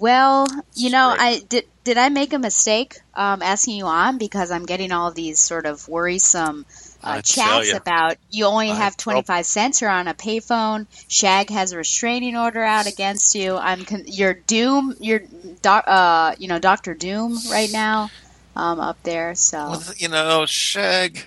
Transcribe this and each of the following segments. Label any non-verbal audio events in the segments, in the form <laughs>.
Well, you know, I did. Did I make a mistake um, asking you on because I'm getting all these sort of worrisome uh, chats about you only I- have 25 cents or on a payphone. Shag has a restraining order out against you. I'm con- you're Doom. You're doc, uh, you know Doctor Doom right now um, up there. So Well, you know, Shag,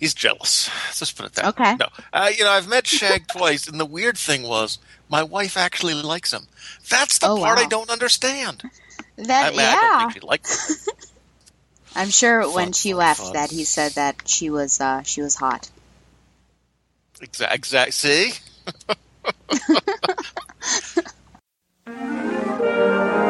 he's jealous. Let's just put it that Okay. way. No, uh, you know, I've met Shag <laughs> twice, and the weird thing was my wife actually likes him. That's the Oh, part I don't understand. that I mean, I yeah, don't think she likes him. <laughs> I'm sure when she fun, left fun. that he said that she was uh, she was hot. Exact, exact. See, <laughs>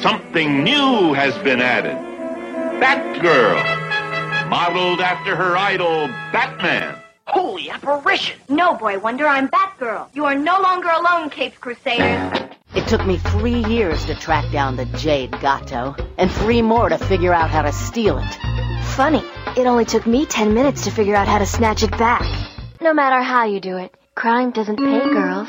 something new has been added. Batgirl, modeled after her idol, Batman. Holy apparition! No, Boy Wonder, I'm Batgirl. You are no longer alone, Caped Crusaders. It took me three years to track down the Jade Gato, and three more to figure out how to steal it. Funny, it only took me ten minutes to figure out how to snatch it back. No matter how you do it, crime doesn't pay girls.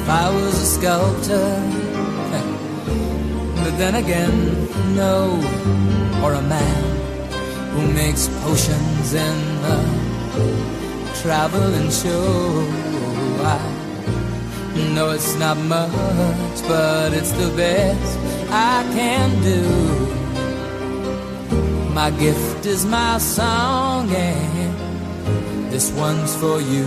If I was a sculptor, <laughs> but then again, no, or a man who makes potions in a traveling show. I know it's not much, but it's the best I can do. My gift is my song, and this one's for you.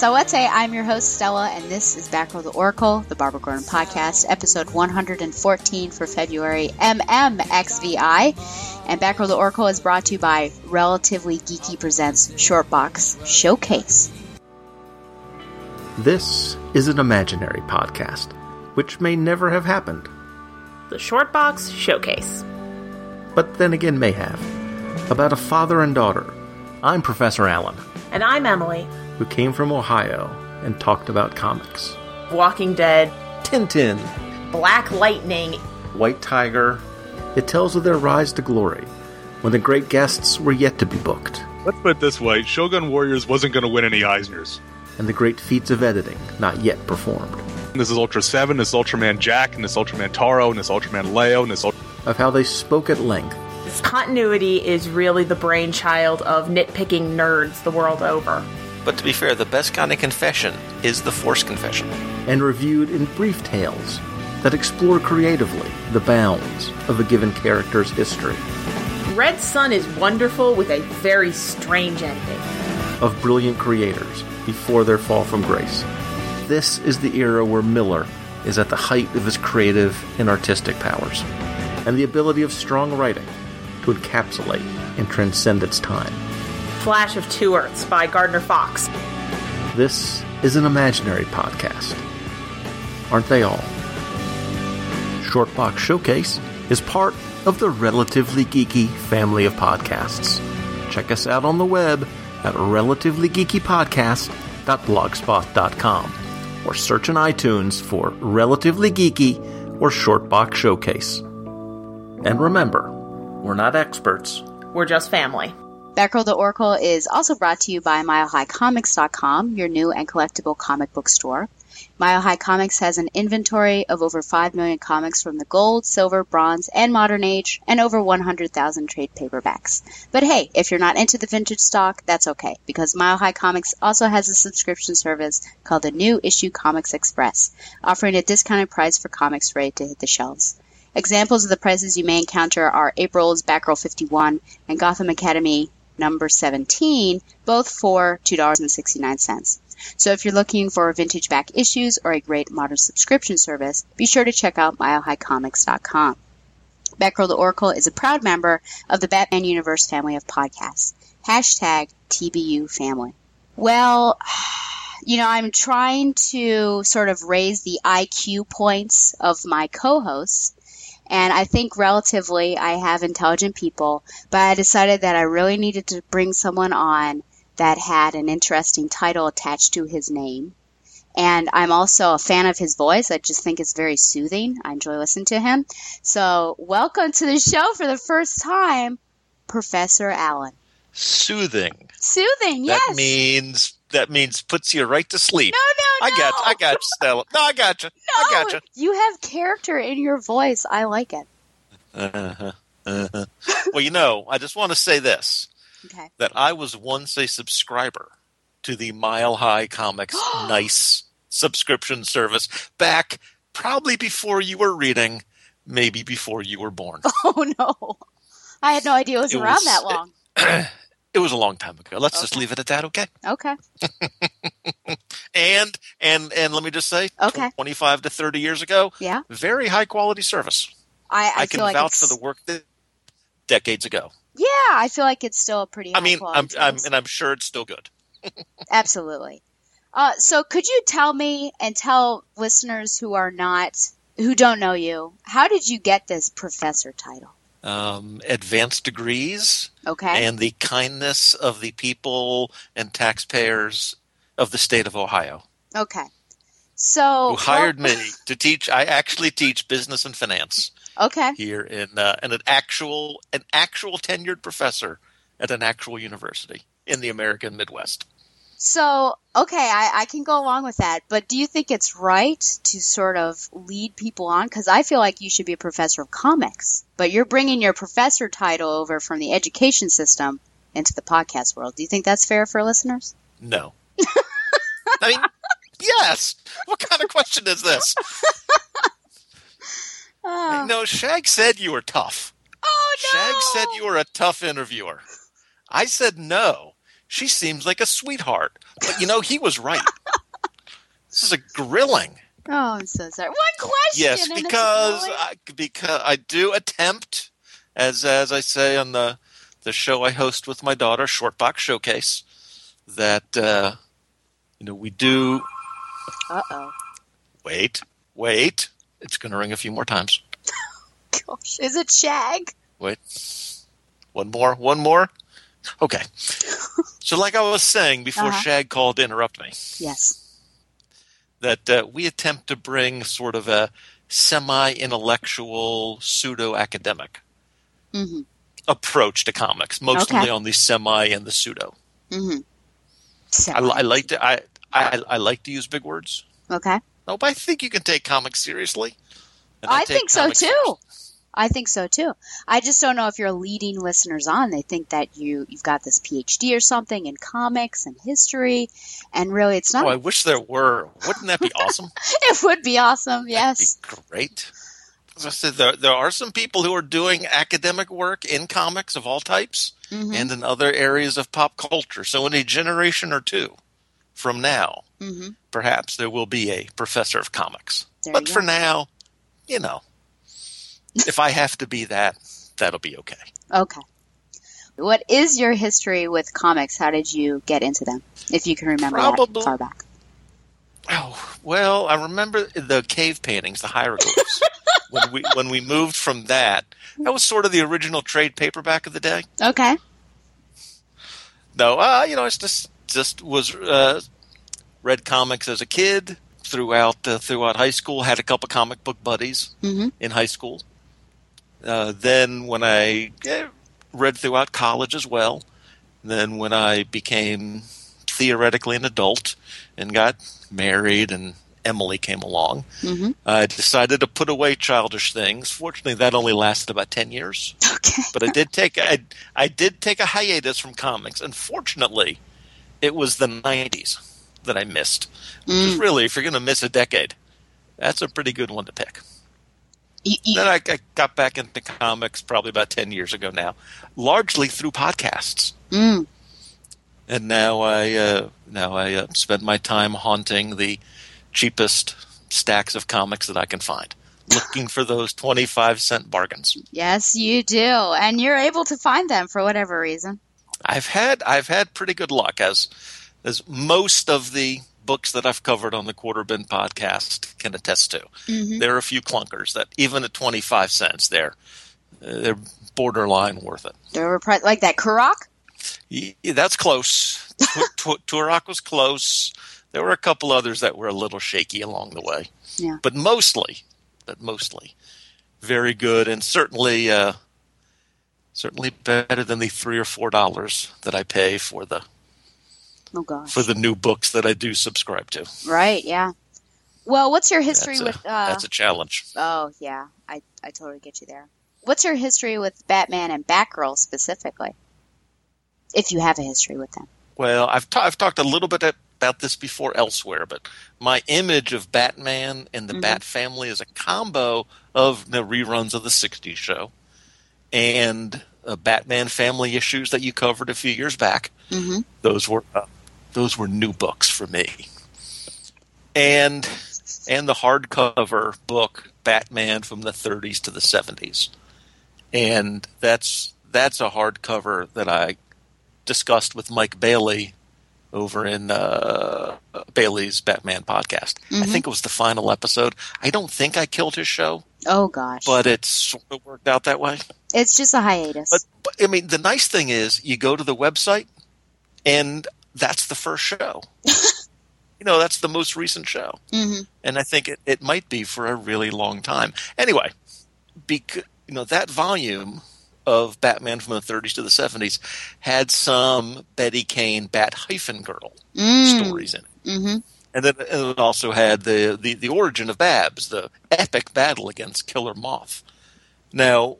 So let's say I'm your host, Stella, and this is Batgirl the Oracle, the Barbara Gordon podcast, episode 114 for February MMXVI. And Batgirl the Oracle is brought to you by Relatively Geeky Presents Shortbox Showcase. This is an imaginary podcast, which may never have happened, The Shortbox Showcase. but then again may have. About a father and daughter. I'm Professor Allen, And I'm Emily. Who came from Ohio and talked about comics. Walking Dead, Tintin, Black Lightning, White Tiger. It tells of their rise to glory, when the great guests were yet to be booked, Let's put it this way Shogun Warriors wasn't going to win any Eisners. and the great feats of editing not yet performed. This is Ultra 7, this is Ultraman Jack, and this Ultraman Taro, and this Ultraman Leo, and this Ultra. Of how they spoke at length this continuity is really the brainchild of nitpicking nerds the world over. But to be fair, the best kind of confession is the Force confession. and reviewed in brief tales that explore creatively the bounds of a given character's history, Red Son is wonderful with a very strange ending. of brilliant creators before their fall from grace. This is the era where Miller is at the height of his creative and artistic powers, and the ability of strong writing to encapsulate and transcend its time. Flash of Two Earths by Gardner Fox. This is an imaginary podcast. Aren't they all? Shortbox Showcase is part of the Relatively Geeky family of podcasts. Check us out on the web at relativelygeekypodcast.blogspot.com or search in iTunes for Relatively Geeky or Shortbox Showcase. And remember, we're not experts. We're just family. Batgirl the Oracle is also brought to you by MileHighComics.com, your new and collectible comic book store. Mile High Comics has an inventory of over 5 million comics from the gold, silver, bronze, and modern age, and over 100,000 trade paperbacks. But hey, if you're not into the vintage stock, that's okay, because Mile High Comics also has a subscription service called the New Issue Comics Express, offering a discounted price for comics ready to hit the shelves. Examples of the prices you may encounter are April's Batgirl 51 and Gotham Academy number 17, both for $2.69. So if you're looking for vintage back issues or a great modern subscription service, be sure to check out milehighcomics.com. Batgirl the Oracle is a proud member of the Batman Universe family of podcasts. Hashtag TBU family. Well, <sighs> you know, I'm trying to sort of raise the IQ points of my co-hosts. And I think relatively I have intelligent people, but I decided that I really needed to bring someone on that had an interesting title attached to his name. And I'm also a fan of his voice. I just think it's very soothing. I enjoy listening to him. So, welcome to the show for the first time, Professor Allen. Soothing. Soothing, yes. That means that means puts you right to sleep. No, no, I got you. I got you, Stella. No, I got you. No, I got you. You have character in your voice. I like it. Uh-huh. Uh-huh. well, you know, I just want to say this. Okay. That I was once a subscriber to the Mile High Comics <gasps> nice subscription service back probably before you were reading, maybe before you were born. <laughs> Oh no. I had no idea it was It around was- that long. It <clears throat> was a long time ago. Let's just leave it at that, okay? Okay. <laughs> And and and let me just say, Okay. 25 to 30 years ago, Yeah. very high quality service. I, I, I, can like vouch for the work that decades ago. Yeah, I feel like it's still a pretty high I mean, quality I'm, I'm and I'm sure it's still good. <laughs> Absolutely. Uh, so could you tell me and tell listeners who are not who don't know you, how did you get this professor title? Um, advanced degrees Okay. and the kindness of the people and taxpayers of the state of Ohio okay. So who hired well- me to teach. I actually teach business and finance Okay. here in uh, and an actual an actual tenured professor at an actual university in the American Midwest. So, okay, I, I can go along with that, but do you think it's right to sort of lead people on? Because I feel like you should be a professor of comics, but you're bringing your professor title over from the education system into the podcast world. Do you think that's fair for listeners? No. <laughs> I mean, yes. What kind of question is this? <laughs> Oh, No, Shag said you were tough. oh no! Shag said you were a tough interviewer. I said no. She seems like a sweetheart. But you know, he was right. this is a grilling. Oh, I'm so sorry. One question. Yes, because I, because I do attempt, as as I say on the the show I host with my daughter, Shortbox Showcase, that uh, you know we do. Uh-oh. Wait, wait. It's going to ring a few more times. <laughs> Gosh, is it Shag? Wait. One more. One more. Okay. So, like I was saying before Uh-huh. Shag called to interrupt me, Yes. that uh, we attempt to bring sort of a semi intellectual, pseudo academic Mm-hmm. approach to comics, mostly Okay. on the semi and the pseudo. Mm-hmm. I, I like to I, I I like to use big words. Okay. No, but I think you can take comics seriously. And I think so too. seriously. I think so too. I just don't know if you're leading listeners on. They think that you you've got this PhD or something in comics and history, and really it's not. Oh, I wish there were. Wouldn't that be awesome? <laughs> it would be awesome. Yes. Great. As I said, there, there are some people who are doing academic work in comics of all types Mhm. and in other areas of pop culture. So, in a generation or two from now, Mhm. perhaps there will be a professor of comics. There but for now, you know, if I have to be that, that'll be okay. Okay. What is your history with comics? How did you get into them? If you can remember Probably- that far back. Oh well, I remember the cave paintings, the hieroglyphs. <laughs> when we when we moved from that, that was sort of the original trade paperback of the day. Okay. No, uh, you know, it's just just was uh, read comics as a kid throughout uh, throughout high school. Had a couple comic book buddies Mm-hmm. in high school. Uh, then when I eh, read throughout college as well. Then when I became theoretically an adult and got married and Emily came along, Mm-hmm. I decided to put away childish things. Fortunately, that only lasted about ten years. Okay. But I did take I, I did take a hiatus from comics. Unfortunately, it was the '90s that I missed. Which is Mm. really, if you're going to miss a decade, that's a pretty good one to pick. Then I, I got back into comics probably about ten years ago now, largely through podcasts. mm, And now I uh, now I uh, spend my time haunting the cheapest stacks of comics that I can find, looking for those twenty-five cent bargains. yes, you do, and you're able to find them for whatever reason. I've had I've had pretty good luck as as most of the books that I've covered on the Quarter Bin podcast can attest to. Mhm. There are a few clunkers that even at twenty five cents, they're they're borderline worth it. They were pri- like that Kurok. Y- That's close. Tu- <laughs> Tu- Turok was close. There were a couple others that were a little shaky along the way, Yeah. but mostly, but mostly, very good, and certainly, uh, certainly better than the three or four dollars that I pay for the Oh gosh. for the new books that I do subscribe to. Right. Yeah. Well, what's your history That's a, with? Uh, that's a challenge. oh yeah, I I totally get you there. What's your history with Batman and Batgirl specifically? If you have a history with them. Well, I've ta- I've talked a little bit about this before elsewhere, but my image of Batman and the Mhm. Bat Family is a combo of the reruns of the '60s show and uh, Batman Family issues that you covered a few years back. Mm-hmm. Those were uh, those were new books for me, and and the hardcover book Batman from the 30s to the 70s, and that's that's a hardcover that I discussed with Mike Bailey over in uh, Bailey's Batman podcast. I Mhm. think it was the final episode. I don't think I killed his show, Oh gosh. but it sort of worked out that way. it's just a hiatus. But, but I mean, the nice thing is you go to the website, and that's the first show. <laughs> you know, that's the most recent show, mm-hmm. and I think it, it might be for a really long time. Anyway, because you know that volume of Batman from the 30s to the 70s had some Betty Kane Bat hyphen girl Mm. stories in it. Mm-hmm. And then and it also had the, the, the origin of Babs, the epic battle against Killer Moth. Now,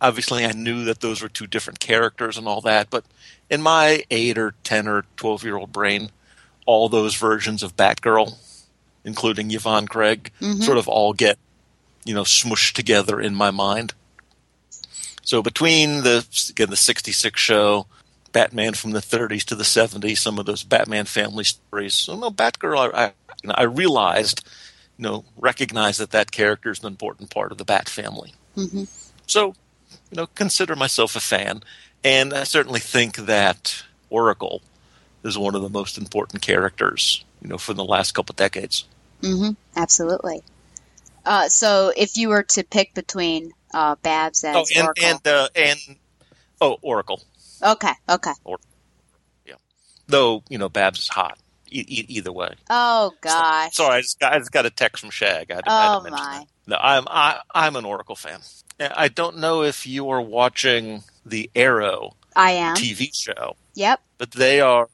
obviously, I knew that those were two different characters and all that, but in my eight or ten or twelve year old brain, all those versions of Batgirl, including Yvonne Craig, Mhm. sort of all get you know smushed together in my mind. So between the again the '66 show, Batman from the 30s to the 70s, some of those Batman family stories. So no, Batgirl, I, I, you know, I realized, you know, recognized that that character is an important part of the Bat family. Mm-hmm. So, you know, consider myself a fan, and I certainly think that Oracle is one of the most important characters, you know, for the last couple decades. Mm-hmm. Absolutely. Uh, so if you were to pick between uh, Babs and, Oh, and Oracle, and uh, and oh, Oracle. okay, okay. Or, Yeah. Though you know, Babs is hot. E- e- either way. Oh gosh. Sorry, I just got I just got a text from Shag. I had to, I had to Oh my. that. No, I'm I, I'm an Oracle fan. I don't know if you are watching the Arrow I am. TV show, Yep. but they are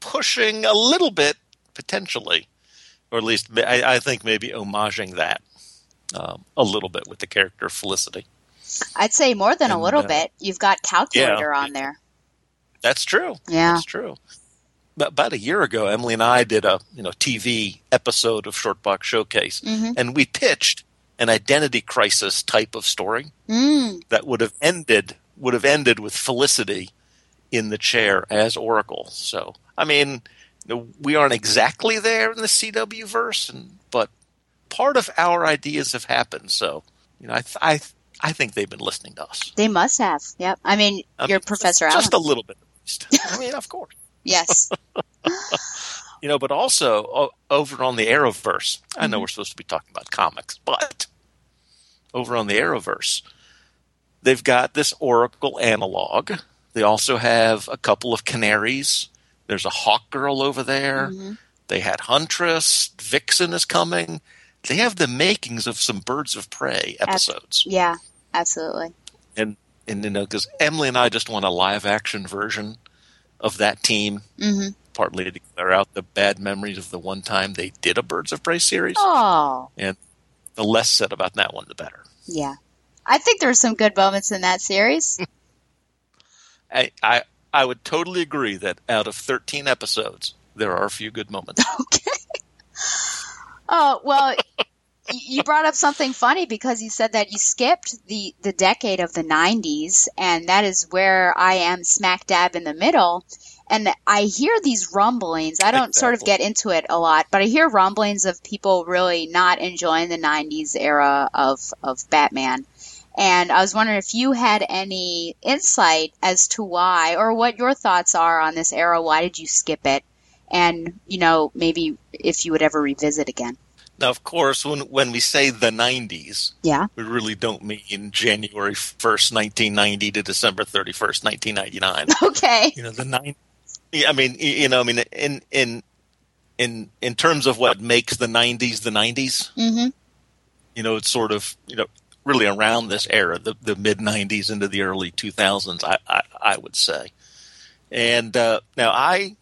pushing a little bit potentially, or at least I, I think maybe homaging that um, a little bit with the character Felicity. I'd say more than a little uh, bit. You've got calculator on there. That's true. Yeah. That's true. But about a year ago, Emily and I did a you know TV episode of Shortbox Showcase, Mhm. and we pitched an identity crisis type of story Mm. that would have ended would have ended with Felicity in the chair as Oracle. So I mean, we aren't exactly there in the CW verse, and but part of our ideas have happened. So you know, I th- I th- I think they've been listening to us. They must have. Yep. I mean, I you're mean, Professor just, Allen. just a little bit. At least. <laughs> I mean, of course. yes. <laughs> <laughs> You know, but also o- over on the Arrowverse, I know Mhm. we're supposed to be talking about comics, but over on the Arrowverse, they've got this Oracle analog. They also have a couple of canaries. There's a Hawk Girl over there. Mhm. They had Huntress. Vixen is coming. They have the makings of some Birds of Prey episodes. Yeah, absolutely. And, and you know, because Emily and I just want a live action version of that team, hmm partly to clear out the bad memories of the one time they did a Birds of Prey series. Oh, And the less said about that one, the better. yeah. I think there's some good moments in that series. <laughs> I, I, I would totally agree that out of 13 episodes, there are a few good moments. <laughs> Okay. Oh well, you brought up something funny because you said that you skipped the the decade of the '90s, and that is where I am smack dab in the middle. And I hear these rumblings. I don't sort of get into it a lot, but I hear rumblings of people really not enjoying the '90s era of of Batman. And I was wondering if you had any insight as to why, or what your thoughts are on this era. Why did you skip it? And you know, maybe if you would ever revisit again. Now, of course, when, when we say the 90s, Yeah. we really don't mean January 1st, 1990 to December 31st, 1999. <laughs> Okay. you know, the nine. Yeah, I mean, you know, I mean, in in in in terms of what makes the '90s the '90s, Mm-hmm. you know, it's sort of you know really around this era, the the mid '90s into the early 2000s, I I, I would say. And uh, now I,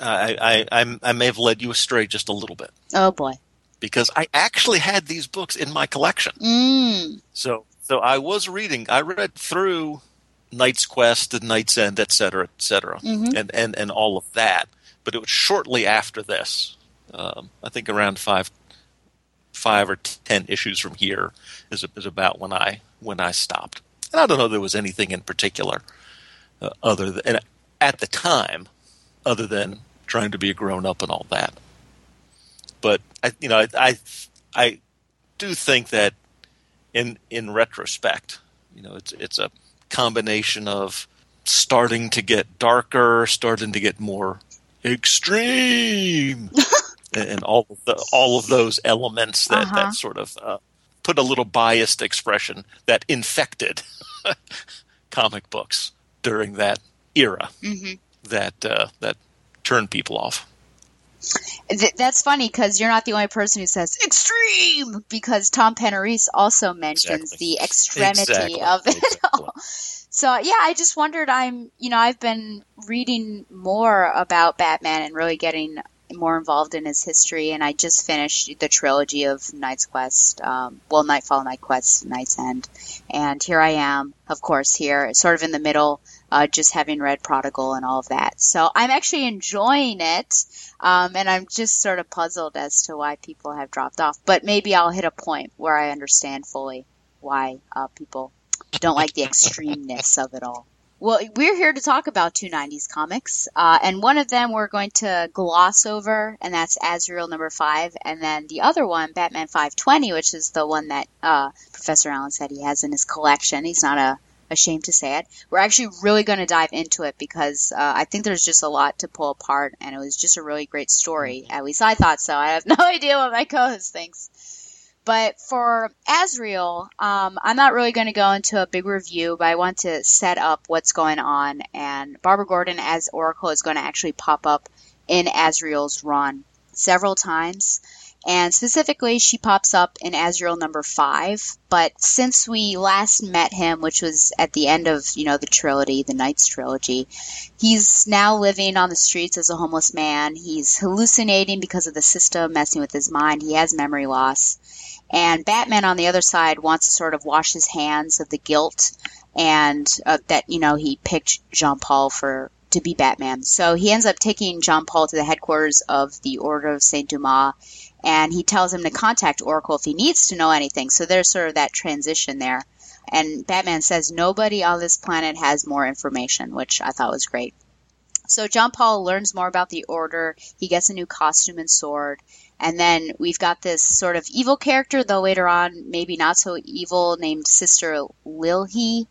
I I I may have led you astray just a little bit Oh boy. because I actually had these books in my collection. Mm. So so I was reading. I read through Knight's Quest and Knight's End, et cetera, et cetera, Mhm. and, and and all of that. But it was shortly after this. Um, I think around five five or ten issues from here is is about when I when I stopped. And I don't know if there was anything in particular uh, other than and at the time, other than trying to be a grown up and all that. But I, you know, I, I I do think that in in retrospect, you know, it's it's a combination of starting to get darker, starting to get more extreme, <laughs> and, all of the all of those elements that Uh-huh. that sort of uh, put a little biased expression that infected <laughs> comic books during that era hmm that uh, that turned people off. Th- that's funny because you're not the only person who says extreme because Tom Pennerise also mentions Exactly. the extremity Exactly. of it Exactly. all. So yeah, I just wondered. I'm, you know, I've been reading more about Batman and really getting more involved in his history. And I just finished the trilogy of Knight's Quest, um, well, Knightfall, Knight Quest, Knight's End, and here I am, of course, here, sort of in the middle, uh, just having read Prodigal and all of that. So I'm actually enjoying it. Um, and I'm just sort of puzzled as to why people have dropped off. But maybe I'll hit a point where I understand fully why uh, people don't like the extremeness of it all. Well, we're here to talk about two 90s comics, uh, and one of them we're going to gloss over, and that's Azrael number five, and then the other one, Batman 520, which is the one that uh, Professor Allen said he has in his collection. He's not a, ashamed to say it. We're actually really going to dive into it because uh, I think there's just a lot to pull apart, and it was just a really great story. At least I thought so. I have <laughs> no idea what my co-host thinks. But for Azrael, um, I'm not really going to go into a big review, but I want to set up what's going on. And Barbara Gordon as Oracle is going to actually pop up in Azrael's run several times. And specifically, she pops up in Azrael number five. But since we last met him, which was at the end of, you know, the trilogy, the Knights trilogy, he's now living on the streets as a homeless man. He's hallucinating because of the system messing with his mind. He has memory loss. And Batman on the other side wants to sort of wash his hands of the guilt and uh, that, you know, he picked Jean Paul for to be Batman. So he ends up taking John Paul to the headquarters of the Order of Saint Dumas and he tells him to contact Oracle if he needs to know anything. So there's sort of that transition there. And Batman says nobody on this planet has more information, which I thought was great. So John Paul learns more about the Order. He gets a new costume and sword. And then we've got this sort of evil character, though later on, maybe not so evil, named Sister Lilhy.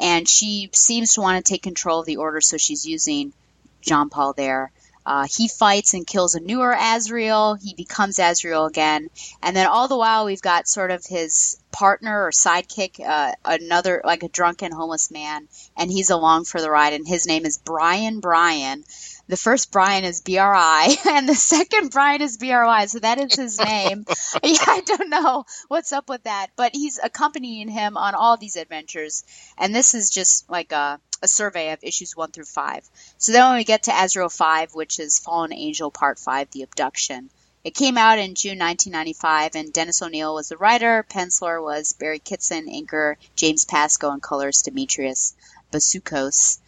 And she seems to want to take control of the Order, so she's using John Paul there. Uh, he fights and kills a newer Azrael. He becomes Azrael again. And then all the while, we've got sort of his partner or sidekick, uh, another, like a drunken homeless man. And he's along for the ride. And his name is Brian Brian. The first Brian is B R I, <laughs> and the second Brian is B R Y. So that is his <laughs> name. yeah, I don't know what's up with that, but he's accompanying him on all these adventures. And this is just like a, a survey of issues one through five. So then when we get to Azrael 5, which is Fallen Angel Part 5, The Abduction, it came out in June 1995, and Dennis O'Neil was the writer. Penciler was Barry Kitson, inker James Pascoe, and colors Demetrius Basukos.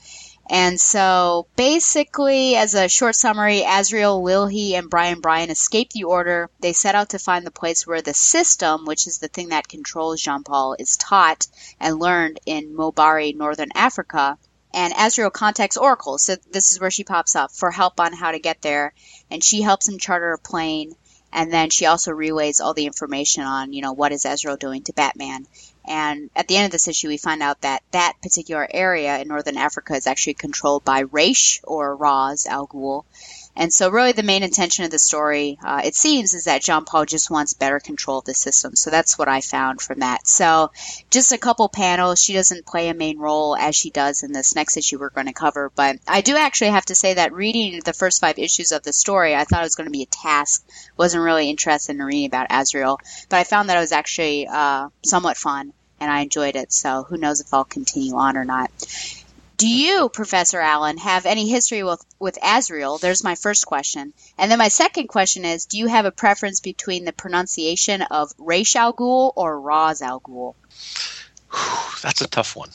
And so basically, as a short summary, Azrael, Lilhy, and Brian Brian escape the order. They set out to find the place where the system, which is the thing that controls Jean Paul, is taught and learned in Mobari, Northern Africa. And Azrael contacts Oracle, so this is where she pops up for help on how to get there. And she helps him charter a plane. And then she also relays all the information on, you know, what is Azrael doing to Batman. And at the end of this issue, we find out that that particular area in northern Africa is actually controlled by Raish or Ra's al Ghul. And so, really, the main intention of the story, uh, it seems, is that Jean Paul just wants better control of the system. So that's what I found from that. So, just a couple panels. She doesn't play a main role as she does in this next issue we're going to cover. But I do actually have to say that reading the first five issues of the story, I thought it was going to be a task. Wasn't really interested in reading about Azrael, but I found that it was actually uh, somewhat fun and I enjoyed it. So who knows if I'll continue on or not. Do you, Professor Allen, have any history with, with Azrael? There's my first question. And then my second question is, do you have a preference between the pronunciation of Raish Al Ghul or Ra's Al Ghul? That's a tough one.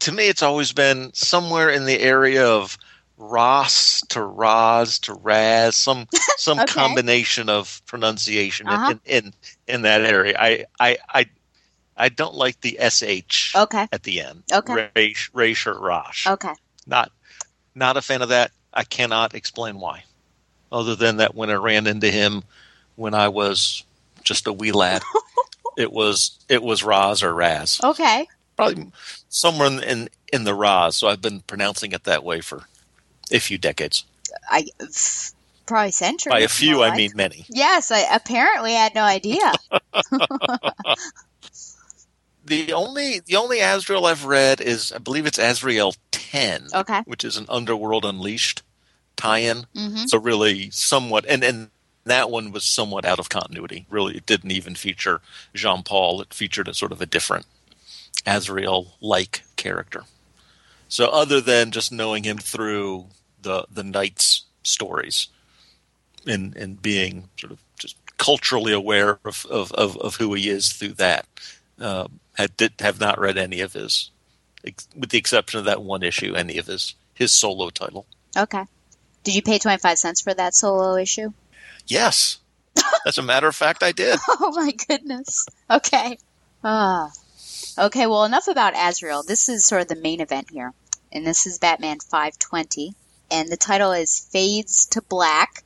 To me, it's always been somewhere in the area of Ross to Raz to Raz, some <laughs> some okay. combination of pronunciation uh-huh. in, in in that area. I I I I don't like the sh okay. at the end. Okay. Raish, Raish or Rosh. Okay. Not not a fan of that. I cannot explain why. Other than that when I ran into him when I was just a wee lad, <laughs> it was it was Raz or Raz. Okay. Probably somewhere in, in in the Raz, so I've been pronouncing it that way for a few decades. I probably centuries. By a few, I mean many. Yes, I apparently had no idea. <laughs> <laughs> the only the only Azrael I've read is I believe it's Azrael ten, okay, which is an Underworld Unleashed tie-in. Mm-hmm. So really, somewhat, and and that one was somewhat out of continuity. Really, it didn't even feature Jean Paul. It featured a sort of a different Azrael-like character. So other than just knowing him through the the Knights stories, and and being sort of just culturally aware of of, of, of who he is through that. Um, had did, have not read any of his, with the exception of that one issue, any of his his solo title. Okay. Did you pay twenty five cents for that solo issue? Yes. <laughs> As a matter of fact, I did. <laughs> oh my goodness. Okay. Ah. Okay. Well, enough about Azrael. This is sort of the main event here, and this is Batman five twenty, and the title is Fades to Black.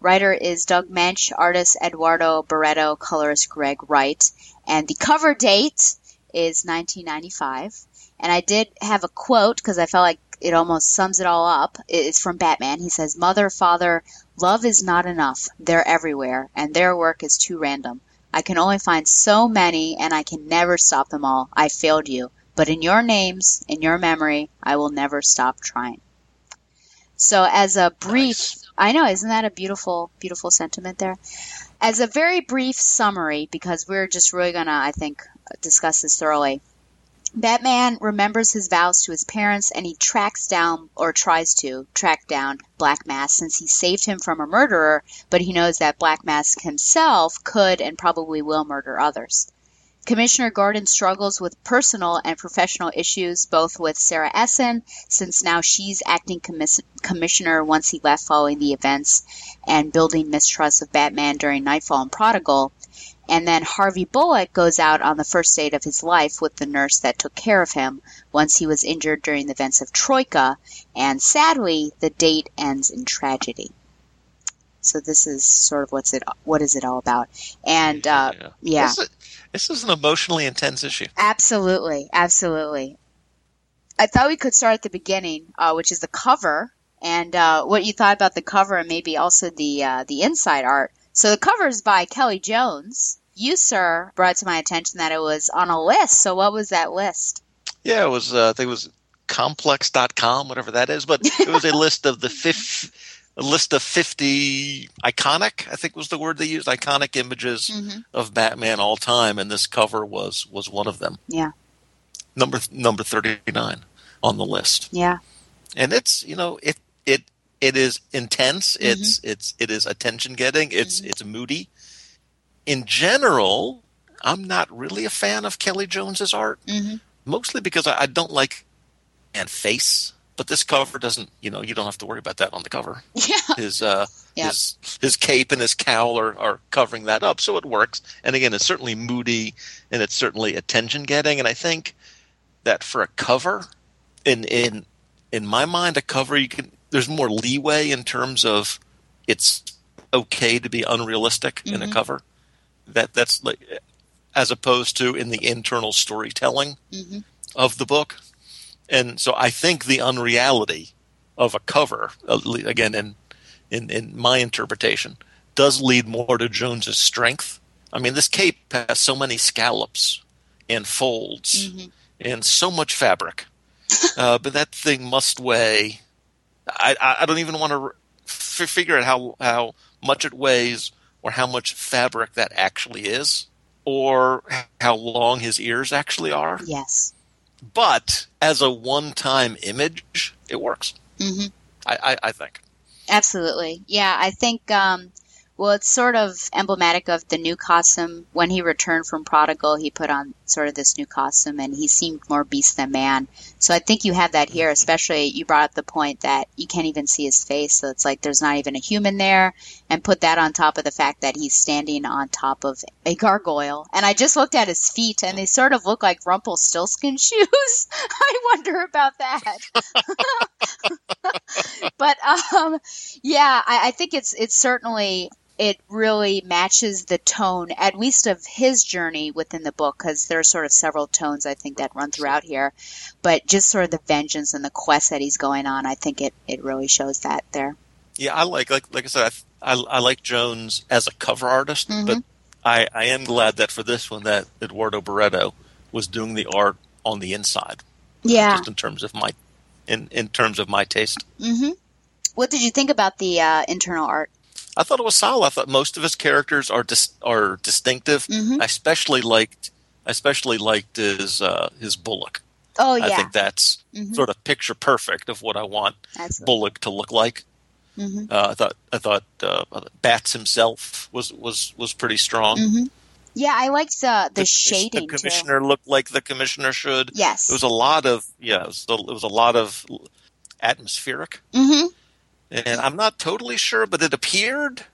Writer is Doug Moench, artist Eduardo Barreto, colorist Greg Wright, and the cover date is 1995. And I did have a quote because I felt like it almost sums it all up. It's from Batman. He says, Mother, Father, love is not enough. They're everywhere, and their work is too random. I can only find so many, and I can never stop them all. I failed you. But in your names, in your memory, I will never stop trying. So, as a brief, nice. I know, isn't that a beautiful, beautiful sentiment there? As a very brief summary, because we're just really going to, I think, discuss this thoroughly. Batman remembers his vows to his parents and he tracks down, or tries to track down, Black Mask since he saved him from a murderer, but he knows that Black Mask himself could and probably will murder others. Commissioner Gordon struggles with personal and professional issues, both with Sarah Essen, since now she's acting commis- commissioner once he left following the events, and building mistrust of Batman during Knightfall and Prodigal. And then Harvey Bullock goes out on the first date of his life with the nurse that took care of him once he was injured during the events of Troika, and sadly, the date ends in tragedy. So this is sort of what's it what is it all about? And uh, yeah. This, is, this is an emotionally intense issue. Absolutely, absolutely. I thought we could start at the beginning, uh, which is the cover, and uh, what you thought about the cover, and maybe also the uh, the inside art. So the cover is by Kelly Jones. You, sir, brought to my attention that it was on a list. So what was that list? Yeah, it was. Uh, I think it was complex.com, whatever that is, but it was a list of the fifth a list of 50 iconic i think was the word they used iconic images Mm-hmm. of batman all time and this cover was was one of them. Yeah, number number 39 on the list. Yeah, and it's you know it it it is intense. It's it's it is attention getting. It's it's moody. In general i'm not really a fan of kelly jones's art Mhm. mostly because I, I don't like and face but this cover doesn't you know you don't have to worry about that on the cover <laughs> yeah. his uh Yep. his his cape and his cowl are, are covering that up so it works and again it's certainly moody and it's certainly attention getting and i think that for a cover in in in my mind a cover you can there's more leeway in terms of it's okay to be unrealistic in a Mhm. cover that that's like as opposed to in the internal storytelling hmm of the book. And so I think the unreality of a cover, again, in, in, in my interpretation, does lead more to Jones's strength. I mean, this cape has so many scallops and folds Mhm. and so much fabric, <laughs> uh, but that thing must weigh. I, I, I don't even want to f- figure out how, how much it weighs or how much fabric that actually is or how long his ears actually are Yes. But as a one-time image, it works. hmm I, I, I think. Absolutely. Yeah, I think, um, well, it's sort of emblematic of the new costume. When he returned from Prodigal, he put on sort of this new costume and he seemed more beast than man. So I think you have that here, especially you brought up the point that you can't even see his face. So it's like there's not even a human there. And put that on top of the fact that he's standing on top of a gargoyle. And I just looked at his feet and they sort of look like Rumpelstiltskin <laughs> shoes. I wonder about that. <laughs> but um, yeah, I, I think it's it's certainly it really matches the tone, at least of his journey within the book, because there are sort of several tones I think that run throughout here. But just sort of the vengeance and the quest that he's going on, I think it it really shows that there. Yeah, I like like like I said, I, I, I like Jones as a cover artist, Mhm. but I, I am glad that for this one that Eduardo Barreto was doing the art on the inside, Yeah. just in terms of my in in terms of my taste. hmm What did you think about the uh, internal art? I thought it was solid. I thought most of his characters are dis- are distinctive. Mhm. I especially liked I especially liked his uh, his Bullock. Oh yeah, I think that's Mhm. sort of picture perfect of what I want Absolutely. Bullock to look like. Hmm Uh, I thought I thought uh, Bats himself was was was pretty strong. hmm Yeah, I liked the the, The, shading the commissioner looked like the commissioner should. Yes. It was a lot of yeah. It was, a- it was a lot of atmospheric, hmm and I'm not totally sure, but it appeared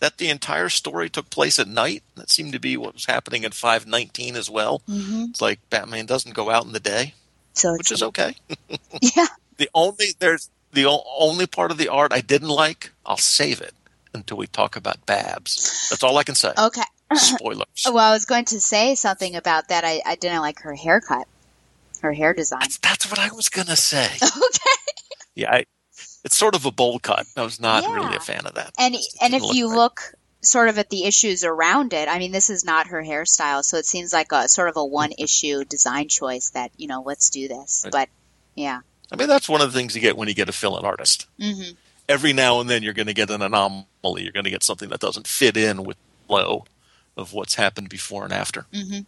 that the entire story took place at night. That seemed to be what was happening in 519 as well. hmm It's like Batman doesn't go out in the day, So which is okay. <laughs> yeah. <laughs> The only there's the only part of the art I didn't like. I'll save it until we talk about Babs. That's all I can say. Okay. <laughs> Spoilers. <laughs> Well, I was going to say something about that. I, I didn't like her haircut, her hair design. That's, that's what I was gonna say. <laughs> okay. Yeah, I, it's sort of a bowl cut. I was not Yeah. really a fan of that. And and if didn't you right. look sort of at the issues around it, I mean, this is not her hairstyle, so it seems like a sort of a one issue design choice that you know, let's do this. Right. But yeah. I mean, that's one of the things you get when you get a fill-in artist. hmm Every now and then, you're going to get an anomaly. You're going to get something that doesn't fit in with flow of what's happened before and after. hmm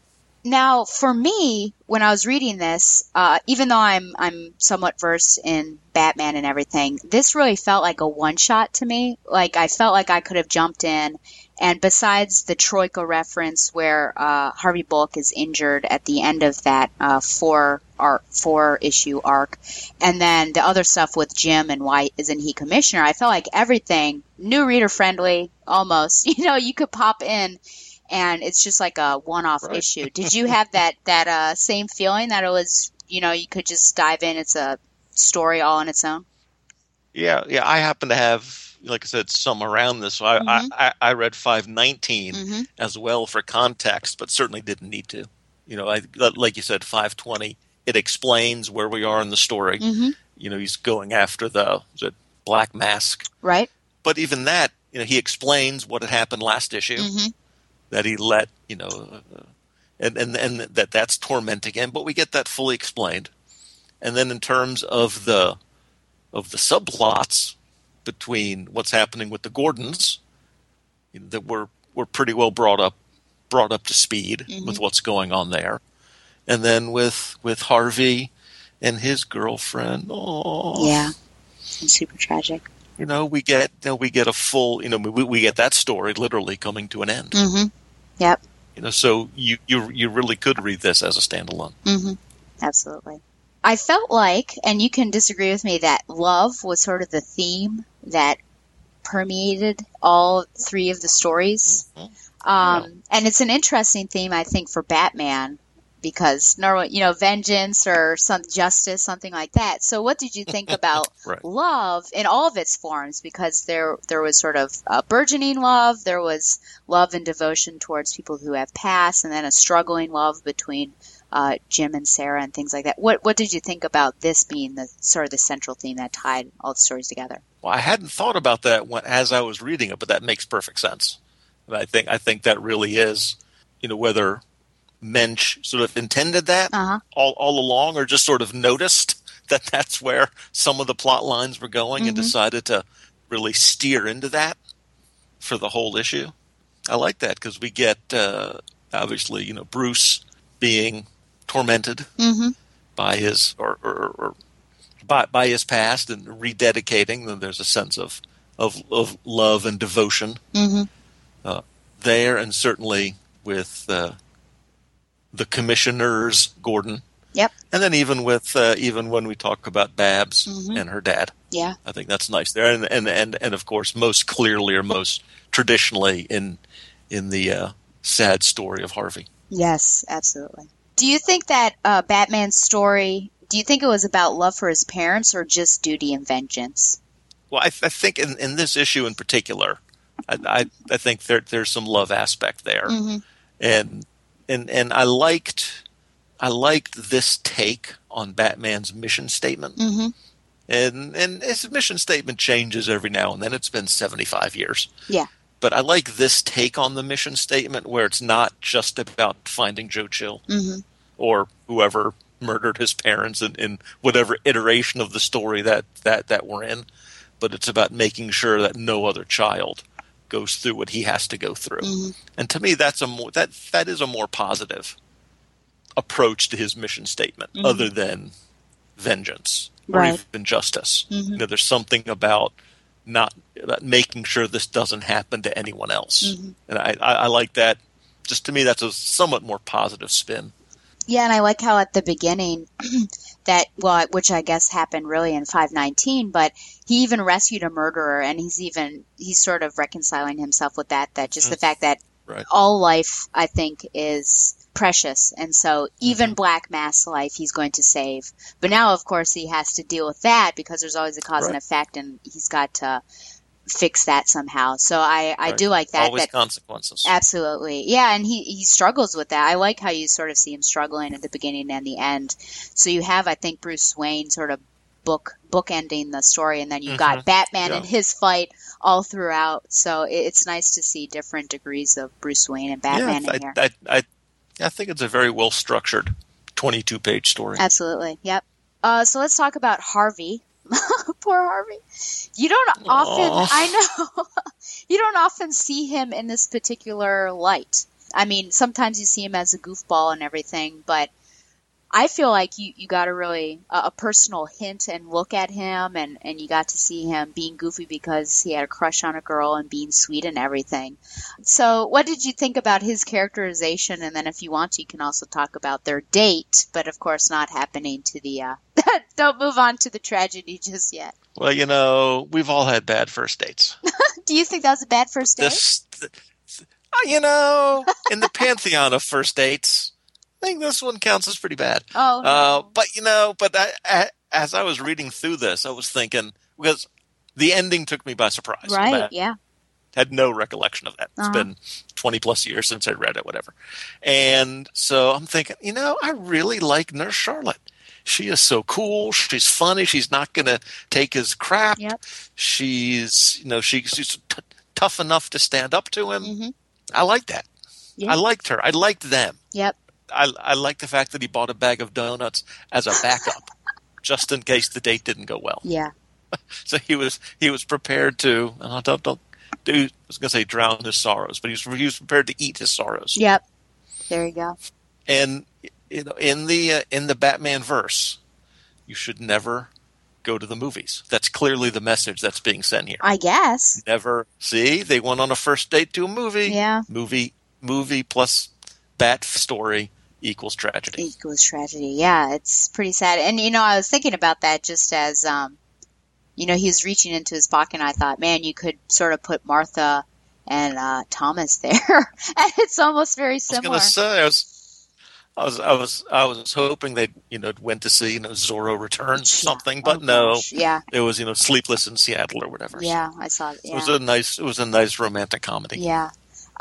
Now, for me, when I was reading this, uh, even though I'm I'm somewhat versed in Batman and everything, this really felt like a one shot to me. Like I felt like I could have jumped in, and besides the Troika reference where uh, Harvey Bullock is injured at the end of that uh, four arc, four issue arc, and then the other stuff with Jim and why isn't he commissioner? I felt like everything new reader friendly, almost. <laughs> You know, you could pop in and it's just like a one-off Right. issue. <laughs> Did you have that that uh, same feeling that it was, you know, you could just dive in? It's a story all on its own. Yeah, yeah. I happen to have, like I said, some around this. So I, Mhm. I, I read 519 Mhm. as well for context, but certainly didn't need to. You know, I like you said, 520. It explains where we are in the story. Mhm. You know, he's going after the it Black Mask, Right. but even that, you know, he explains what had happened last issue. That he let, you know, uh, and and and that that's tormenting him. But we get that fully explained. And then in terms of the of the subplots between what's happening with the Gordons, that were were pretty well brought up brought up to speed Mhm. with what's going on there, and then with with Harvey and his girlfriend. Oh, Yeah. It's super tragic. you know, we get you know, we get a full you know we, we get that story literally coming to an end. Mm-hmm. Yep. You know, so you you you really could read this as a standalone. Mm-hmm. Absolutely. I felt like, and you can disagree with me, that love was sort of the theme that permeated all three of the stories. Um, and it's an interesting theme, I think, for Batman because normally, you know, vengeance or some justice, something like that. So, what did you think <laughs> about Right. love in all of its forms? Because there, there was sort of a burgeoning love, there was love and devotion towards people who have passed, and then a struggling love between uh, Jim and Sarah and things like that. What, what did you think about this being the sort of the central theme that tied all the stories together? Well, I hadn't thought about that when, as I was reading it, but that makes perfect sense. And I think I think that really is, you know, whether Moench sort of intended that Uh-huh. all all along, or just sort of noticed <laughs> that that's where some of the plot lines were going, and Mhm. decided to really steer into that for the whole issue. I like that because we get uh, obviously, you know, Bruce being tormented Mm-hmm. by his or, or, or by, by his past and rededicating, then there's a sense of of, of love and devotion Mm-hmm. uh, there, and certainly with uh, the commissioners, Gordon, Yep. and then even with uh, even when we talk about Babs Mhm. and her dad, Yeah. I think that's nice there, and and and, and of course, most clearly or most traditionally in in the uh, sad story of Harvey. Yes, absolutely. Do you think that uh, Batman's story? Do you think it was about love for his parents or just duty and vengeance? Well, I, I think in, in this issue in particular, I, I, I think there, there's some love aspect there, Mhm. and and and I liked I liked this take on Batman's mission statement, Mm-hmm. and and his mission statement changes every now and then. It's been 75 years, Yeah. but I like this take on the mission statement where it's not just about finding Joe Chill Mm-hmm. or whoever murdered his parents in, in whatever iteration of the story that, that, that we're in, but it's about making sure that no other child goes through what he has to go through. Mhm. And to me, that's a more, that that is a more positive approach to his mission statement, Mhm. other than vengeance or Right. even justice. Mhm. You know, there's something about not about making sure this doesn't happen to anyone else, Mhm. and I, I, I like that. Just to me, that's a somewhat more positive spin. Yeah, and I like how at the beginning <clears throat> that well, which I guess happened really in 519, but he even rescued a murderer, and he's even he's sort of reconciling himself with that. That just the mm. fact that Right. all life, I think, is precious, and so even mm-hmm. Black Mass life, he's going to save. But now, of course, he has to deal with that because there's always a cause and effect, and he's got to fix that somehow. So I I Right. do like that. Always that consequences. Absolutely. Yeah, and he, he struggles with that. I like how you sort of see him struggling at the beginning and the end. So you have, I think, Bruce Wayne sort of book bookending the story, and then you've got Mhm. Batman Yeah. and his fight all throughout. So it, it's nice to see different degrees of Bruce Wayne and Batman yeah, in here. I, I, I, I think it's a very well structured 22 page story. Absolutely. Yep. Uh, so let's talk about Harvey. <laughs> Poor Harvey. You don't often, I know, <laughs> you don't often see him in this particular light. I mean, sometimes you see him as a goofball and everything, but I feel like you, you got a really a, a personal hint and look at him, and and you got to see him being goofy because he had a crush on a girl and being sweet and everything. So, what did you think about his characterization? And then, if you want to, you can also talk about their date, but of course, not happening to the. Uh, <laughs> don't move on to the tragedy just yet. Well, you know, we've all had bad first dates. <laughs> Do you think that was a bad first date? This, th- uh, you know, in the <laughs> pantheon of first dates, I think this one counts as pretty bad. Oh, no. Uh, but you know, but I, I, as I was reading through this, I was thinking because the ending took me by surprise. right? Yeah. had no recollection of that. It's Uh-huh. been twenty plus years since I read it, whatever. And so I'm thinking, you know, I really like Nurse Charlotte. She is so cool. She's funny. She's not going to take his crap. Yep. She's, you know, she, she's t- tough enough to stand up to him. Mhm. I like that. Yeah. I liked her. I liked them. Yep. I, I like the fact that he bought a bag of donuts as a backup, just in case the date didn't go well. Yeah. <laughs> So he was he was prepared to uh, don't don't do I was going to say drown his sorrows, but he was he was prepared to eat his sorrows. Yep. There you go. And you know, in the uh, in the Batman verse, you should never go to the movies. That's clearly the message that's being sent here. I guess. Never see they went on a first date to a movie. Yeah. Movie movie plus bat story equals tragedy. Equals tragedy. Yeah, it's pretty sad. And you know, I was thinking about that just as um, you know, he was reaching into his pocket, and I thought, man, you could sort of put Martha and uh, Thomas <laughs> there, and it's almost very I was similar. say I was, I was, I was, I was hoping they, you know, went to see, you know, Zorro Returns or something, but Oh, no, gosh. Yeah. it was, you know, Sleepless in Seattle or whatever. Yeah, I saw it. it was a nice, it was a nice romantic comedy. Yeah.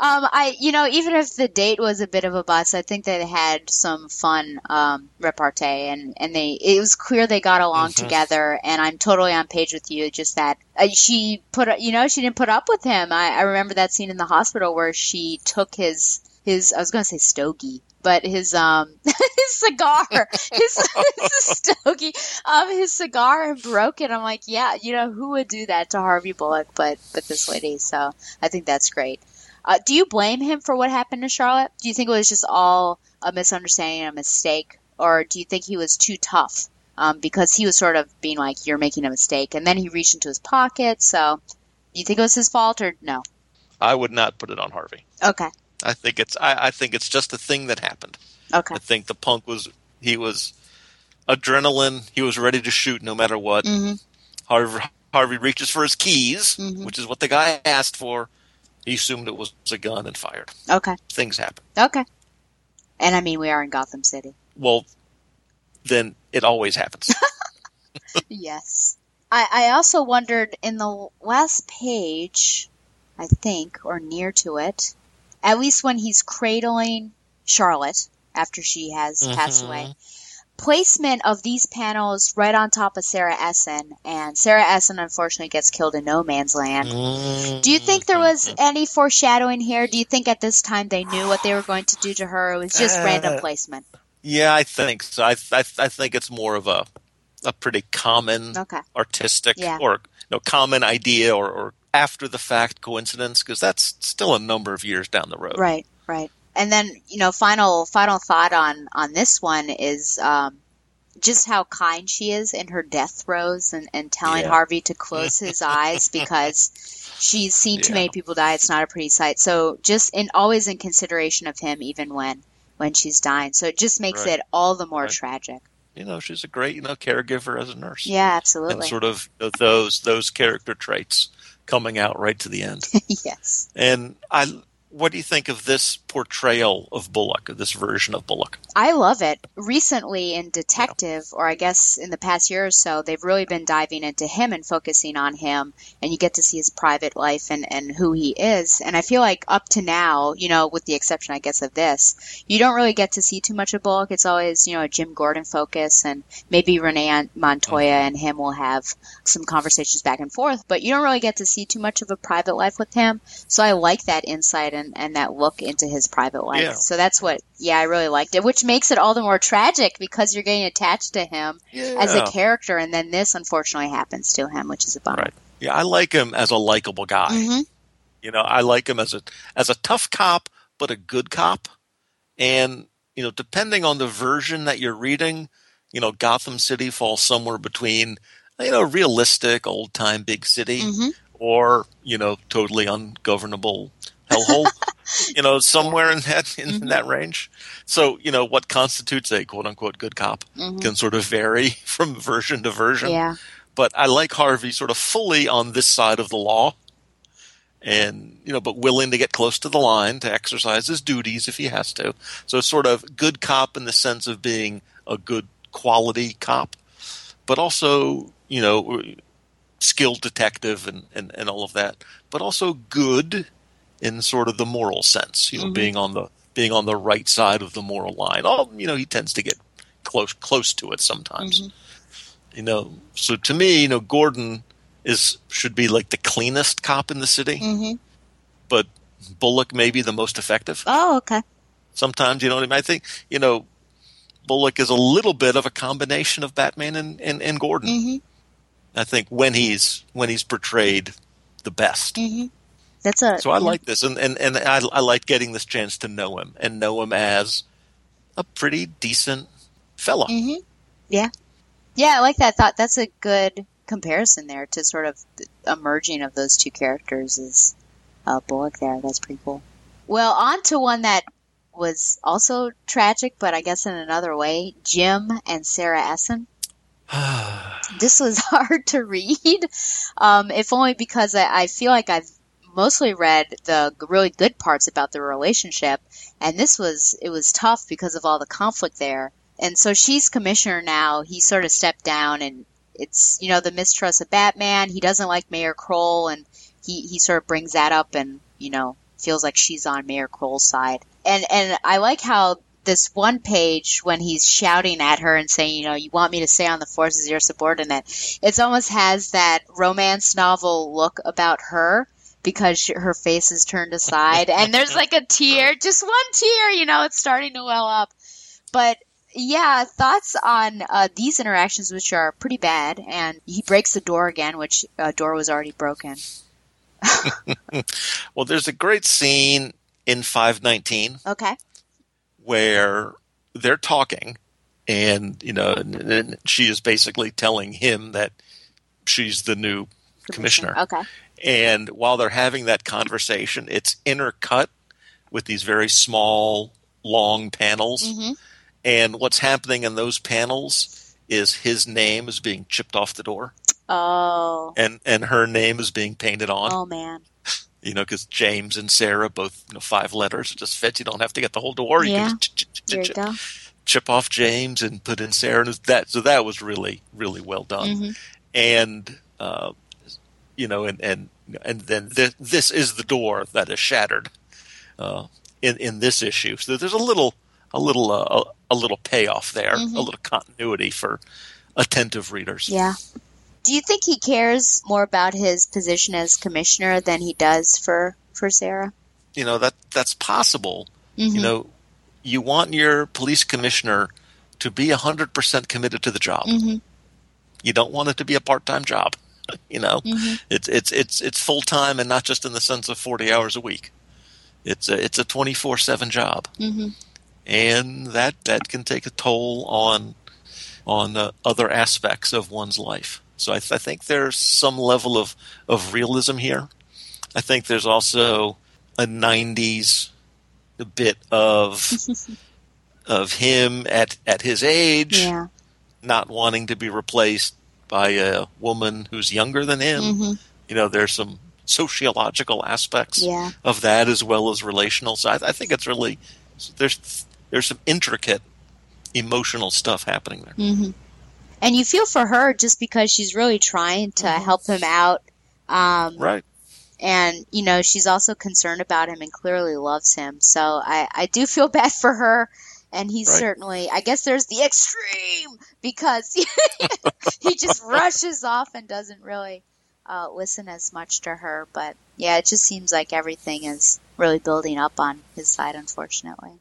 Um, I, you know, even if the date was a bit of a bust, I think they had some fun, um, repartee and, and they, it was clear they got along Mhm. together and I'm totally on page with you. Just that uh, she put, you know, she didn't put up with him. I, I remember that scene in the hospital where she took his, his, I was going to say stogie, but his, um, <laughs> his cigar, <laughs> his, his stogie, um, his cigar and broke it. I'm like, yeah, you know, who would do that to Harvey Bullock, but, but this lady. So I think that's great. Uh, do you blame him for what happened to Charlotte? Do you think it was just all a misunderstanding, a mistake, or do you think he was too tough um, because he was sort of being like, "You're making a mistake," and then he reached into his pocket? So, do you think it was his fault or no? I would not put it on Harvey. Okay, I think it's, I, I think it's just a thing that happened. okay, I think the punk was, he was adrenaline. He was ready to shoot no matter what. hmm Harvey, Harvey reaches for his keys, Mhm. which is what the guy asked for. He assumed it was a gun and fired. okay, Things happen. okay. And I mean, we are in Gotham City. Well, then it always happens. <laughs> <laughs> yes. I, I also wondered in the last page, I think, or near to it, at least when he's cradling Charlotte after she has passed Mhm. away, placement of these panels right on top of Sarah Essen, and Sarah Essen unfortunately gets killed in no man's land. Do you think there was any foreshadowing here? Do you think at this time they knew what they were going to do to her? It was just Uh, random placement. Yeah, I think so. I, I, I think it's more of a a pretty common Okay. artistic Yeah. or no common idea or, or after the fact coincidence because that's still a number of years down the road. Right, right. And then, you know, final final thought on on this one is um, just how kind she is in her death throes and, and telling Yeah. Harvey to close his eyes because she's seen too Yeah. many people die. It's not a pretty sight. So just in always in consideration of him, even when when she's dying. So it just makes Right. it all the more Right. tragic. You know, she's a great you know caregiver as a nurse. Yeah, absolutely. and sort of those those character traits coming out right to the end. <laughs> yes. and I, what do you think of this portrayal of Bullock, of this version of Bullock? I love it. Recently in Detective, or I guess in the past year or so, they've really been diving into him and focusing on him, and you get to see his private life and, and who he is. And I feel like up to now, you know, with the exception, I guess, of this, you don't really get to see too much of Bullock. It's always, you know, a Jim Gordon focus, and maybe Renee Montoya mm-hmm. and him will have some conversations back and forth, but you don't really get to see too much of a private life with him. So I like that insight and, and that look into his private life. Yeah. So that's what, yeah, I really liked it, which makes it all the more tragic because you're getting attached to him as a character, and then this unfortunately happens to him, which is a bummer. Right. Yeah, I like him as a likable guy. Mhm. You know, I like him as a as a tough cop, but a good cop. And, you know, depending on the version that you're reading, you know, Gotham City falls somewhere between, you know, realistic old time big city Mhm. or, you know, totally ungovernable hellhole, <laughs> you know, somewhere in that, in that range. So, you know, what constitutes a quote unquote good cop Mhm. can sort of vary <laughs> from version to version. Yeah. But I like Harvey sort of fully on this side of the law and you know, but willing to get close to the line to exercise his duties if he has to. So sort of good cop in the sense of being a good quality cop, but also you know, skilled detective and and, and all of that, but also good in sort of the moral sense. You know, Mhm. being on the being on the right side of the moral line. All you know, he tends to get close close to it sometimes. You know, so to me, you know, Gordon is should be like the cleanest cop in the city, hmm but Bullock may be the most effective. Oh, okay. Sometimes, you know what I mean? I think, you know, Bullock is a little bit of a combination of Batman and, and, and Gordon. hmm I think when he's when he's portrayed the best. hmm That's a So I like this, and and, and I, I like getting this chance to know him and know him as a pretty decent fella. hmm Yeah. Yeah, I like that thought. That's a good comparison there to sort of the merging of those two characters is uh, Bullock there. That's pretty cool. Well, on to one that was also tragic, but I guess in another way. Jim and Sarah Essen. <sighs> this was <laughs> hard to read, um, if only because I, I feel like I've mostly read the really good parts about the relationship, and this was it was tough because of all the conflict there. And so she's commissioner now. He sort of stepped down, and it's you know the mistrust of Batman. He doesn't like Mayor Krol, and he he sort of brings that up, and you know feels like she's on Mayor Krol's side. And and I like how this one page when he's shouting at her and saying, you know, you want me to stay on the force as your subordinate. It almost has that romance novel look about her because she, her face is turned aside and there's like a tear, <laughs> just one tear, you know, it's starting to well up. But yeah, thoughts on uh, these interactions, which are pretty bad. And he breaks the door again, which uh, door was already broken. <laughs> well, there's a great scene in 519 Okay. where they're talking, and you know, and, and she is basically telling him that she's the new commissioner. Okay. And while they're having that conversation, it's intercut with these very small, long panels. hmm And what's happening in those panels is his name is being chipped off the door, Oh. and and her name is being painted on. Oh man. <laughs> You know, because James and Sarah both you know five letters. It just fits. You don't have to get the whole door. You Yeah. There you go. chip off James and put in Sarah. And that so that was really really well done. Mhm. And uh, you know, and and and then this, this is the door that is shattered uh, in in this issue. So there's a little a little uh, a, little payoff there, Mhm. a little continuity for attentive readers. Yeah. Do you think he cares more about his position as commissioner than he does for for Sarah? You know that that's possible. Mhm. You know, you want your police commissioner to be hundred percent committed to the job. Mhm. You don't want it to be a part time job. <laughs> You know, Mhm. it's it's it's it's full time and not just in the sense of forty hours a week. It's a it's a twenty four seven job, Mhm. and that that can take a toll on on uh, other aspects of one's life. So I, th- I think there's some level of of realism here. I think there's also a '90s bit of <laughs> of him at at his age Yeah. not wanting to be replaced by a woman who's younger than him. Mhm. You know, there's some sociological aspects Yeah. of that as well as relational. So I, I think it's really there's there's some intricate emotional stuff happening there. hmm And you feel for her just because she's really trying to help him out. Um, Right. and you know she's also concerned about him and clearly loves him so i i do feel <laughs> bad for her and he's Right. certainly i guess there's the extreme because <laughs> he just rushes off and doesn't really uh, listen as much to her but yeah it just seems like everything is really building up on his side unfortunately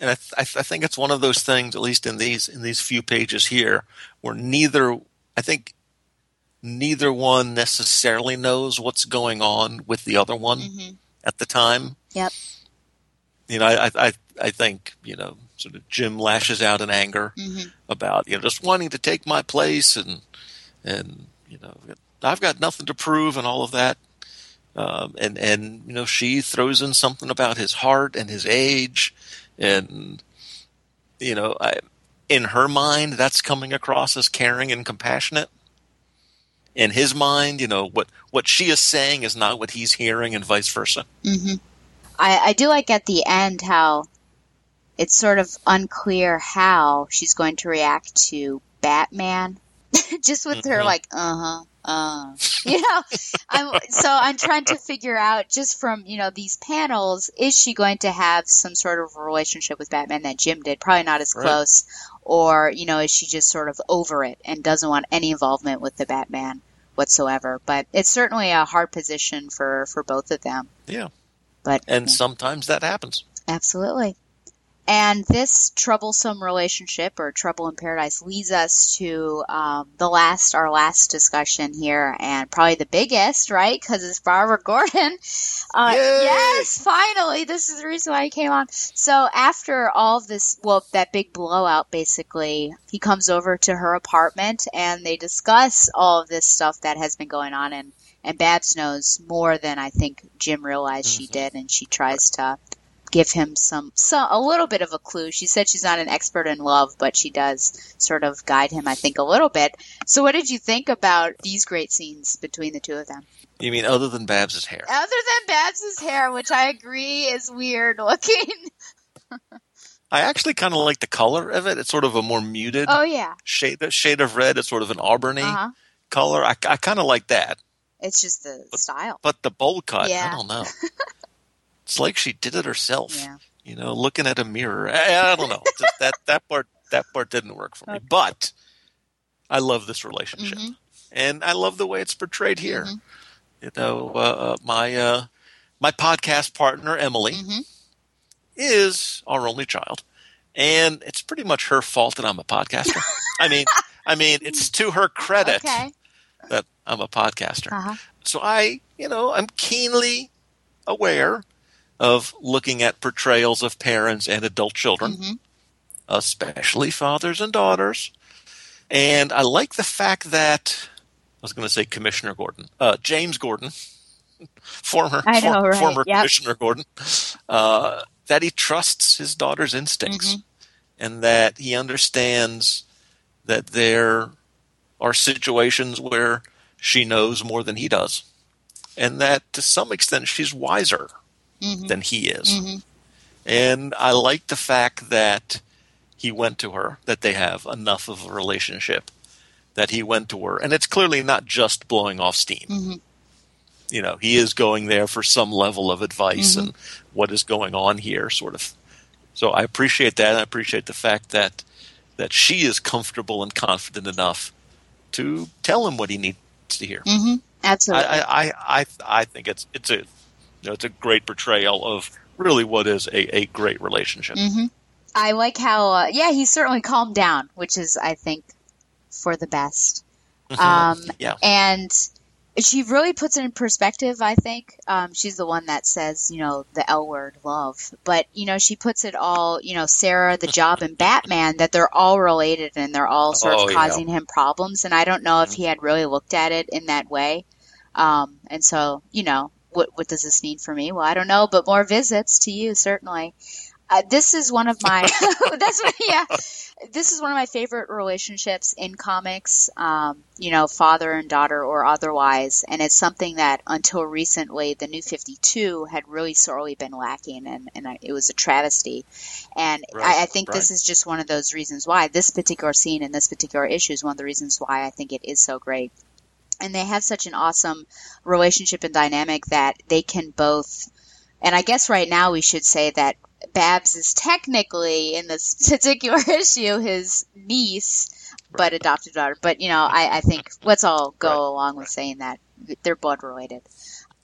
And I, th- I, th- I think it's one of those things, at least in these in these few pages here, where neither I think neither one necessarily knows what's going on with the other one Mhm. at the time. yep You know, I, I, I think, you know, sort of Jim lashes out in anger Mhm. about, you know, just wanting to take my place and, and, you know, I've got nothing to prove and all of that. Um, and, and, you know, she throws in something about his heart and his age and, you know, I, in her mind, that's coming across as caring and compassionate. In his mind, you know, what, what she is saying is not what he's hearing and vice versa. hmm I, I do like at the end how it's sort of unclear how she's going to react to Batman, <laughs> just with her Mhm. like, uh huh, <laughs> uh, you know. I'm, so I'm trying to figure out just from you know these panels, is she going to have some sort of relationship with Batman that Jim did? Probably not as Right. close, or you know, is she just sort of over it and doesn't want any involvement with the Batman whatsoever? But it's certainly a hard position for for both of them. Yeah. But And sometimes that happens. Absolutely. And this troublesome relationship or trouble in paradise leads us to um, the last, our last discussion here, and probably the biggest, right? Because it's Barbara <laughs> Gordon. Uh, yes, finally, this is the reason why he came on. So after all this, well, that big blowout, basically, he comes over to her apartment and they discuss all of this stuff that has been going on, and and Babs knows more than I think Jim realized she did, and she tries to give him some, some a little bit of a clue. She said she's not an expert in love, but she does sort of guide him, I think, a little bit. So, what did you think about these great scenes between the two of them? You mean other than Babs's hair? Other than Babs's hair, which I agree is weird looking. <laughs> I actually kind of like the color of it. It's sort of a more muted oh yeah, shade, shade of red. It's sort of an auburny uh huh. color. I, I kind of like that. It's just the style. But the bowl cut, Yeah. I don't know. <laughs> it's like she did it herself. Yeah. You know, looking at a mirror. I, I don't know. Just <laughs> that that part that part didn't work for me. But I love this relationship, Mhm. and I love the way it's portrayed here. You know, uh, uh, my uh, my podcast partner Emily Mm-hmm. is our only child, and it's pretty much her fault that I'm a podcaster. I mean, I mean, it's to her credit Okay. that I'm a podcaster. Uh-huh. So I, you know, I'm keenly aware of looking at portrayals of parents and adult children, Mhm. especially fathers and daughters. And I like the fact that I was going to say Commissioner Gordon, uh, James Gordon, <laughs> former know, for- right, former yep. Commissioner Gordon, uh, that he trusts his daughter's instincts Mhm. and that he understands that there are situations where she knows more than he does, and that to some extent she's wiser Mhm. than he is. Mhm. And I like the fact that he went to her, that they have enough of a relationship, that he went to her. And it's clearly not just blowing off steam. Mhm. You know, he is going there for some level of advice Mhm. and what is going on here, sort of. So I appreciate that. I appreciate the fact that that she is comfortable and confident enough to tell him what he needs to hear. Mhm. Absolutely. I, I, I, I, I think it's it's a you know, it's a great portrayal of really what is a, a great relationship. hmm I like how, uh, yeah, he's certainly calmed down, which is, I think, for the best. Um, Yeah. And she really puts it in perspective, I think. Um, she's the one that says, you know, the L word, love. But, you know, she puts it all, you know, Sarah, the job, and Batman, that they're all related and they're all sort Oh, of yeah. causing him problems. And I don't know if he had really looked at it in that way. Um, and so, you know, what, what does this mean for me? Well, I don't know, but more visits to you, certainly. Uh, this is one of my <laughs> that's what, yeah this is one of my favorite relationships in comics um, you know father and daughter or otherwise and it's something that until recently the new 52 had really sorely been lacking and, and I, it was a travesty and Right, I, I think this is just one of those reasons why this particular scene and this particular issue is one of the reasons why I think it is so great and they have such an awesome relationship and dynamic that they can both and I guess right now we should say that Babs is technically in this <laughs> particular issue his niece, but adopted daughter. But you know, I, I think let's all go along with saying that they're blood related.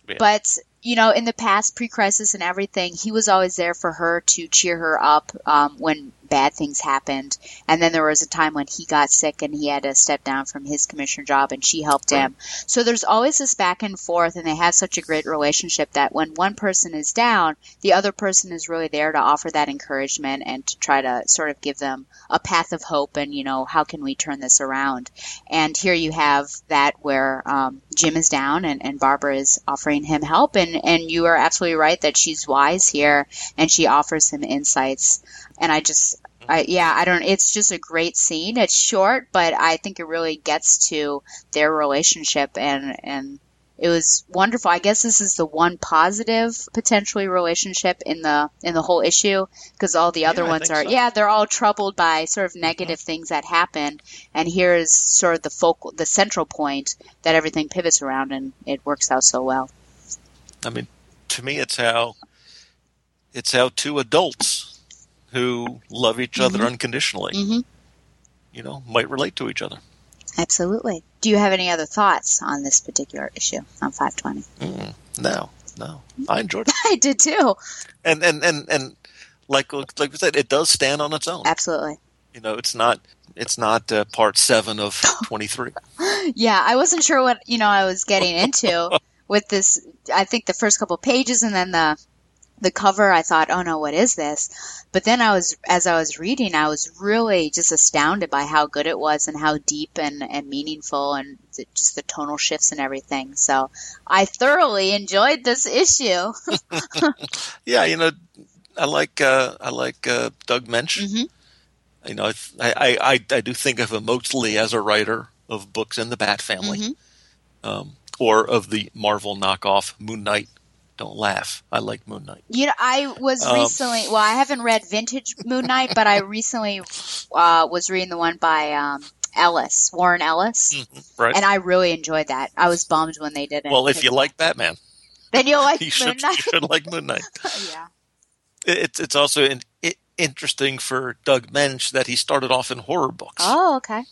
Yeah. But you know, in the past, pre-crisis and everything, he was always there for her to cheer her up um, when bad things happened. And then there was a time when he got sick and he had to step down from his commissioner job and she helped him. So there's always this back and forth and they have such a great relationship that when one person is down, the other person is really there to offer that encouragement and to try to sort of give them a path of hope and, you know, how can we turn this around? And here you have that where um, Jim is down and, and Barbara is offering him help. And, and you are absolutely right that she's wise here and she offers him insights. And I just, mm-hmm. I, yeah, I don't, it's just a great scene. It's short, but I think it really gets to their relationship and, and it was wonderful. I guess this is the one positive potentially relationship in the in the whole issue because all the other Yeah, ones are so. yeah they're all troubled by sort of mm-hmm. negative things that happen and here is sort of the focal the central point that everything pivots around and it works out so well. I mean, to me, it's how it's how two adults who love each other Mhm. unconditionally, hmm you know, might relate to each other. Absolutely. Do you have any other thoughts on this particular issue on 520? Mm, no, no, I enjoyed it, <laughs> I did too. and and and and like like we said, it does stand on its own. Absolutely. You know, it's not it's not uh, part seven of <laughs> twenty three. Yeah, I wasn't sure what you know I was getting into <laughs> with this. I think the first couple pages and then the the cover. I thought, oh no, what is this? But then I was as I was reading, I was really just astounded by how good it was and how deep and and meaningful and the, just the tonal shifts and everything. So I thoroughly enjoyed this issue. <laughs> Yeah, you know, I like uh, I like uh, Doug Moench. hmm You know, I, I I I do think of him mostly as a writer of books in the Bat family, Mhm. um, or of the Marvel knockoff Moon Knight. Don't laugh. I like Moon Knight. You know, I was Um, recently. Well, I haven't read Vintage Moon Knight, but I <laughs> recently uh, was reading the one by um, Ellis, Warren Ellis, Right. and I really enjoyed that. I was bummed when they didn't. well, if you like Batman, then you'll like <laughs> you Moon should, you Knight. should like Moon Knight. <laughs> yeah. It's it's also in, i interesting for Doug Moench that he started off in horror books. Oh, okay.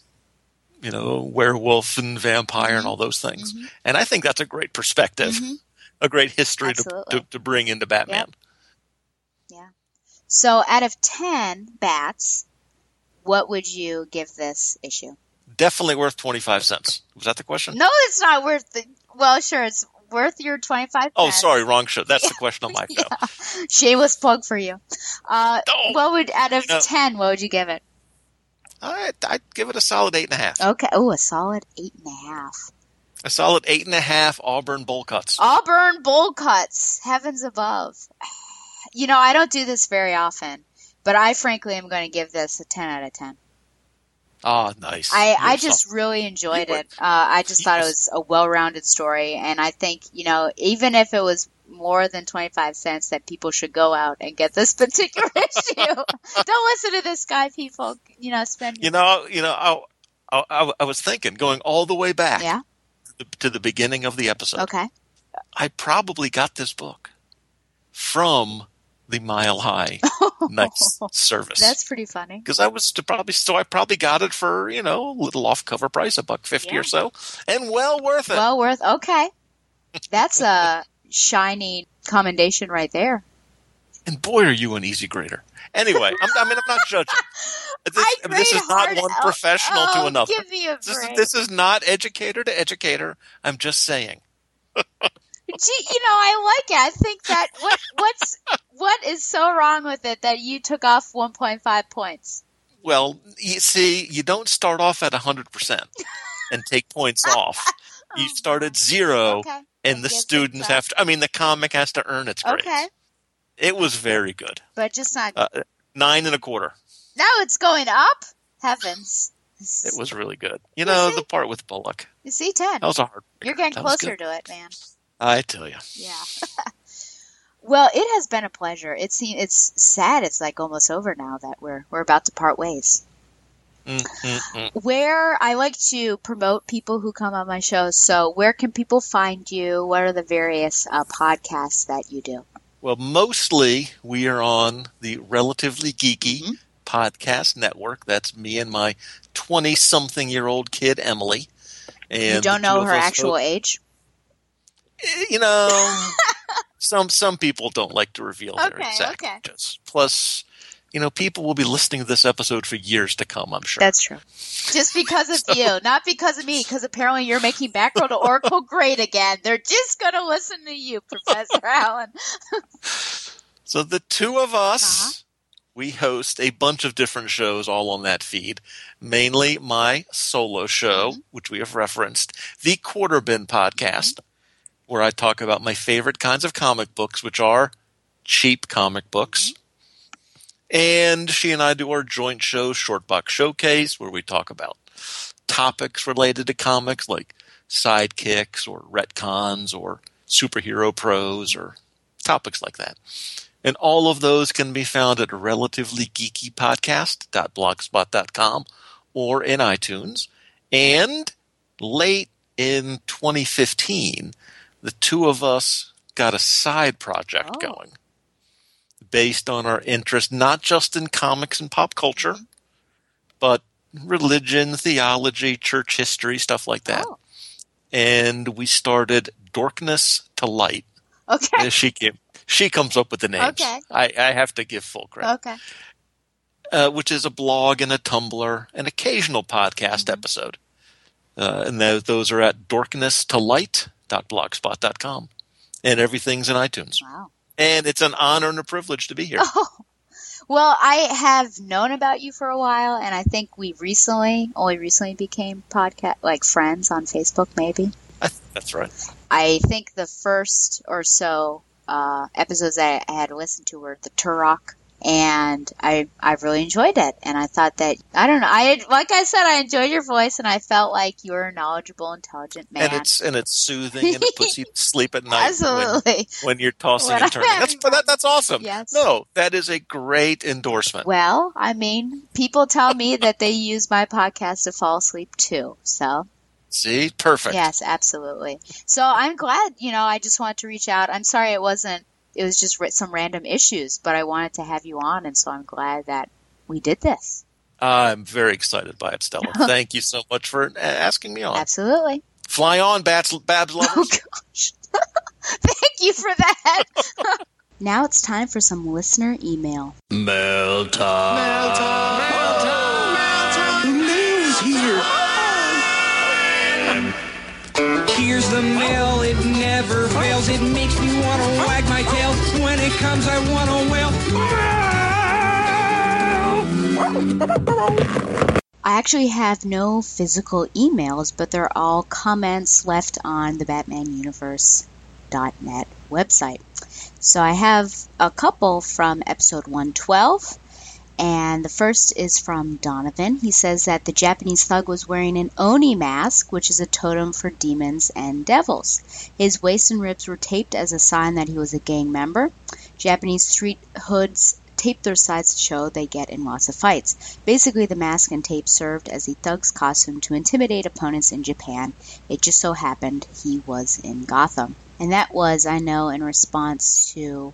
You know, werewolf and vampire Mm-hmm. and all those things. And I think that's a great perspective, Mhm. A great history to, to to bring into Batman. Yeah. So, out of ten bats, what would you give this issue? Definitely worth twenty five cents. Was that the question? No, it's not worth. The, well, sure, it's worth your twenty-five. Oh, cents. sorry, wrong show. That's the <laughs> question on my show. Shameless plug for you. Uh, Oh, what would out of you know- ten? What would you give it? I, I'd give it a solid eight and a half. Okay. Oh, a solid eight and a half. A solid eight and a half Auburn bowl cuts. Auburn bowl cuts. Heavens above. <sighs> You know, I don't do this very often, but I frankly am going to give this a ten out of ten. Ah, nice. I, You're I just soft- really enjoyed it. Uh, I just thought it was a well-rounded story, and I think you know, even if it was more than twenty-five cents, that people should go out and get this <laughs> particular issue. <laughs> Don't listen to this guy, people. You know, spend. You know, you know, I, I, I was thinking, going all the way back Yeah. To, the, beginning of the episode. Okay. I probably got this book from the Mile High <laughs> Nights service. That's pretty funny. because I was to probably so I probably got it for you know a little off cover price, a buck fifty Yeah. or so, and well worth it. Well worth. Okay. <laughs> That's a shining commendation right there. and boy, are you an easy grader. Anyway, I'm, I mean, I'm not judging. <laughs> This, I mean, this is not one Oh, professional oh, to another. Give me a This is, break. this is not educator to educator. I'm just saying. <laughs> Gee, you know, I like it. I think that what what's <laughs> what is so wrong with it that you took off 1.5 points? Well, you see, you don't start off at 100% and take points off. You oh, start at 0 Okay. and the students have to, I mean, the comic has to earn its grades. Okay, It was very good. but just not. Uh, nine and a quarter. now it's going up. Heavens. It was really good. You know, the part with Bullock. You see, 10. That was a hard. You're getting that closer to it, man. I tell you. Yeah. <laughs> well, it has been a pleasure. It seems it's sad. It's like almost over now that we're we're about to part ways. Mm, mm, mm. Where I like to promote people who come on my show. So, where can people find you? What are the various uh, podcasts that you do? Well, mostly we are on the Relatively Geeky Mm-hmm. podcast network. That's me and my 20 something year old kid, Emily. And you don't know her actual age. Eh, You know, <laughs> some some people don't like to reveal their Okay, exact okay. ages. Plus, you know, people will be listening to this episode for years to come, I'm sure. That's true. Just because of <laughs> you, not because of me, because apparently you're making Batgirl to Oracle <laughs> great again. They're just going to listen to you, Professor <laughs> Allen. so the two of us, uh-huh. we host a bunch of different shows all on that feed. Mainly my solo show, mm-hmm. which we have referenced, the Quarter Bin podcast, mm-hmm. where I talk about my favorite kinds of comic books, which are cheap comic books. Mm-hmm. And she and I do our joint show, Short Box Showcase, where we talk about topics related to comics like sidekicks or retcons or superhero pros or topics like that. And all of those can be found at relativelygeekypodcast.blogspot.com or in iTunes. And late in 2015, the two of us got a side project Oh. going based on our interest not just in comics and pop culture, but religion, theology, church history, stuff like that. Oh. And we started Dorkness to Light. Okay. Yeah, she came, she comes up with the names. Okay. I, I have to give full credit. Okay. Uh, which is a blog and a Tumblr, an occasional podcast Mm-hmm. episode. Uh, and those, those are at dorknesstolight.blogspot.com. And everything's in iTunes. Wow. And it's an honor and a privilege to be here. <laughs> Oh. Well, I have known about you for a while, and I think we recently, only recently became podcast, like friends on Facebook, maybe. That's right. I think the first or so uh, episodes I had listened to were the Turok, and I I really enjoyed it. And I thought that I don't know. I like I said, I enjoyed your voice, and I felt like you were a knowledgeable, intelligent man. And it's and it's soothing and it puts you to <laughs> sleep at night Absolutely. when, when you're tossing When and turning. That's that, that's awesome. Yes. No, that is a great endorsement. Well, I mean, people tell me that they use my podcast to fall asleep too. So, See, perfect. yes, absolutely. So I'm glad, you know, I just wanted to reach out. I'm sorry it wasn't, it was just some random issues, but I wanted to have you on. And so I'm glad that we did this. I'm very excited by it, Stella. <laughs> Thank you so much for uh, asking me on. Absolutely. Fly on, Bats, Babs Oh, gosh. <laughs> Thank you for that. <laughs> now it's time for some listener email. Mail time. Mail time. Mail time. Mail time. Mail's here. Here's the mail, it never fails. It makes me want to wag my tail. Comes, I want. I actually have no physical emails, but they're all comments left on the BatmanUniverse.net website. So I have a couple from episode 112, and the first is from Donovan. He says that the Japanese thug was wearing an Oni mask, which is a totem for demons and devils. His waist and ribs were taped as a sign that he was a gang member. Japanese street hoods tape their sides to show they get in lots of fights. Basically, the mask and tape served as a thug's costume to intimidate opponents in Japan. It just so happened he was in Gotham. And that was, I know, in response to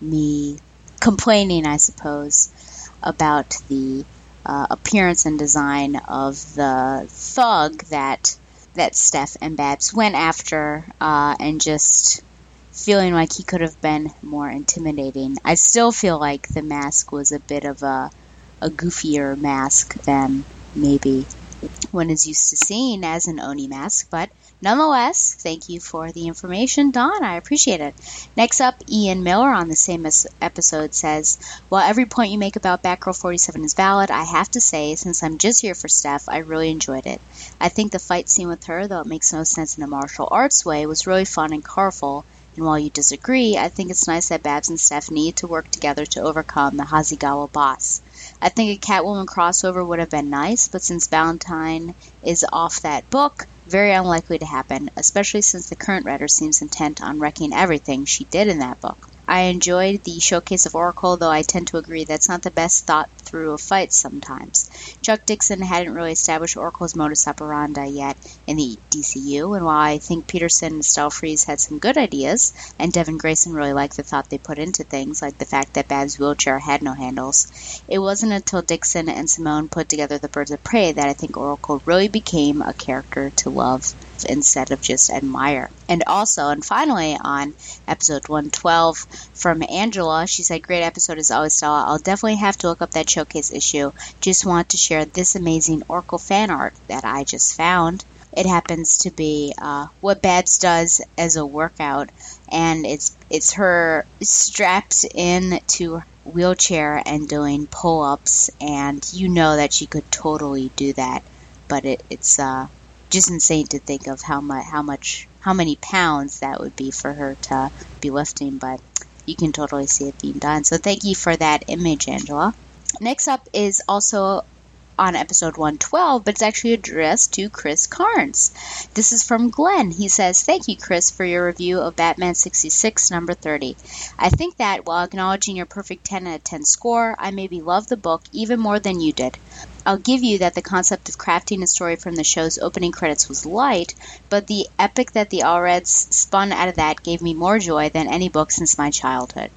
me complaining, I suppose, about the uh, appearance and design of the thug that that Steph and Babs went after, uh, and just feeling like he could have been more intimidating. I still feel like the mask was a bit of a a goofier mask than maybe one is used to seeing as an Oni mask, but nonetheless, thank you for the information, Don. I appreciate it. Next up, Ian Miller on the same episode says, While every point you make about Batgirl 47 is valid, I have to say, since I'm just here for Steph, I really enjoyed it. I think the fight scene with her, though it makes no sense in a martial arts way, was really fun and colorful. And while you disagree, I think it's nice that Babs and Steph need to work together to overcome the Hazigawa boss. I think a Catwoman crossover would have been nice, but since Valentine is off that book, very unlikely to happen, especially since the current writer seems intent on wrecking everything she did in that book. I enjoyed the showcase of Oracle, though I tend to agree that's not the best thought through of fights sometimes. Chuck Dixon hadn't really established Oracle's modus operandi yet in the DCU, and while I think Peterson and Estelle Freeze had some good ideas, and Devin Grayson really liked the thought they put into things, like the fact that Bab's wheelchair had no handles, it wasn't until Dixon and Simone put together the Birds of Prey that I think Oracle really became a character to love instead of just admire. And also, and finally, on episode 112 from Angela, she said, Great episode as always, Stella. I'll definitely have to look up that showcase issue. Just want to share this amazing Oracle fan art that I just found. It happens to be uh, what Babs does as a workout, and it's it's her strapped in to wheelchair and doing pull-ups, and you know that she could totally do that. But it, it's uh, just insane to think of how much how much how many pounds that would be for her to be lifting. But you can totally see it being done. So thank you for that image, Angela. Next up is also on episode 112, but it's actually addressed to Chris Carnes. This is from Glenn. He says, Thank you, Chris, for your review of Batman 66, number 30. I think that while acknowledging your perfect 10 out of 10 score, I maybe loved the book even more than you did. I'll give you that the concept of crafting a story from the show's opening credits was light, but the epic that the Allreds spun out of that gave me more joy than any book since my childhood.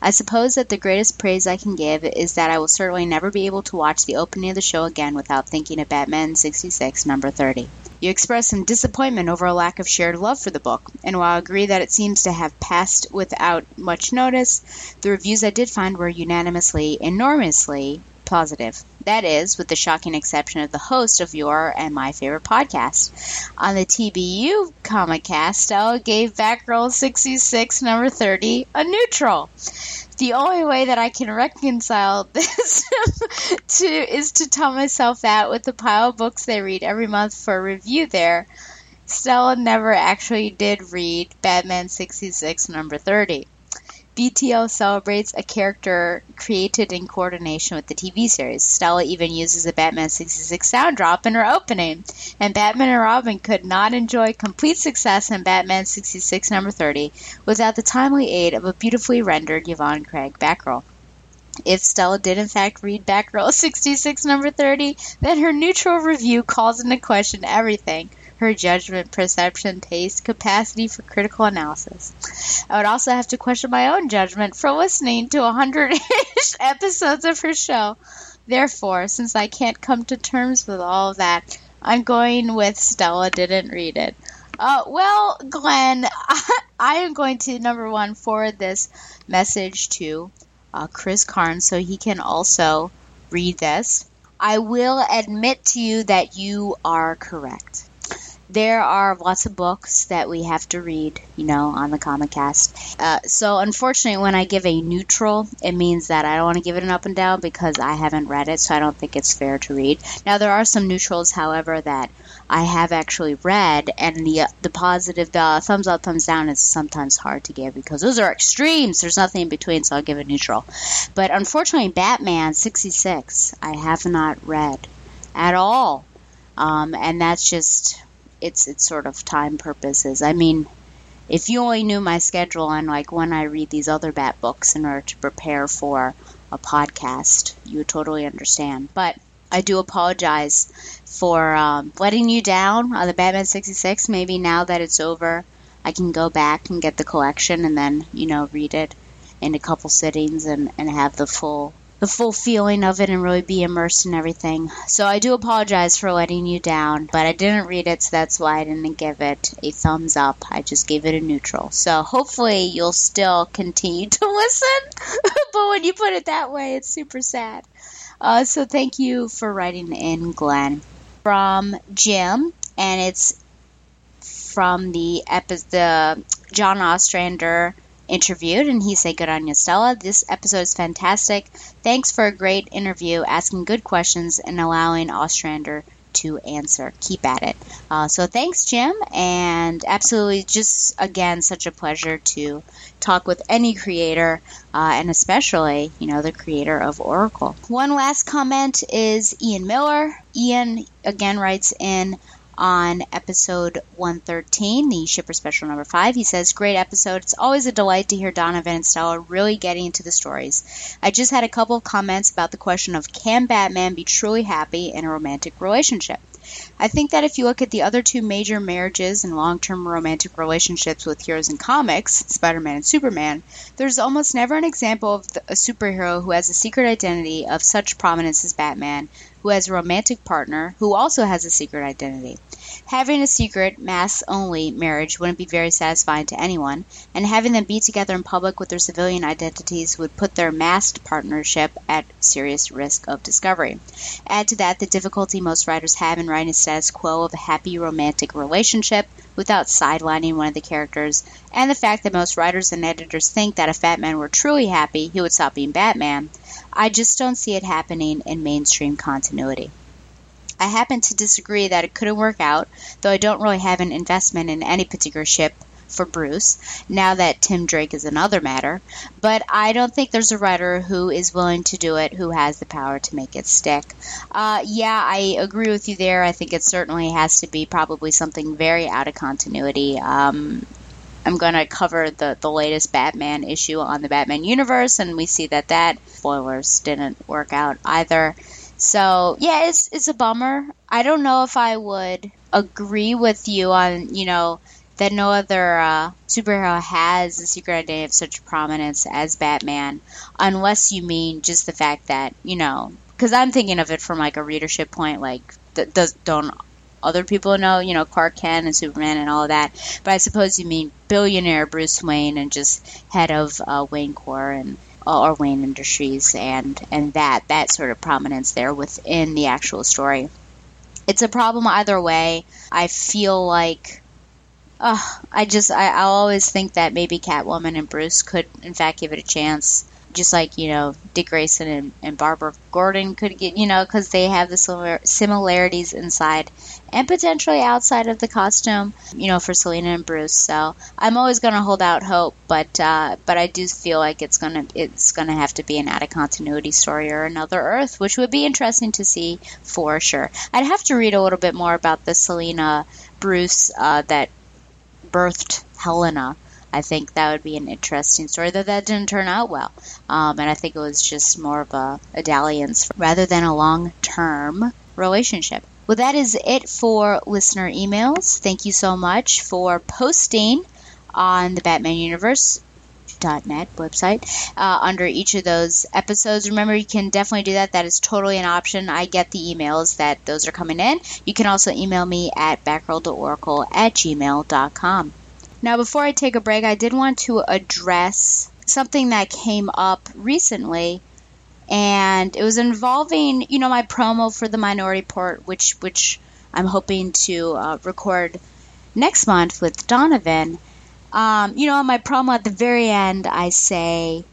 I suppose that the greatest praise I can give is that I will certainly never be able to watch the opening of the show again without thinking of Batman 66, number 30. You express some disappointment over a lack of shared love for the book, and while I agree that it seems to have passed without much notice, the reviews I did find were unanimously enormously positive. That is, with the shocking exception of the host of your and my favorite podcast. On the TBU Comic Cast, Stella gave Batgirl 66, number 30, a neutral. The only way that I can reconcile <laughs> this to is to tell myself that with the pile of books they read every month for review there, Stella never actually did read Batman 66, number 30. BTO celebrates a character created in coordination with the TV series. Stella even uses a Batman 66 sound drop in her opening, and Batman and Robin could not enjoy complete success in Batman 66 number 30 without the timely aid of a beautifully rendered Yvonne Craig Batgirl. If Stella did in fact read Batgirl <laughs> 66 number 30, then her neutral review calls into question everything her judgment, perception, taste, capacity for critical analysis. I would also have to question my own judgment for listening to a hundred ish <laughs> episodes of her show. Therefore, since I can't come to terms with all of that, I'm going with Stella didn't read it. Uh, well, Glenn, I, <laughs> I, am going to number one forward this message to uh, Chris Carnes so he can also read this. I will admit to you that you are correct there are lots of books that we have to read, you know, on the Comic Cast. Uh, so, unfortunately, when I give a neutral, it means that I don't want to give it an up and down because I haven't read it, so I don't think it's fair to read. Now, there are some neutrals, however, that I have actually read, and the the positive, the thumbs up, thumbs down is sometimes hard to give because those are extremes. There's nothing in between, so I'll give a neutral. But unfortunately, Batman 66, I have not read at all. Um, and that's just it's it's sort of time purposes. I mean, if you only knew my schedule and like when I read these other Bat books in order to prepare for a podcast, you would totally understand. But I do apologize for um, letting you down on the Batman 66. Maybe now that it's over, I can go back and get the collection and then, you know, read it in a couple sittings and, and have the full the full feeling of it and really be immersed in everything. So I do apologize for letting you down, but I didn't read it, so that's why I didn't give it a thumbs up. I just gave it a neutral. So hopefully you'll still continue <laughs> to listen, <laughs> but when you put it that way, it's super sad. Uh, so thank you for writing in, Glenn. From Jim, and it's from the epi- the John Ostrander interviewed, and he said, Good on you, Stella. This episode is fantastic. Thanks for a great interview, asking good questions, and allowing Ostrander to answer. Keep at it. Uh, so thanks, Jim, and absolutely just again such a pleasure to talk with any creator, uh, and especially you know the creator of Oracle. One last comment is Ian Miller. Ian again writes in on episode 113, the Shipper Special number 5. He says, Great episode. It's always a delight to hear Donovan and Stella really getting into the stories. I just had a couple of comments about the question of can Batman be truly happy in a romantic relationship? I think that if you look at the other two major marriages and long term romantic relationships with heroes in comics, Spider Man and Superman, there's almost never an example of a superhero who has a secret identity of such prominence as Batman, who has a romantic partner who also has a secret identity. Having a secret, mass only marriage wouldn't be very satisfying to anyone, and having them be together in public with their civilian identities would put their masked partnership at serious risk of discovery. Add to that the difficulty most writers have in writing a status quo of a happy romantic relationship without sidelining one of the characters, and the fact that most writers and editors think that if Batman were truly happy, he would stop being Batman. I just don't see it happening in mainstream continuity. I happen to disagree that it couldn't work out, though I don't really have an investment in any particular ship for Bruce, now that Tim Drake is another matter. But I don't think there's a writer who is willing to do it who has the power to make it stick. Uh, yeah, I agree with you there. I think it certainly has to be probably something very out of continuity. Um, I'm going to cover the, the latest Batman issue on the Batman universe, and we see that that, spoilers, didn't work out either. So yeah, it's it's a bummer. I don't know if I would agree with you on you know that no other uh, superhero has the secret identity of such prominence as Batman, unless you mean just the fact that you know. Because I'm thinking of it from like a readership point, like th- does don't other people know, you know, Clark Kent and Superman and all that. But I suppose you mean billionaire Bruce Wayne and just head of uh, Wayne Corp and or Wayne Industries and and that that sort of prominence there within the actual story. It's a problem either way. I feel like uh, I just I, I'll always think that maybe Catwoman and Bruce could in fact give it a chance just like you know Dick Grayson and, and Barbara Gordon could get you know because they have the similar similarities inside and potentially outside of the costume you know for Selina and Bruce. So I'm always going to hold out hope but uh, but I do feel like it's gonna it's gonna have to be an out of continuity story or another Earth which would be interesting to see for sure. I'd have to read a little bit more about the Selina Bruce uh, that birthed Helena I think that would be an interesting story, though that didn't turn out well. Um, and I think it was just more of a, a dalliance rather than a long term relationship. Well, that is it for listener emails. Thank you so much for posting on the Batman Universe net website uh, under each of those episodes. Remember, you can definitely do that. That is totally an option. I get the emails that those are coming in. You can also email me at batgirltooracle at gmail.com. Now, before I take a break, I did want to address something that came up recently, and it was involving, you know, my promo for the Minority Report, which which I'm hoping to uh, record next month with Donovan. Um, you know, in my promo at the very end, I say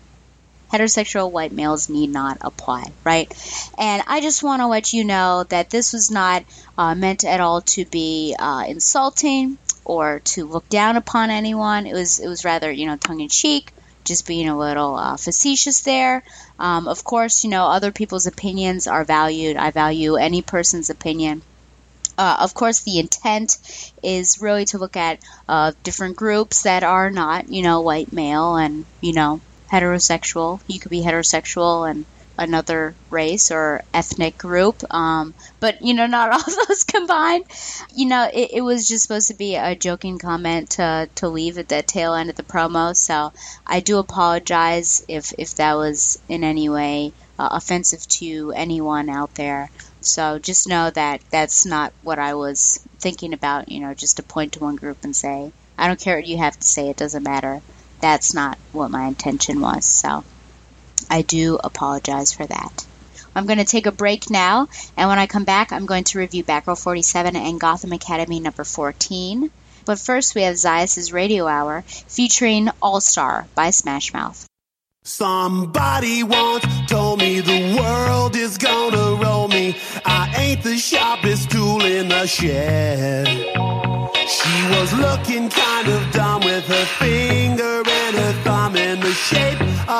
heterosexual white males need not apply, right? And I just want to let you know that this was not uh, meant at all to be uh, insulting or to look down upon anyone. It was it was rather you know tongue in cheek, just being a little uh, facetious there. Um, of course, you know other people's opinions are valued. I value any person's opinion. Uh, of course, the intent is really to look at uh, different groups that are not, you know, white male and, you know, heterosexual. You could be heterosexual and another race or ethnic group. Um, but, you know, not <laughs> all those combined. You know, it, it, was just supposed to be a joking comment to, to leave at the tail end of the promo. So I do apologize if, if that was in any way uh, offensive to anyone out there. So just know that that's not what I was thinking about, you know, just to point to one group and say, I don't care what you have to say, it doesn't matter. That's not what my intention was. So I do apologize for that. I'm going to take a break now, and when I come back, I'm going to review Batgirl 47 and Gotham Academy number 14. But first, we have Zayas' Radio Hour featuring All Star by Smash Mouth. Somebody once told me the world is gonna roll me. I ain't the sharpest tool in the shed. She was looking kind of dumb with her finger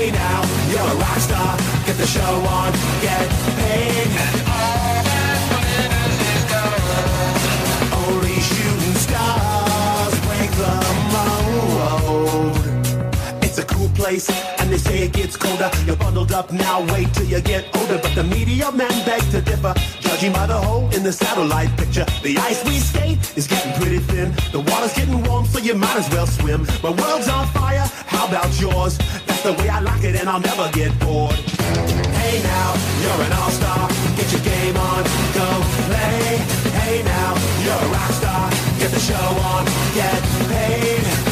Now, you're a rock star. Get the show on, get paid. And all that is gold. Only shooting stars break the mold. It's a cool place, and they say it gets colder. You're bundled up now, wait till you get older. But the media men beg to differ, judging by the hole in the satellite picture. The ice we skate is getting pretty thin. The water's getting warm, so you might as well swim. My world's on fire, how about yours? That's the way I like it, and I'll never get bored. Hey now, you're an all-star. Get your game on, go play. Hey now, you're a rock star. Get the show on, get paid.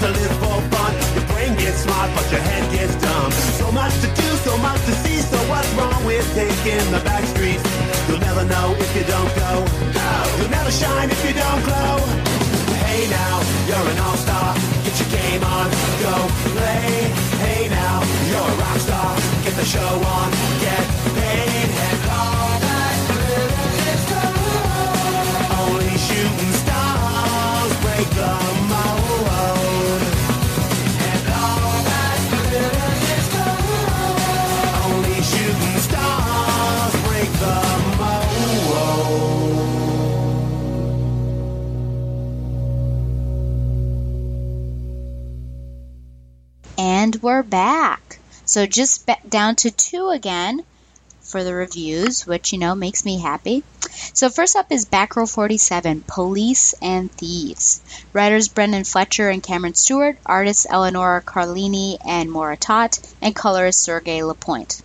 To live for fun? Your brain gets smart, but your head gets dumb. So much to do, so much to see. So what's wrong with taking the back streets? You'll never know if you don't go. You'll never shine if you don't glow. Hey now, you're an all-star. Get your game on, go play. Hey now, you're a rock star. Get the show on, get paid, and all that is. Only shooting stars we're back. So just down to two again for the reviews, which, you know, makes me happy. So first up is Batgirl 47, Police and Thieves. Writers Brenden Fletcher and Cameron Stewart, artists Eleanor Carlini and Moritat, and colorist Sergei Lapointe.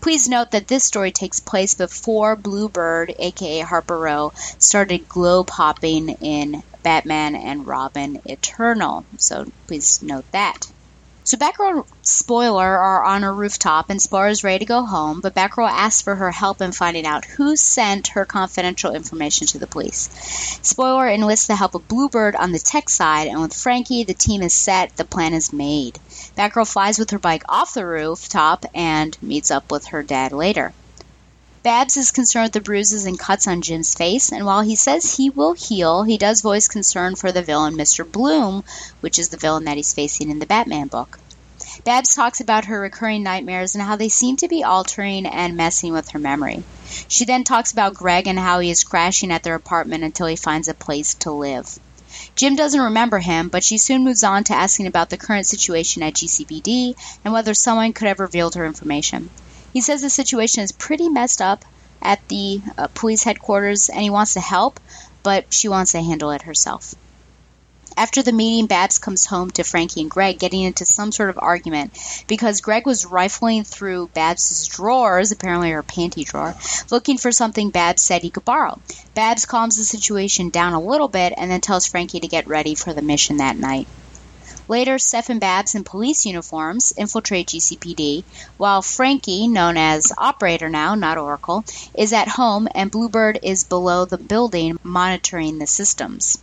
Please note that this story takes place before Bluebird, aka Harper Row, started globe hopping in Batman and Robin Eternal. So please note that. So Batgirl Spoiler are on a rooftop and Spoiler is ready to go home, but Batgirl asks for her help in finding out who sent her confidential information to the police. Spoiler enlists the help of Bluebird on the tech side, and with Frankie, the team is set, the plan is made. Batgirl flies with her bike off the rooftop and meets up with her dad later. Babs is concerned with the bruises and cuts on Jim's face, and while he says he will heal, he does voice concern for the villain, Mr. Bloom, which is the villain that he's facing in the Batman book. Babs talks about her recurring nightmares and how they seem to be altering and messing with her memory. She then talks about Greg and how he is crashing at their apartment until he finds a place to live. Jim doesn't remember him, but she soon moves on to asking about the current situation at GCPD and whether someone could have revealed her information. He says the situation is pretty messed up at the uh, police headquarters and he wants to help, but she wants to handle it herself. After the meeting, Babs comes home to Frankie and Greg getting into some sort of argument because Greg was rifling through Babs's drawers, apparently her panty drawer, looking for something Babs said he could borrow. Babs calms the situation down a little bit and then tells Frankie to get ready for the mission that night. Later, Steph and Babs in police uniforms infiltrate GCPD, while Frankie, known as Operator now, not Oracle, is at home and Bluebird is below the building monitoring the systems.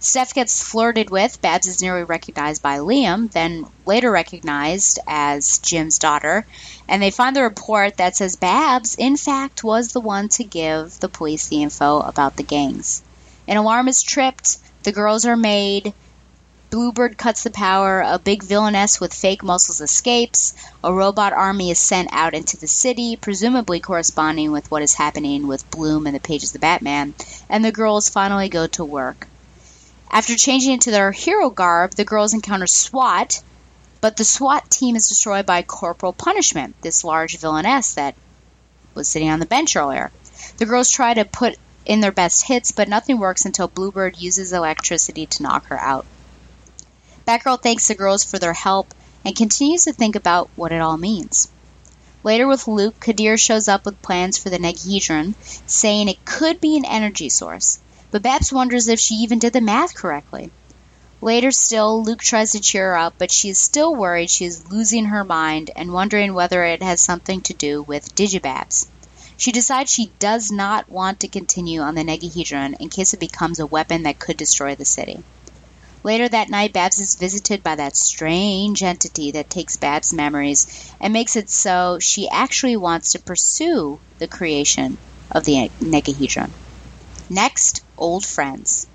Steph gets flirted with. Babs is nearly recognized by Liam, then later recognized as Jim's daughter. And they find the report that says Babs, in fact, was the one to give the police the info about the gangs. An alarm is tripped, the girls are made, Bluebird cuts the power, a big villainess with fake muscles escapes, a robot army is sent out into the city, presumably corresponding with what is happening with Bloom in the pages of the Batman, and the girls finally go to work. After changing into their hero garb, the girls encounter SWAT, but the SWAT team is destroyed by Corporal Punishment, this large villainess that was sitting on the bench earlier. The girls try to put in their best hits, but nothing works until Bluebird uses electricity to knock her out. Batgirl thanks the girls for their help and continues to think about what it all means. Later with Luke, Qadir shows up with plans for the Negahedron, saying it could be an energy source, but Babs wonders if she even did the math correctly. Later still, Luke tries to cheer her up, but she is still worried she is losing her mind and wondering whether it has something to do with Digibabs. She decides she does not want to continue on the Negahedron in case it becomes a weapon that could destroy the city. Later that night, Babs is visited by that strange entity that takes Babs' memories and makes it so she actually wants to pursue the creation of the Negahedron. Next, Old Friends.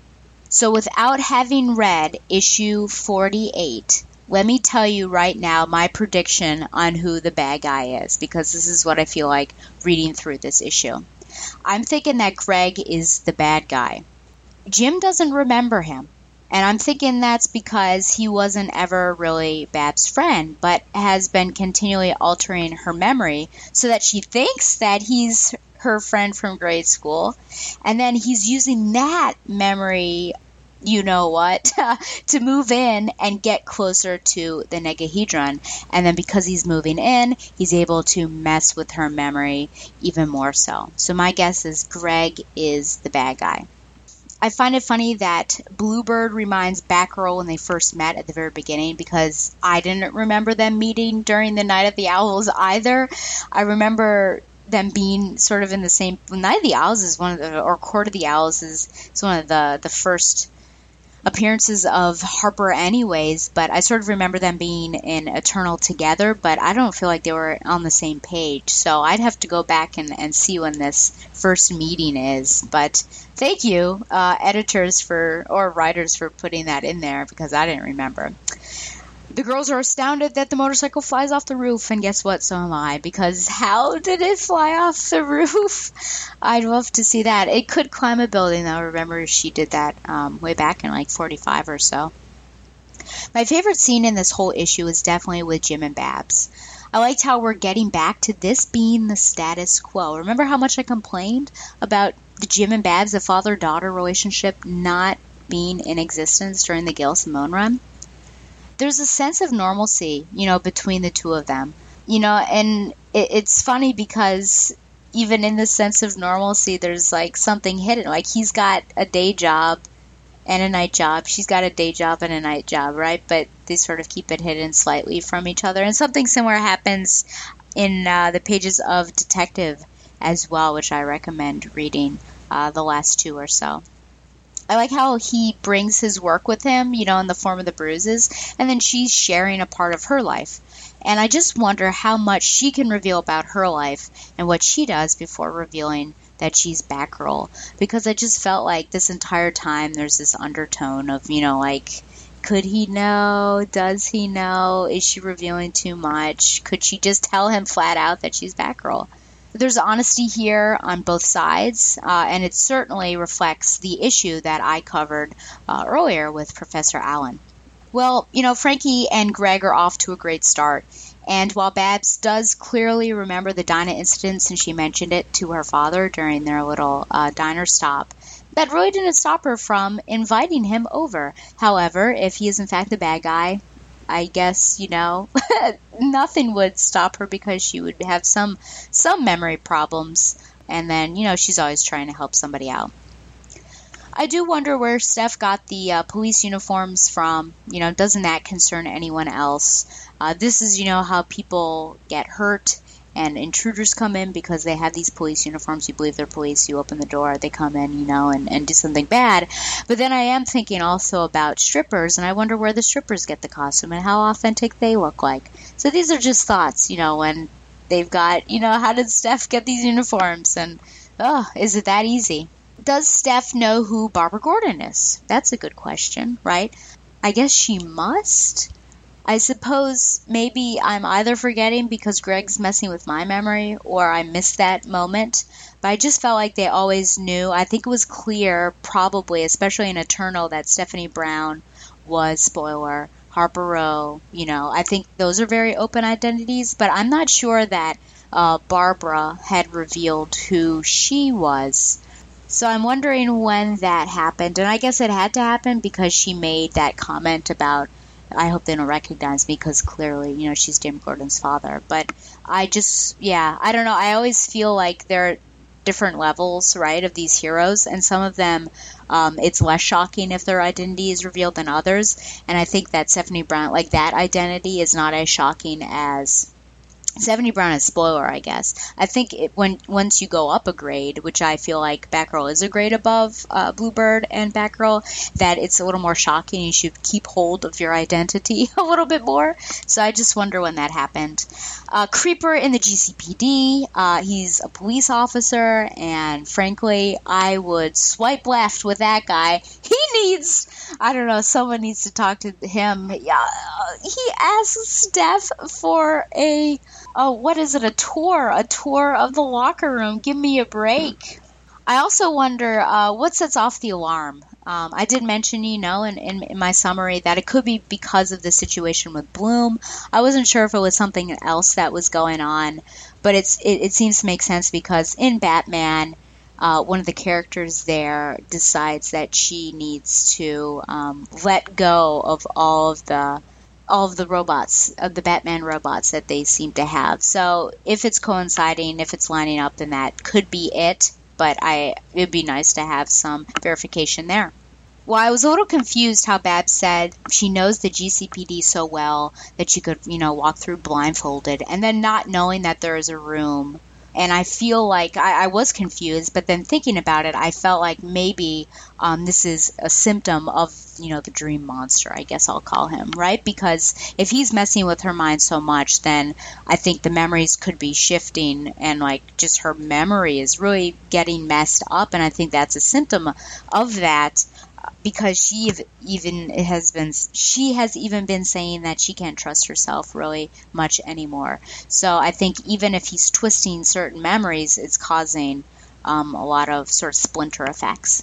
So, without having read issue 48, let me tell you right now my prediction on who the bad guy is, because this is what I feel like reading through this issue. I'm thinking that Greg is the bad guy. Jim doesn't remember him. And I'm thinking that's because he wasn't ever really Bab's friend, but has been continually altering her memory so that she thinks that he's her friend from grade school. And then he's using that memory you know what, <laughs> to move in and get closer to the Negahedron. And then because he's moving in, he's able to mess with her memory even more so. So my guess is Greg is the bad guy. I find it funny that Bluebird reminds Batgirl when they first met at the very beginning because I didn't remember them meeting during the Night of the Owls either. I remember them being sort of in the same Night of the Owls is one of the or Court of the Owls is, is one of the the first appearances of Harper anyways, but I sort of remember them being in Eternal together, but I don't feel like they were on the same page. So I'd have to go back and, and see when this first meeting is. But thank you, uh, editors for or writers for putting that in there because I didn't remember. The girls are astounded that the motorcycle flies off the roof, and guess what? So am I, because how did it fly off the <laughs> roof? I'd love to see that. It could climb a building, though. Remember, she did that um, way back in like 45 or so. My favorite scene in this whole issue is definitely with Jim and Babs. I liked how we're getting back to this being the status quo. Remember how much I complained about the Jim and Babs, the father daughter relationship, not being in existence during the Gail Simone run? there's a sense of normalcy, you know, between the two of them. You know, and it, it's funny because even in the sense of normalcy, there's like something hidden. Like he's got a day job and a night job. She's got a day job and a night job, right? But they sort of keep it hidden slightly from each other. And something similar happens in uh, the pages of Detective as well, which I recommend reading uh, the last two or so. I like how he brings his work with him, you know, in the form of the bruises, and then she's sharing a part of her life. And I just wonder how much she can reveal about her life and what she does before revealing that she's Batgirl. Because I just felt like this entire time there's this undertone of, you know, like, could he know? Does he know? Is she revealing too much? Could she just tell him flat out that she's Batgirl? there's honesty here on both sides, uh, and it certainly reflects the issue that I covered uh, earlier with Professor Allen. Well, you know, Frankie and Greg are off to a great start. And while Babs does clearly remember the Dinah incident since she mentioned it to her father during their little uh, diner stop, that really didn't stop her from inviting him over. However, if he is in fact the bad guy, I guess you know <laughs> nothing would stop her because she would have some some memory problems, and then you know she's always trying to help somebody out. I do wonder where Steph got the uh, police uniforms from. You know, doesn't that concern anyone else? Uh, this is, you know, how people get hurt and intruders come in because they have these police uniforms. You believe they're police. You open the door, they come in, you know, and, and do something bad. But then I am thinking also about strippers, and I wonder where the strippers get the costume and how authentic they look like. So these are just thoughts, you know, when they've got, you know, how did Steph get these uniforms? And, oh, is it that easy? Does Steph know who Barbara Gordon is? That's a good question, right? I guess she must. I suppose maybe I'm either forgetting because Greg's messing with my memory or I missed that moment. But I just felt like they always knew. I think it was clear, probably, especially in Eternal, that Stephanie Brown was, spoiler, Harper Row. You know, I think those are very open identities, but I'm not sure that uh, Barbara had revealed who she was So I'm wondering when that happened. And I guess it had to happen because she made that comment about, I hope they don't recognize me because clearly, you know, she's Jim Gordon's father. But I just, yeah, I don't know. I always feel like there are different levels, right, of these heroes. And some of them, um, it's less shocking if their identity is revealed than others. And I think that Stephanie Brown, like that identity, is not as shocking as Stephanie Brown is spoiler, I guess. I think it, when once you go up a grade, which I feel like Batgirl is a grade above uh, Bluebird and Batgirl, that it's a little more shocking. You should keep hold of your identity <laughs> a little bit more. So I just wonder when that happened. Uh, Creeper in the GCPD. Uh, he's a police officer, and frankly, I would swipe left with that guy. <laughs> He needs. I don't know. Someone needs to talk to him. Yeah, he asks Steph for a oh, what is it? A tour, a tour of the locker room. Give me a break. I also wonder uh, what sets off the alarm. Um, I did mention, you know, in, in, in, my summary that it could be because of the situation with Bloom. I wasn't sure if it was something else that was going on, but it's it, it seems to make sense because in Batman, uh, one of the characters there decides that she needs to um, let go of all of the all of the robots, of the Batman robots that they seem to have. So if it's coinciding, if it's lining up, then that could be it. But I, it'd be nice to have some verification there. Well, I was a little confused how Bab said she knows the GCPD so well that she could, you know, walk through blindfolded, and then not knowing that there is a room and I feel like I, I, was confused, but then thinking about it, I felt like maybe um, this is a symptom of you know the dream monster. I guess I'll call him right because if he's messing with her mind so much, then I think the memories could be shifting, and like just her memory is really getting messed up, and I think that's a symptom of that because she even has been she has even been saying that she can't trust herself really much anymore. So I think even if he's twisting certain memories, it's causing um, a lot of sort of splinter effects.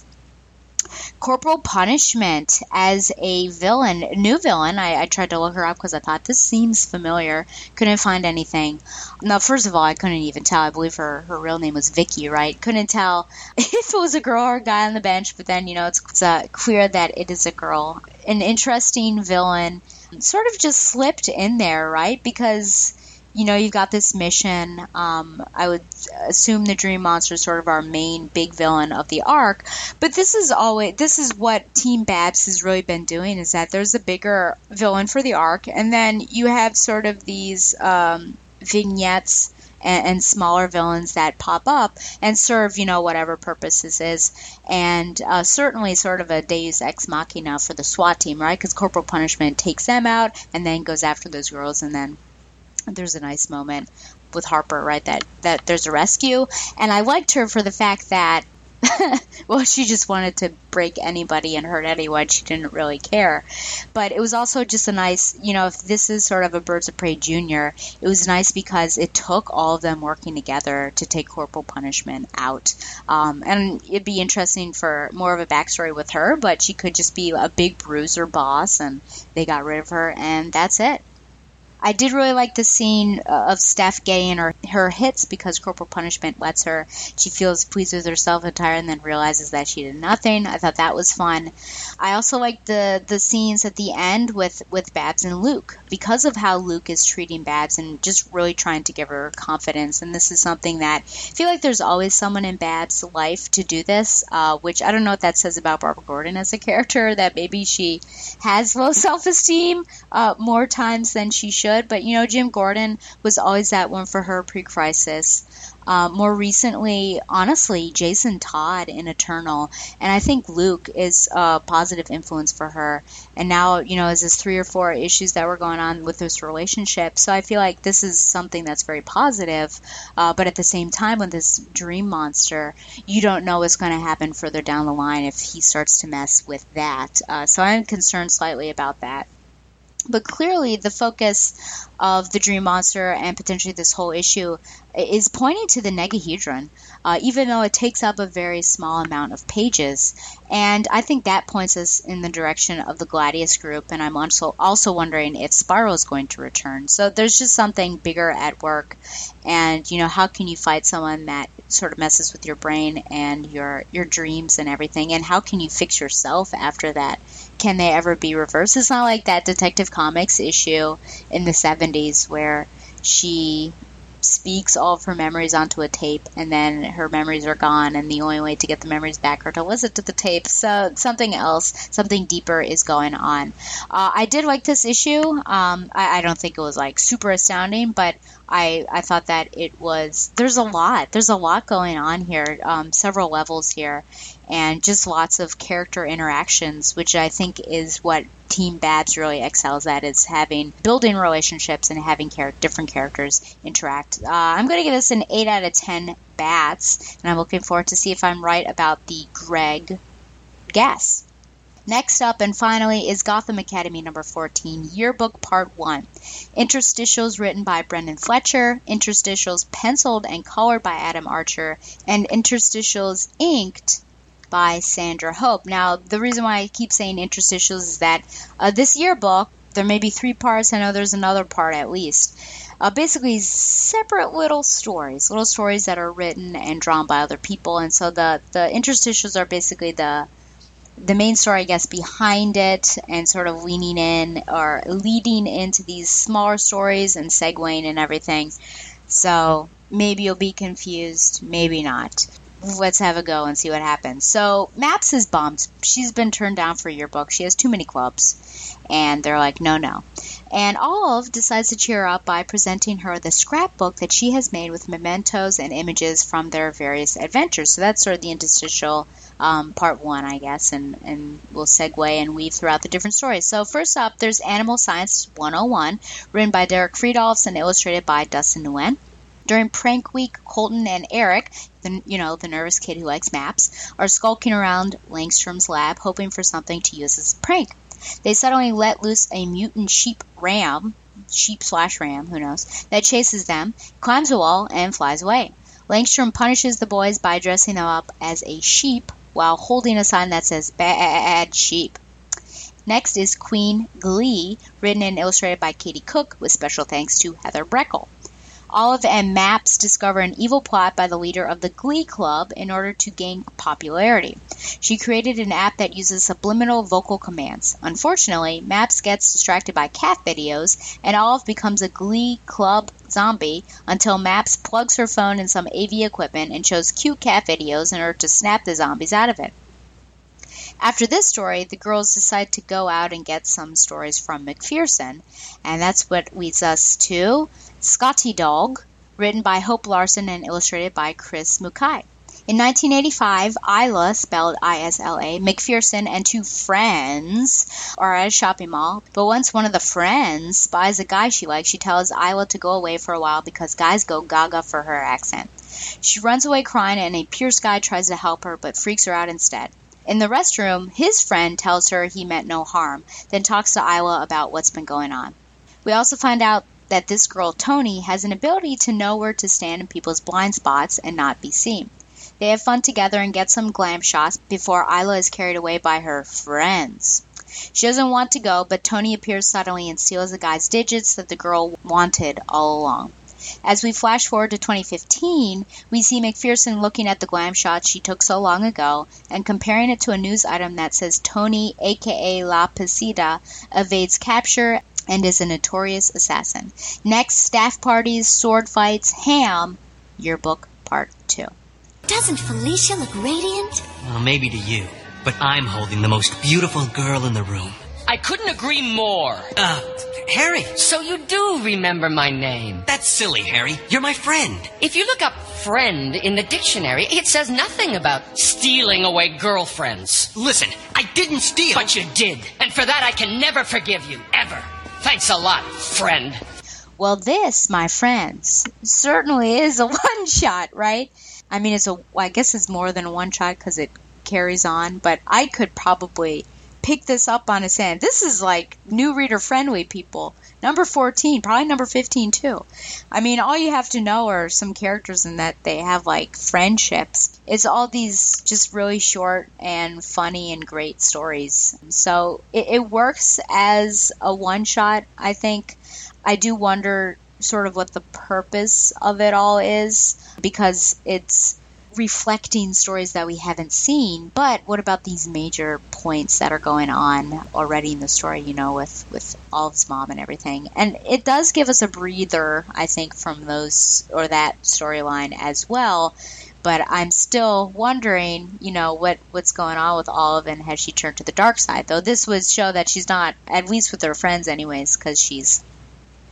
Corporal Punishment as a villain, new villain. I, I tried to look her up because I thought this seems familiar. Couldn't find anything. Now, first of all, I couldn't even tell. I believe her, her real name was Vicky, right? Couldn't tell <laughs> if it was a girl or a guy on the bench, but then, you know, it's, it's uh, clear that it is a girl. An interesting villain sort of just slipped in there, right? Because you know, you've got this mission. Um, I would assume the Dream Monster is sort of our main big villain of the arc, but this is always this is what Team Babs has really been doing is that there's a bigger villain for the arc, and then you have sort of these um, vignettes and, and, smaller villains that pop up and serve, you know, whatever purpose this is. And uh, certainly sort of a deus ex machina for the SWAT team, right? Because Corporal Punishment takes them out and then goes after those girls and then there's a nice moment with Harper, right? That that there's a rescue, and I liked her for the fact that. <laughs> well, she just wanted to break anybody and hurt anyone. She didn't really care. But it was also just a nice, you know, if this is sort of a Birds of Prey Junior, it was nice because it took all of them working together to take corporal punishment out. Um, and it'd be interesting for more of a backstory with her, but she could just be a big bruiser boss, and they got rid of her, and that's it. I did really like the scene uh, of Steph getting her, her hits because corporal punishment lets her. She feels pleased with herself and tired and then realizes that she did nothing. I thought that was fun. I also liked the, the scenes at the end with, with Babs and Luke because of how Luke is treating Babs and just really trying to give her confidence. And this is something that I feel like there's always someone in Babs' life to do this, uh, which I don't know what that says about Barbara Gordon as a character, that maybe she has low self esteem uh, more times than she should good, but you know, Jim Gordon was always that one for her pre crisis. Uh, more recently, honestly, Jason Todd in Eternal, and I think Luke is a positive influence for her. And now, you know, as there's three or four issues that were going on with this relationship, so I feel like this is something that's very positive. Uh, but at the same time, with this dream monster, you don't know what's going to happen further down the line if he starts to mess with that. Uh, so I'm concerned slightly about that. But clearly, the focus of the Dream Monster and potentially this whole issue is pointing to the negahedron, uh, even though it takes up a very small amount of pages. And I think that points us in the direction of the Gladius group. And I'm also also wondering if Spyro is going to return. So there's just something bigger at work. And you know, how can you fight someone that sort of messes with your brain and your your dreams and everything? And how can you fix yourself after that? Can they ever be reversed? It's not like that Detective Comics issue in the 70s where she speaks all of her memories onto a tape and then her memories are gone and the only way to get the memories back are to listen to the tape. So something else something deeper is going on. Uh, i did like this issue. Um, I, I, don't think it was like super astounding but I, I thought that it was there's a lot there's a lot going on here um, several levels here and just lots of character interactions which i think is what Team Babs really excels at is having building relationships and having char- different characters interact. Uh, I'm going to give this an 8 out of 10 bats, and I'm looking forward to see if I'm right about the Greg guess. Next up and finally is Gotham Academy number 14, Yearbook Part 1. Interstitials written by Brenden Fletcher, interstitials penciled and colored by Adam Archer, and interstitials inked by Sandra Hope. Now, the reason why I keep saying interstitials is that uh, this yearbook, there may be three parts. I know there's another part at least. Uh, basically, separate little stories, little stories that are written and drawn by other people. And so the, the interstitials are basically the the main story, I guess, behind it and sort of leaning in or leading into these smaller stories and segueing and everything. So maybe you'll be confused, maybe not let's have a go and see what happens. So Maps is bummed. She's been turned down for your book. She has too many clubs. And they're like, no, no. And Olive decides to cheer up by presenting her the scrapbook that she has made with mementos and images from their various adventures. So that's sort of the interstitial um, part one, I guess, and, and we'll segue and weave throughout the different stories. So first up, there's Animal Science 101, written by Derek Fridolfs and illustrated by Dustin Nguyen. During prank week, Colton and Eric, the, you know, the nervous kid who likes maps, are skulking around Langstrom's lab hoping for something to use as a prank. They suddenly let loose a mutant sheep ram, sheep slash ram, who knows, that chases them, climbs a wall, and flies away. Langstrom punishes the boys by dressing them up as a sheep while holding a sign that says bad sheep. Next is Queen Glee, written and illustrated by Katie Cook, with special thanks to Heather Breckel. Olive and Maps discover an evil plot by the leader of the Glee Club in order to gain popularity. She created an app that uses subliminal vocal commands. Unfortunately, Maps gets distracted by cat videos, and Olive becomes a Glee Club zombie until Maps plugs her phone in some AV equipment and shows cute cat videos in order to snap the zombies out of it. After this story, the girls decide to go out and get some stories from MacPherson, and that's what leads us to Scotty Dog, written by Hope Larson and illustrated by Kris Mukai. In 1985, Isla, spelled I-S-L-A, MacPherson and two friends are at a shopping mall, but once one of the friends spies a guy she likes, she tells Isla to go away for a while because guys go gaga for her accent. She runs away crying and a Pierce guy tries to help her but freaks her out instead. In the restroom, his friend tells her he meant no harm, then talks to Isla about what's been going on. We also find out that this girl, Tony, has an ability to know where to stand in people's blind spots and not be seen. They have fun together and get some glam shots before Isla is carried away by her friends. She doesn't want to go, but Tony appears suddenly and steals the guy's digits that the girl wanted all along. As we flash forward to 2015, we see MacPherson looking at the glam shot she took so long ago and comparing it to a news item that says Tony, aka La Piscina, evades capture and is a notorious assassin. Next, staff parties, sword fights, ham, yearbook part two. Doesn't Felicia look radiant? Well, maybe to you, but I'm holding the most beautiful girl in the room. I couldn't agree more. Uh, Harry. So you do remember my name. That's silly, Harry. You're my friend. If you look up friend in the dictionary, it says nothing about stealing away girlfriends. Listen, I didn't steal. But you did. And for that, I can never forgive you, ever. Thanks a lot, friend. Well, this, my friends, certainly is a <laughs> one shot, right? I mean, it's a, I guess it's more than a one shot because it carries on, but I could probably pick this up on its end. This is like new reader friendly, people. Number 14, probably number 15 too. I mean, all you have to know are some characters in that they have like friendships. It's all these just really short and funny and great stories. So it, it works as a one shot, I think. I do wonder sort of what the purpose of it all is because it's reflecting stories that we haven't seen. But what about these major points that are going on already in the story? You know, with with Olive's mom and everything, and it does give us a breather, I think, from those or that storyline as well. But I'm still wondering, you know, what what's going on with Olive and has she turned to the dark side? Though this would show that she's not, at least with her friends, anyways, because she's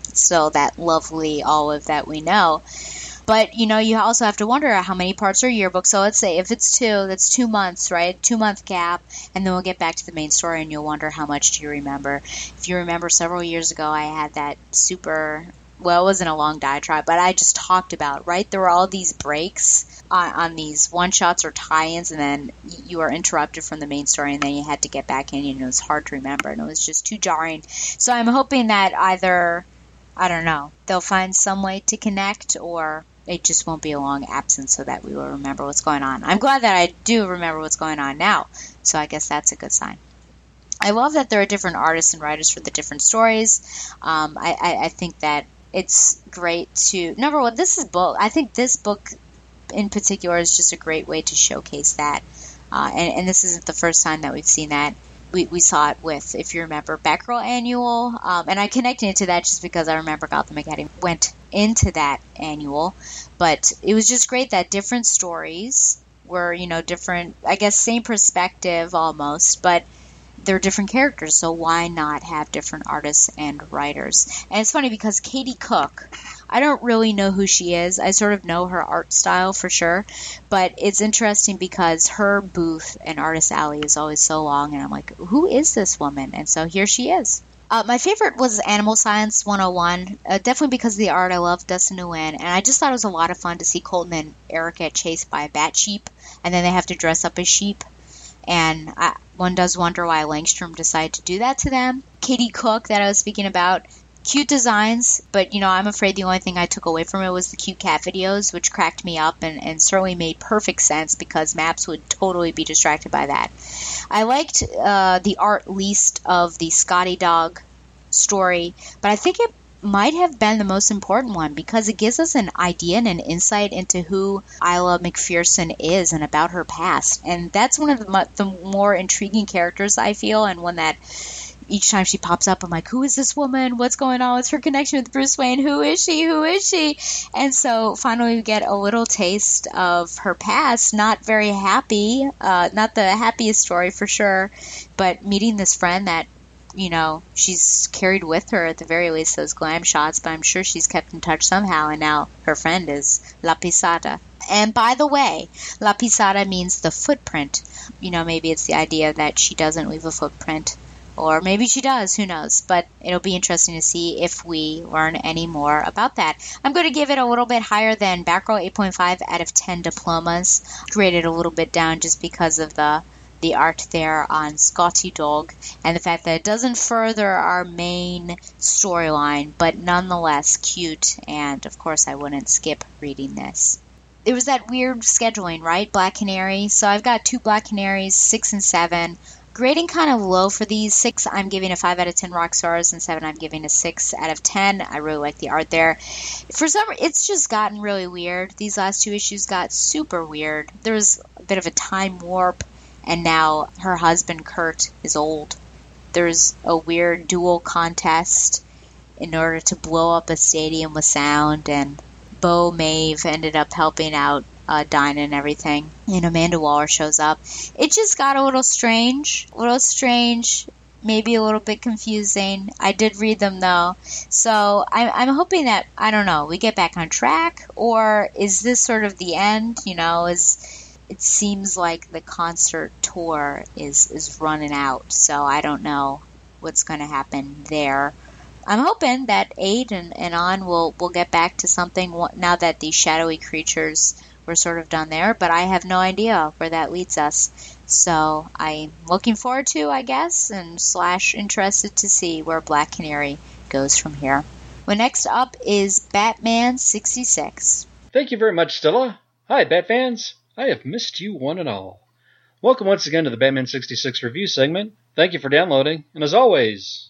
still that lovely Olive that we know. But you know, you also have to wonder how many parts are yearbook. So let's say if it's two, that's two months, right? Two month gap, and then we'll get back to the main story, and you'll wonder how much do you remember. If you remember, several years ago, I had that super. Well, it wasn't a long diatribe, but I just talked about right. There were all these breaks on, on these one shots or tie-ins, and then you were interrupted from the main story, and then you had to get back in, and it was hard to remember, and it was just too jarring. So I'm hoping that either I don't know they'll find some way to connect, or it just won't be a long absence so that we will remember what's going on. I'm glad that I do remember what's going on now, so I guess that's a good sign. I love that there are different artists and writers for the different stories. Um, I, I, I think that it's great to number one. This is book. I think this book in particular is just a great way to showcase that. Uh, and, and, this isn't the first time that we've seen that. We, we saw it with, if you remember, Batgirl Annual, um, and I connected it to that just because I remember Gotham Academy went into that annual. But it was just great that different stories were, you know, different, I guess, same perspective almost, but they're different characters, so why not have different artists and writers? And it's funny because Katie Cook, I don't really know who she is. I sort of know her art style for sure, but it's interesting because her booth and Artist Alley is always so long, and I'm like, who is this woman? And so here she is. Uh, my favorite was Animal Science 101, uh, definitely because of the art. I love Dustin Nguyen, and I just thought it was a lot of fun to see Colton and Eric get chased by a bat sheep, and then they have to dress up as sheep. And I, one does wonder why Langstrom decided to do that to them. Katie Cook, that I was speaking about, cute designs, but you know, I'm afraid the only thing I took away from it was the cute cat videos, which cracked me up and, and certainly made perfect sense because maps would totally be distracted by that. I liked uh, the art least of the Scotty Dog story, but I think it might have been the most important one because it gives us an idea and an insight into who Isla MacPherson is and about her past. And that's one of the, the more intriguing characters I feel, and one that each time she pops up, I'm like, who is this woman? What's going on? What's her connection with Bruce Wayne? Who is she? Who is she? And so finally, we get a little taste of her past. Not very happy, uh, not the happiest story for sure, but meeting this friend that you know, she's carried with her at the very least those glam shots, but I'm sure she's kept in touch somehow, and now her friend is La Pisada. And by the way, La Pisada means the footprint. You know, maybe it's the idea that she doesn't leave a footprint, or maybe she does, who knows. But it'll be interesting to see if we learn any more about that. I'm going to give it a little bit higher than Batgirl 8.5 out of 10 diplomas, graded a little bit down just because of the the art there on Scotty Dog and the fact that it doesn't further our main storyline, but nonetheless cute. And of course, I wouldn't skip reading this. It was that weird scheduling, right? Black Canary. So I've got two Black Canaries, six and seven. Grading kind of low for these. Six, I'm giving a five out of ten rock stars, and seven, I'm giving a six out of ten. I really like the art there. For some, it's just gotten really weird. These last two issues got super weird. There was a bit of a time warp and now her husband Kurt is old. There's a weird duel contest in order to blow up a stadium with sound, and Bo Maeve ended up helping out uh, Dinah and everything. And Amanda Waller shows up. It just got a little strange, a little strange, maybe a little bit confusing. I did read them though, so I'm, I'm hoping that I don't know we get back on track, or is this sort of the end? You know, is it seems like the concert tour is is running out. So I don't know what's going to happen there. I'm hoping that eight and, and on will will get back to something now that these shadowy creatures were sort of done there, but I have no idea where that leads us. So I'm looking forward to, I guess, and slash interested to see where Black Canary goes from here. Well, next up is Batman 66. Thank you very much, Stella. Hi, Bat fans. I have missed you one and all. Welcome once again to the Batman 66 review segment. Thank you for downloading, and as always,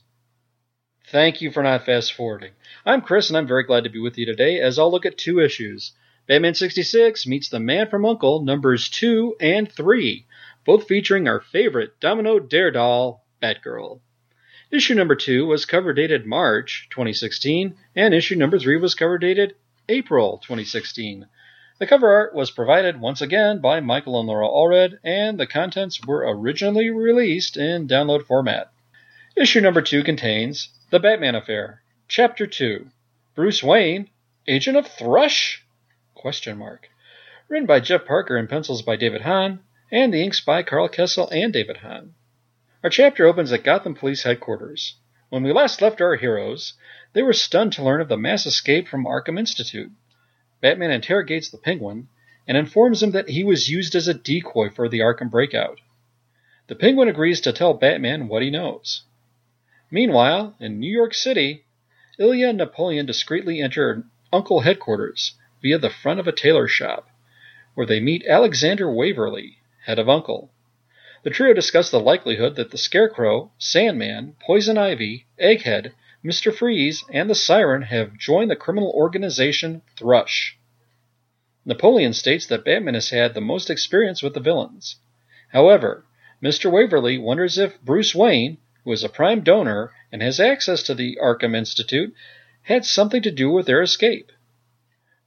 thank you for not fast forwarding. I'm Chris, and I'm very glad to be with you today as I'll look at two issues. Batman 66 meets The Man from Uncle, numbers 2 and 3, both featuring our favorite Domino Daredevil, Batgirl. Issue number 2 was cover dated March 2016, and issue number 3 was cover dated April 2016. The cover art was provided once again by Michael and Laura Allred, and the contents were originally released in download format. Issue number 2 contains The Batman Affair, Chapter 2, Bruce Wayne, Agent of Thrush? Question mark. Written by Jeff Parker and pencils by David Hahn, and the inks by Karl Kesel and David Hahn. Our chapter opens at Gotham Police Headquarters. When we last left our heroes, they were stunned to learn of the mass escape from Arkham Institute. Batman interrogates the Penguin and informs him that he was used as a decoy for the Arkham breakout. The Penguin agrees to tell Batman what he knows. Meanwhile, in New York City, Ilya and Napoleon discreetly enter Uncle headquarters via the front of a tailor shop, where they meet Alexander Waverly, head of Uncle. The trio discuss the likelihood that the Scarecrow, Sandman, Poison Ivy, Egghead, Mr. Freeze, and the Siren have joined the criminal organization Thrush. Napoleon states that Batman has had the most experience with the villains. However, Mr. Waverly wonders if Bruce Wayne, who is a prime donor and has access to the Arkham Institute, had something to do with their escape.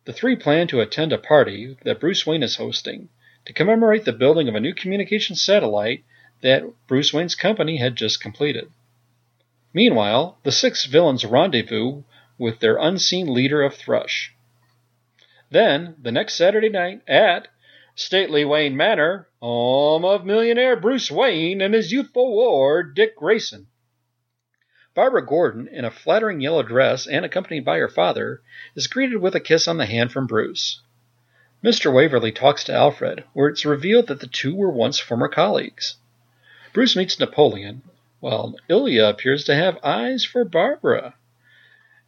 The three plan to attend a party that Bruce Wayne is hosting to commemorate the building of a new communication satellite that Bruce Wayne's company had just completed. Meanwhile, the six villains rendezvous with their unseen leader of Thrush. Then, the next Saturday night at Stately Wayne Manor, home of millionaire Bruce Wayne and his youthful ward, Dick Grayson. Barbara Gordon, in a flattering yellow dress and accompanied by her father, is greeted with a kiss on the hand from Bruce. Mr. Waverly talks to Alfred, where it's revealed that the two were once former colleagues. Bruce meets Napoleon, while Ilya appears to have eyes for Barbara.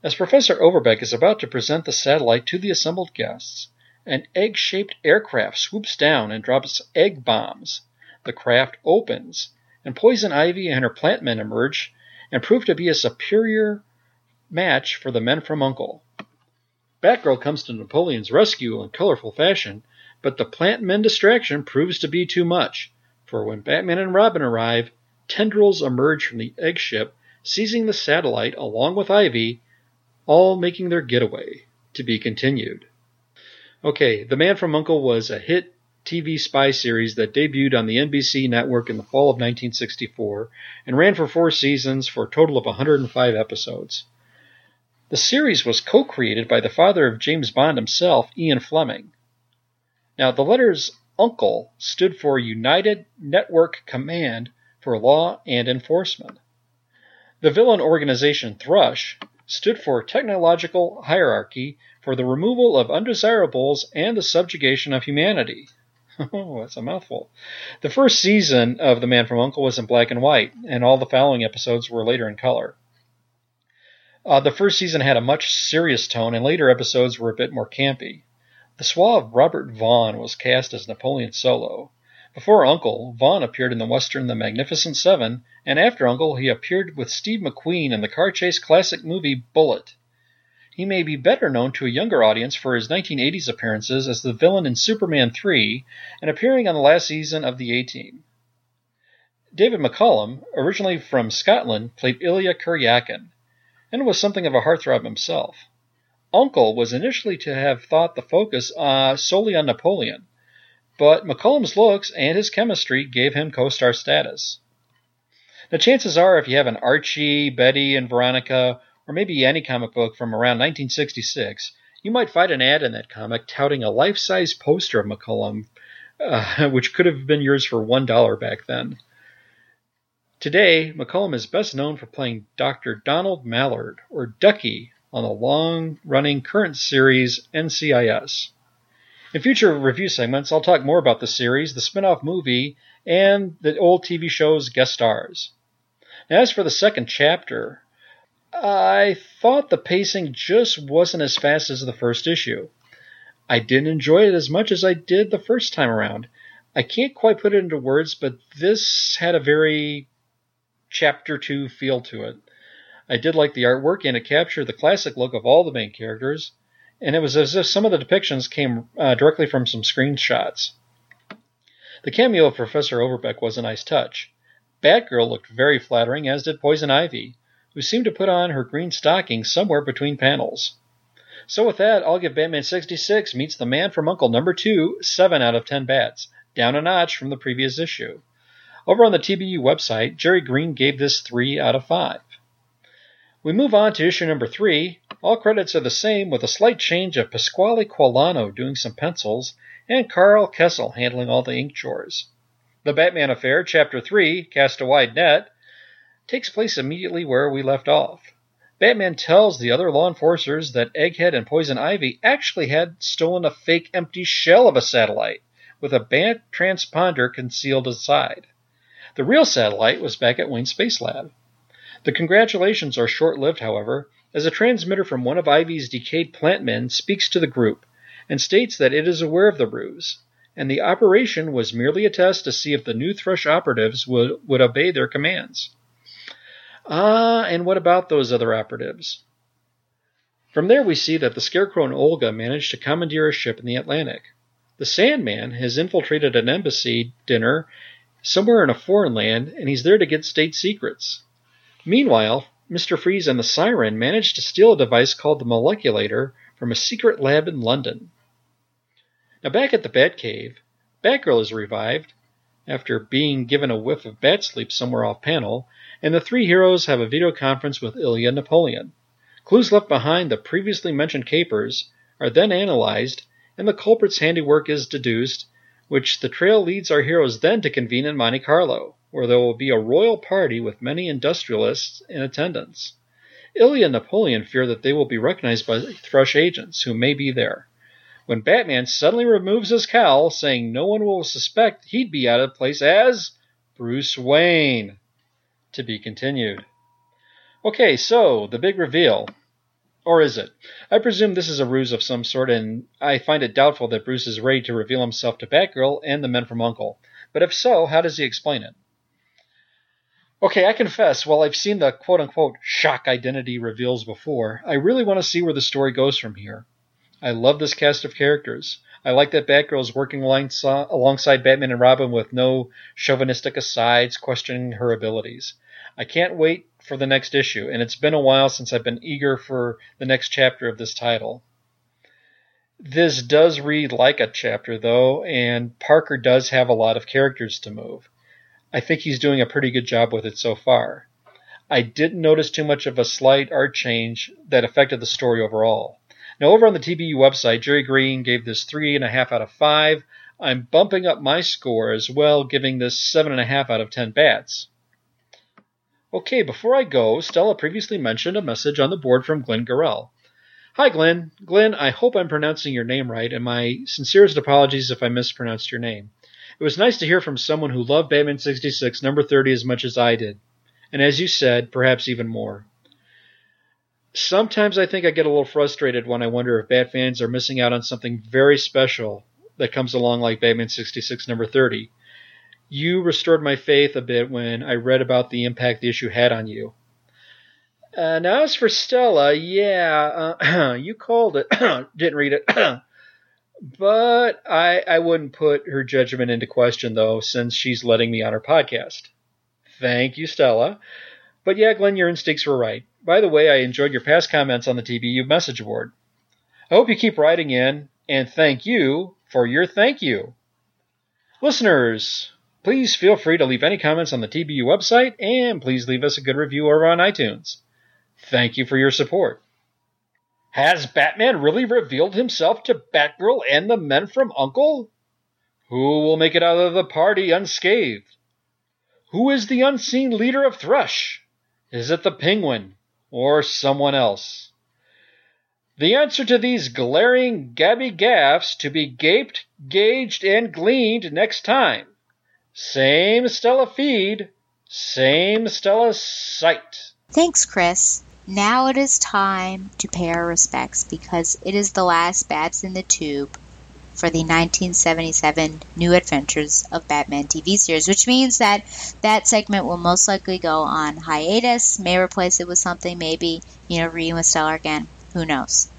As Professor Overbeck is about to present the satellite to the assembled guests, an egg shaped aircraft swoops down and drops egg bombs. The craft opens, and Poison Ivy and her plant men emerge and prove to be a superior match for the men from Uncle. Batgirl comes to Napoleon's rescue in colorful fashion, but the plant men distraction proves to be too much, for when Batman and Robin arrive, tendrils emerge from the egg ship, seizing the satellite along with Ivy, all making their getaway. To be continued. Okay, The Man from Uncle was a hit TV spy series that debuted on the NBC network in the fall of 1964 and ran for four seasons for a total of 105 episodes. The series was co created by the father of James Bond himself, Ian Fleming. Now, the letters UNCLE stood for United Network Command for Law and Enforcement. The villain organization Thrush stood for Technological Hierarchy for the removal of undesirables and the subjugation of humanity. <laughs> Oh, that's a mouthful. The first season of The Man from Uncle was in black and white, and all the following episodes were later in color. Uh, the first season had a much serious tone, and later episodes were a bit more campy. The suave Robert Vaughn was cast as Napoleon Solo. Before Uncle, Vaughn appeared in the western The Magnificent Seven, and after Uncle, he appeared with Steve McQueen in the car chase classic movie Bullitt. He may be better known to a younger audience for his 1980s appearances as the villain in Superman 3 and appearing on the last season of The A Team. David McCallum, originally from Scotland, played Ilya Kuryakin and was something of a heartthrob himself. Uncle was initially to have thought the focus uh, solely on Napoleon, but McCallum's looks and his chemistry gave him co star status. Now, chances are, if you have an Archie, Betty, and Veronica, or maybe any comic book from around 1966, you might find an ad in that comic touting a life size poster of McCallum, uh, <laughs> which could have been yours for $1 back then. Today, McCallum is best known for playing Dr. Donald Mallard, or Ducky, on the long running current series NCIS. In future review segments, I'll talk more about the series, the spin off movie, and the old TV show's guest stars. As for the second chapter, I thought the pacing just wasn't as fast as the first issue. I didn't enjoy it as much as I did the first time around. I can't quite put it into words, but this had a very chapter 2 feel to it. I did like the artwork, and it captured the classic look of all the main characters, and it was as if some of the depictions came uh, directly from some screenshots. The cameo of Professor Overbeck was a nice touch. Batgirl looked very flattering, as did Poison Ivy, who seemed to put on her green stocking somewhere between panels. So with that, I'll give Batman 66 Meets the Man from Uncle number 2 7 out of 10 bats, down a notch from the previous issue. Over on the TBU website, Jerry Green gave this 3 out of 5. We move on to issue number 3. All credits are the same with a slight change of Pasquale Qualano doing some pencils and Karl Kesel handling all the ink chores. The Batman Affair, Chapter 3, Cast a Wide Net, takes place immediately where we left off. Batman tells the other law enforcers that Egghead and Poison Ivy actually had stolen a fake empty shell of a satellite with a band transponder concealed inside. The real satellite was back at Wayne Space Lab. The congratulations are short lived, however, as a transmitter from one of Ivy's decayed plant men speaks to the group and states that it is aware of the ruse and the operation was merely a test to see if the new Thrush operatives would, would obey their commands. Ah, and what about those other operatives? From there, we see that the Scarecrow and Olga managed to commandeer a ship in the Atlantic. The Sandman has infiltrated an embassy dinner somewhere in a foreign land, and he's there to get state secrets. Meanwhile, Mr. Freeze and the Siren manage to steal a device called the Moleculator from a secret lab in London. Now, back at the Batcave, Batgirl is revived after being given a whiff of bat sleep somewhere off panel, and the three heroes have a video conference with Ilya Napoleon. Clues left behind the previously mentioned capers are then analyzed, and the culprit's handiwork is deduced, which the trail leads our heroes then to convene in Monte Carlo, where there will be a royal party with many industrialists in attendance. Ilya and Napoleon fear that they will be recognized by Thrush agents who may be there when Batman suddenly removes his cowl, saying no one will suspect he'd be out of place as Bruce Wayne. To be continued. Okay, so the big reveal. Or is it? I presume this is a ruse of some sort, and I find it doubtful that Bruce is ready to reveal himself to Batgirl and the men from Uncle. But if so, how does he explain it? Okay, I confess, while I've seen the quote unquote shock identity reveals before, I really want to see where the story goes from here. I love this cast of characters. I like that Batgirl is working alongside Batman and Robin with no chauvinistic asides questioning her abilities. I can't wait for the next issue, and it's been a while since I've been eager for the next chapter of this title. This does read like a chapter, though, and Parker does have a lot of characters to move. I think he's doing a pretty good job with it so far. I didn't notice too much of a slight art change that affected the story overall. Now, over on the TBU website, Jerry Green gave this three and a half out of five. I'm bumping up my score as well, giving this seven and a half out of ten bats. Okay, before I go, Stella previously mentioned a message on the board from Glenn Garrell. Hi, Glenn. Glenn, I hope I'm pronouncing your name right, and my sincerest apologies if I mispronounced your name. It was nice to hear from someone who loved Batman 66 number 30 as much as I did, and as you said, perhaps even more sometimes I think I get a little frustrated when I wonder if Bat fans are missing out on something very special that comes along like Batman 66 number 30. You restored my faith a bit when I read about the impact the issue had on you. Uh, now, as for Stella, yeah, uh, <clears throat> you called it. <clears throat> Didn't read it. <clears throat> but I, I wouldn't put her judgment into question, though, since she's letting me on her podcast. Thank you, Stella. But yeah, Glenn, your instincts were right. By the way, I enjoyed your past comments on the TBU message board. I hope you keep writing in, and thank you for your thank you. Listeners, please feel free to leave any comments on the TBU website, and please leave us a good review over on iTunes. Thank you for your support. Has Batman really revealed himself to Batgirl and the men from Uncle? Who will make it out of the party unscathed? Who is the unseen leader of Thrush? Is it the Penguin? or someone else? The answer to these glaring gabby gaffs to be gaped, gauged, and gleaned next time. Same Stella feed, same Stella site. Thanks, Chris. Now it is time to pay our respects because it is the last Bats in the Tube for the 1977 New Adventures of Batman TV series, which means that that segment will most likely go on hiatus, may replace it with something, maybe, you know, reading with Stellar again. Who knows?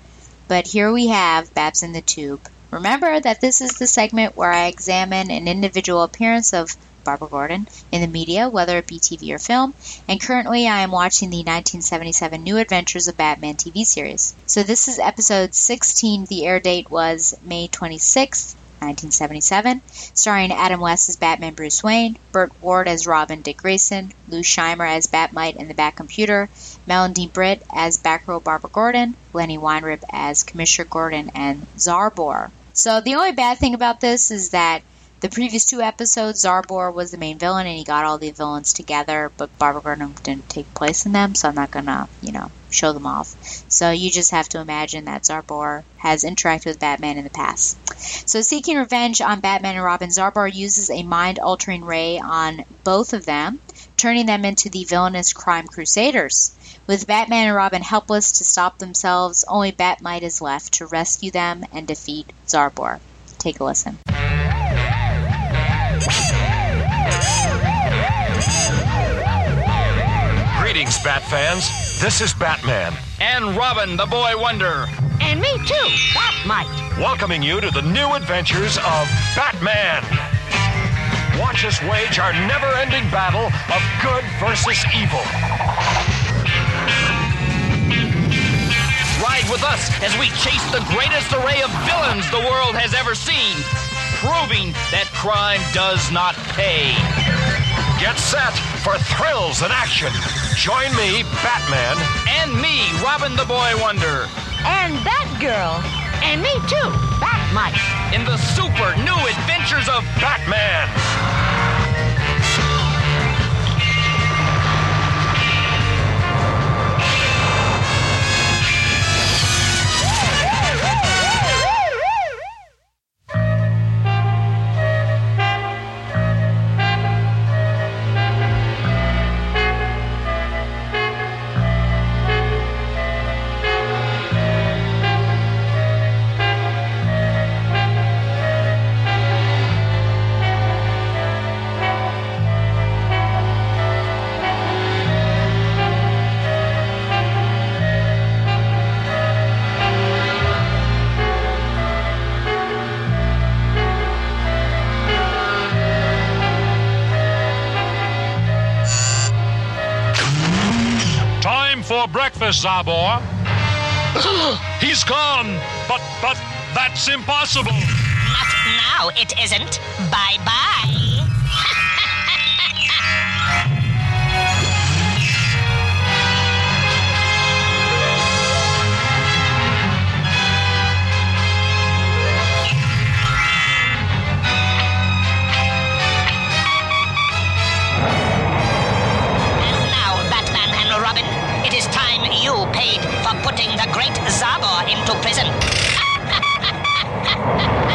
But here we have Babs in the Tube. Remember that this is the segment where I examine an individual appearance of Barbara Gordon in the media, whether it be TV or film, and currently I am watching the 1977 New Adventures of Batman TV series. So this is episode 16. The air date was May 26th. 1977, starring Adam West as Batman Bruce Wayne, Burt Ward as Robin Dick Grayson, Lou Scheimer as Batmite and the Bat Computer, Melendy Britt as Batgirl Barbara Gordon, Lenny Weinrib as Commissioner Gordon, and Zarbor. So the only bad thing about this is that the previous two episodes, Zarbor was the main villain, and he got all the villains together, but Barbara Gordon didn't take place in them, so I'm not gonna, you know, show them off. So you just have to imagine that Zarbor has interacted with Batman in the past. So, seeking revenge on Batman and Robin, Zarbor uses a mind altering ray on both of them, turning them into the villainous crime crusaders. With Batman and Robin helpless to stop themselves, only Batmite is left to rescue them and defeat Zarbor. Take a listen. Greetings, Bat fans. This is Batman. And Robin, the Boy Wonder. And me too, Batmite. Welcoming you to the new adventures of Batman. Watch us wage our never ending battle of good versus evil. Ride with us as we chase the greatest array of villains the world has ever seen, proving that crime does not pay. Get set for thrills and action. Join me, Batman. And me, Robin the Boy Wonder. And Batgirl. And me too, Batmite. In the super new adventures of Batman. For breakfast, Zarbor. <gasps> He's gone, but but that's impossible. Not now, it isn't. Bye bye. Paid for putting the great Zarbor into prison. <laughs>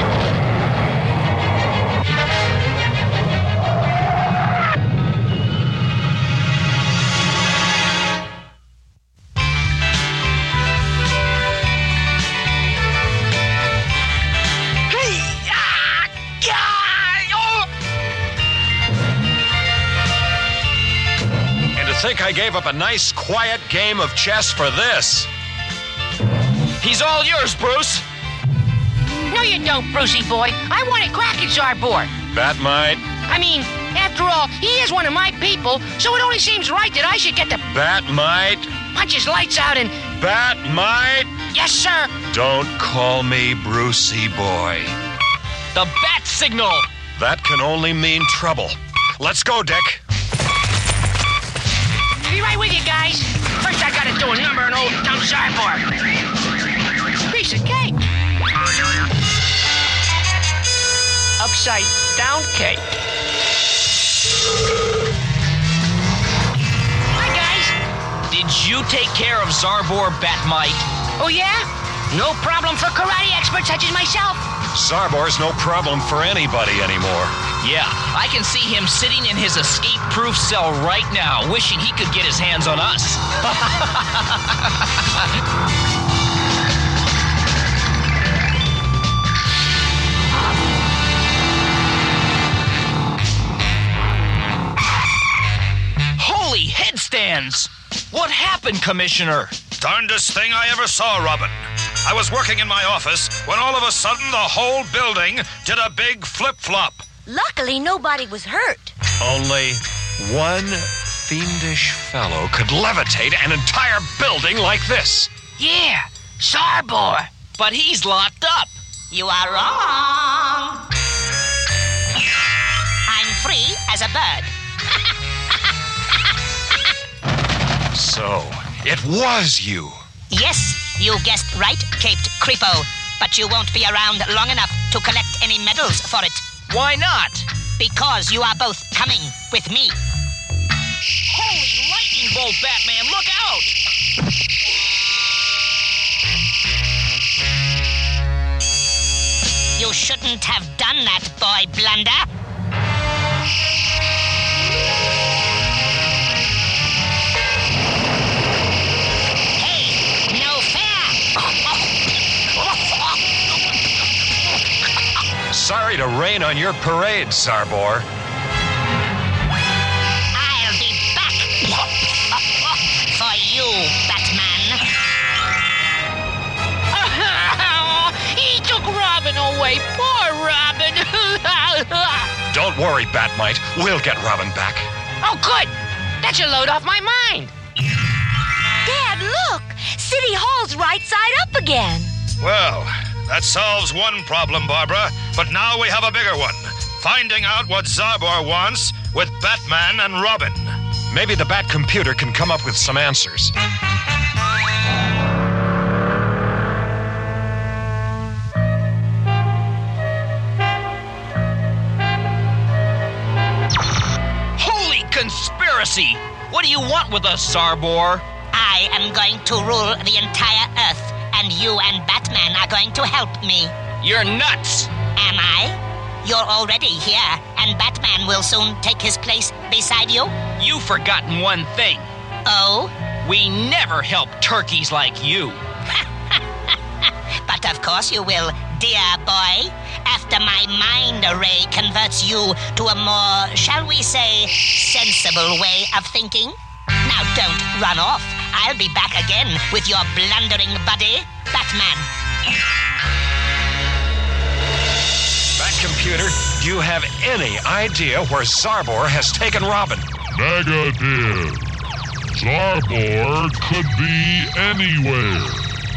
think I gave up a nice, quiet game of chess for this. He's all yours, Bruce. No, you don't, Brucey boy. I want it cracking, Zarbor. Batmite. I mean, after all, he is one of my people, so it only seems right that I should get to Batmite. punch his lights out and. Batmite. Yes, sir. Don't call me Brucey boy. The bat signal. That can only mean trouble. Let's go, Dick. Be right with you guys. First, I gotta do a number on old dumb Zarbor. Piece of cake. Upside down cake. Hi, guys. Did you take care of Zarbor Batmite? Oh, yeah? No problem for karate experts such as myself. Zarbor's no problem for anybody anymore. Yeah, I can see him sitting in his escape proof cell right now, wishing he could get his hands on us. <laughs> Holy headstands! What happened, Commissioner? Darndest thing I ever saw, Robin. I was working in my office when all of a sudden the whole building did a big flip flop. Luckily, nobody was hurt. Only one fiendish fellow could levitate an entire building like this. Yeah, Zarbor. But he's locked up. You are wrong. I'm free as a bird. So, it was you. Yes, you guessed right, Caped Creepo. But you won't be around long enough to collect any medals for it. Why not? Because you are both coming with me. Holy lightning bolt, Batman, look out! You shouldn't have done that, boy blunder. Sorry to rain on your parade, Zarbor. I'll be back. <laughs> For you, Batman. <laughs> he took Robin away. Poor Robin. <laughs> Don't worry, Batmite. We'll get Robin back. oh, good. That should load off my mind. Dad, look! City Hall's right side up again. Well, that solves one problem, Barbara. But now we have a bigger one. Finding out what Zarbor wants with Batman and Robin. Maybe the Bat computer can come up with some answers. Holy conspiracy! What do you want with us, Zarbor? I am going to rule the entire Earth, and you and Batman are going to help me. You're nuts! Am I? You're already here, and Batman will soon take his place beside you. You've forgotten one thing. Oh? We never help turkeys like you. <laughs> But of course you will, dear boy. After my mind array converts you to a more, shall we say, sensible way of thinking. Now don't run off. I'll be back again with your blundering buddy, Batman. Bat computer, do you have any idea where Zarbor has taken Robin? Negative. Zarbor could be anywhere.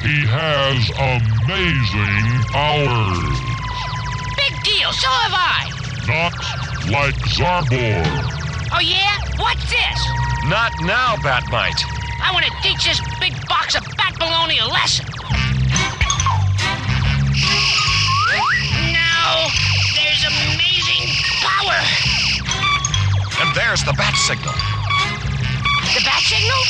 He has amazing powers. Big deal. So have I. Not like Zarbor. Oh, yeah? What's this? Not now, Batmite. I want to teach this big box of bat baloney a lesson. Now, there's amazing power. And there's the bat signal. The bat signal?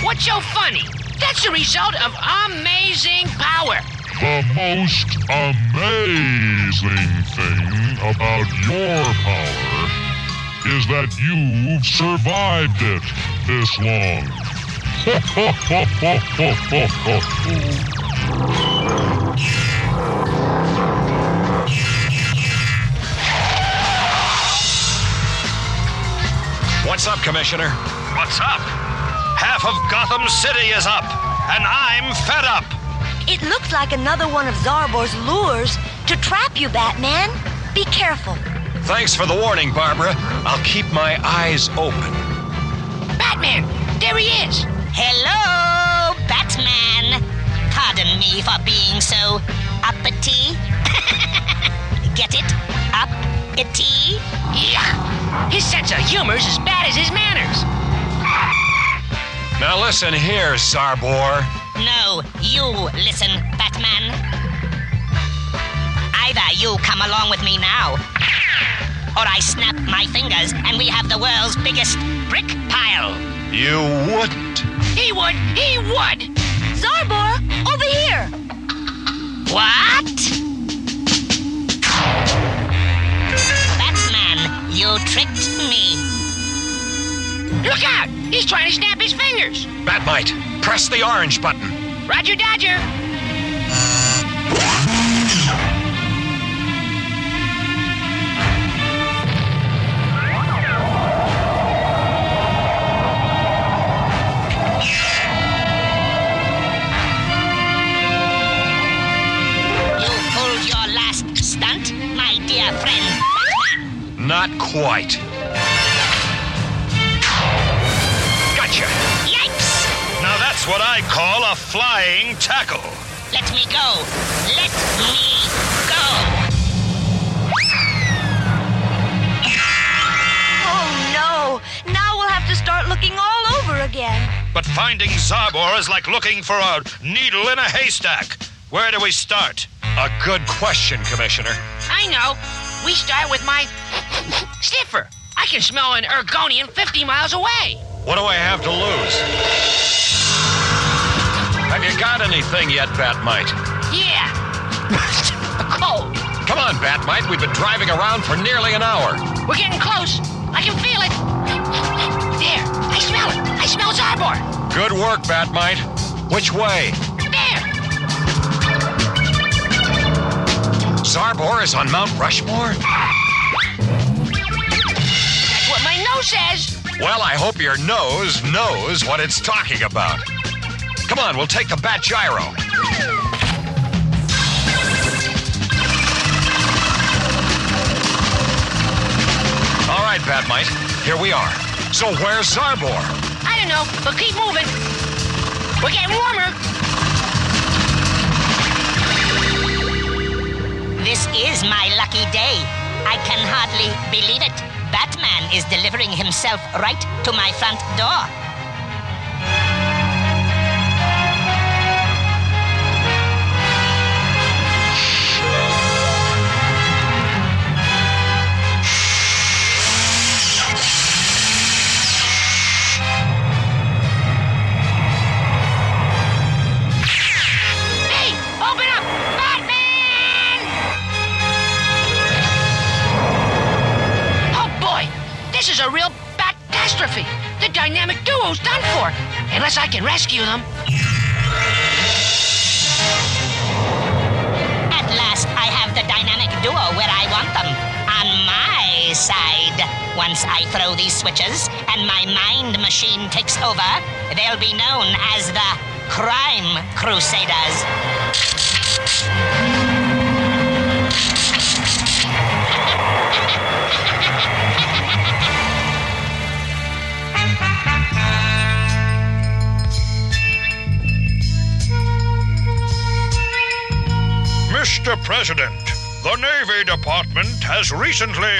<laughs> What's so funny? That's the result of amazing power. The most amazing thing about your power is that you've survived it this long. What's up, Commissioner? What's up? Half of Gotham City is up, and I'm fed up. It looks like another one of Zarbor's lures to trap you, Batman. Be careful. Thanks for the warning, Barbara. I'll keep my eyes open. Batman, there he is. Hello, Batman. Pardon me for being so uppity. <laughs> Get it? Uppity? Yeah. His sense of humor is as bad as his manners. Now listen here, Zarbor. No, you listen, Batman. Either you come along with me now, or I snap my fingers and we have the world's biggest brick pile. You wouldn't. He would. He would. Zarbor, Over here! What? Batman, you tricked me. Look out! He's trying to snap his fingers. Batmite, press the orange button. Roger Dodger. You pulled that's what I call a flying tackle. Let me go. Let me go. Oh no! Now we'll have to start looking all over again. But finding Zarbor is like looking for a needle in a haystack. Where do we start? A good question, Commissioner. I know. We start with my sniffer. I can smell an Ergonian 50 miles away. What do I have to lose? Have you got anything yet, Batmite? Yeah. <laughs> cold. Come on, Batmite. We've been driving around for nearly an hour. We're getting close. I can feel it. There. I smell it. I smell Zarbor. Good work, Batmite. Which way? There. Zarbor is on Mount Rushmore? That's what my nose says. Well, I hope your nose knows what it's talking about. Come on, we'll take the Bat Gyro. All right, Batmite, here we are. So where's Zarbor? I don't know, but keep moving. We're getting warmer. This is my lucky day. I can hardly believe it. Batman is delivering himself right to my front door. Unless I can rescue them. At last, I have the dynamic duo where I want them. On my side. Once I throw these switches and my mind machine takes over, they'll be known as the Crime Crusaders. Mr. President, the Navy Department has recently.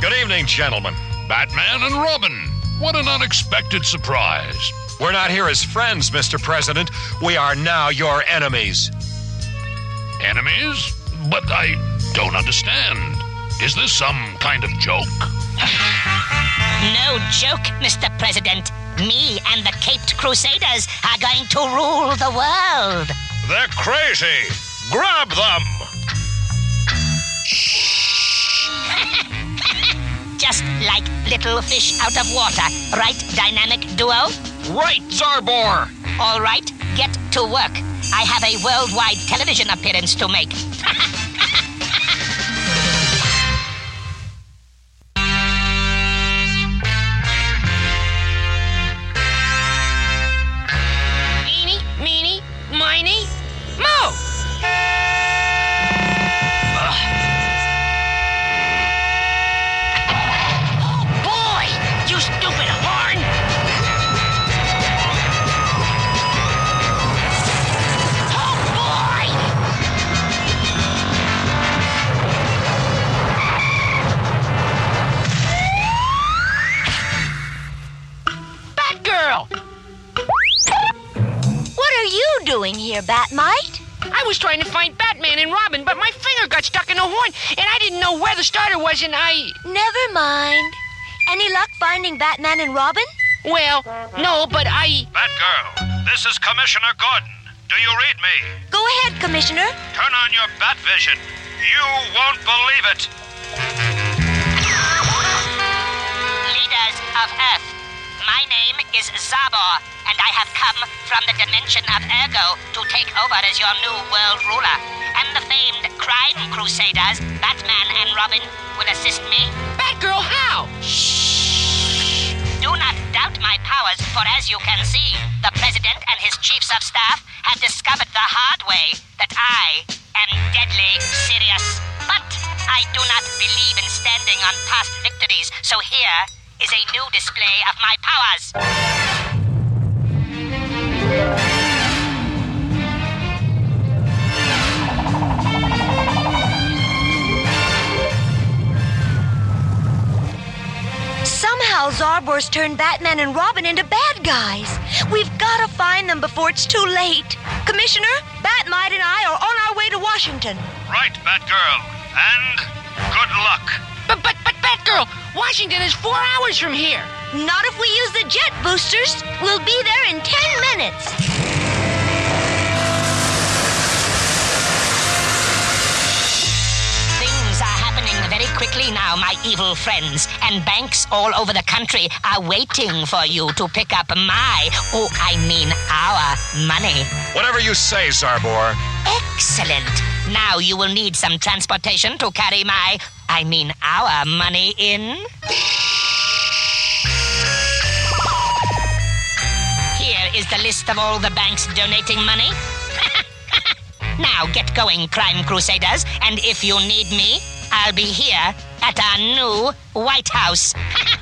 Good evening, gentlemen. Batman and Robin. What an unexpected surprise. We're not here as friends, Mr. President. We are now your enemies. Enemies? But I don't understand. Is this some kind of joke? <laughs> No joke, Mr. President. Me and the Caped Crusaders are going to rule the world. They're crazy. Grab them. Just like little fish out of water, right, Dynamic Duo? Right, Zarbor! All right, get to work. I have a worldwide television appearance to make. <laughs> doing here, Batmite? I was trying to find Batman and Robin, but my finger got stuck in a horn, and I didn't know where the starter was, and I. Never mind. Any luck finding Batman and Robin? Well, no, but I. Batgirl, this is Commissioner Gordon. Do you read me? Go ahead, Commissioner. Turn on your bat vision. You won't believe it. Leaders of Earth, my name is Zarbor, and I have come from the dimension of Ergo to take over as your new world ruler. And the famed crime crusaders, Batman and Robin, will assist me. Batgirl, how? Shh! Do not doubt my powers, for as you can see, the President and his chiefs of staff have discovered the hard way that I am deadly serious. But I do not believe in standing on past victories, so here is a new display of my powers. Somehow Zarbor's turned Batman and Robin into bad guys. We've got to find them before it's too late. Commissioner, Batmite and I are on our way to Washington. Right, Batgirl. And good luck. But, but, but, Batgirl, Washington is four hours from here. Not if we use the jet boosters. We'll be there in ten minutes. Things are happening very quickly now, my evil friends, and banks all over the country are waiting for you to pick up my, oh, I mean our money. Whatever you say, Zarbor. Excellent. Now you will need some transportation to carry my, I mean our money in. Here is the list of all the banks donating money. <laughs> now get going, crime crusaders, and if you need me, I'll be here at our new White House. <laughs>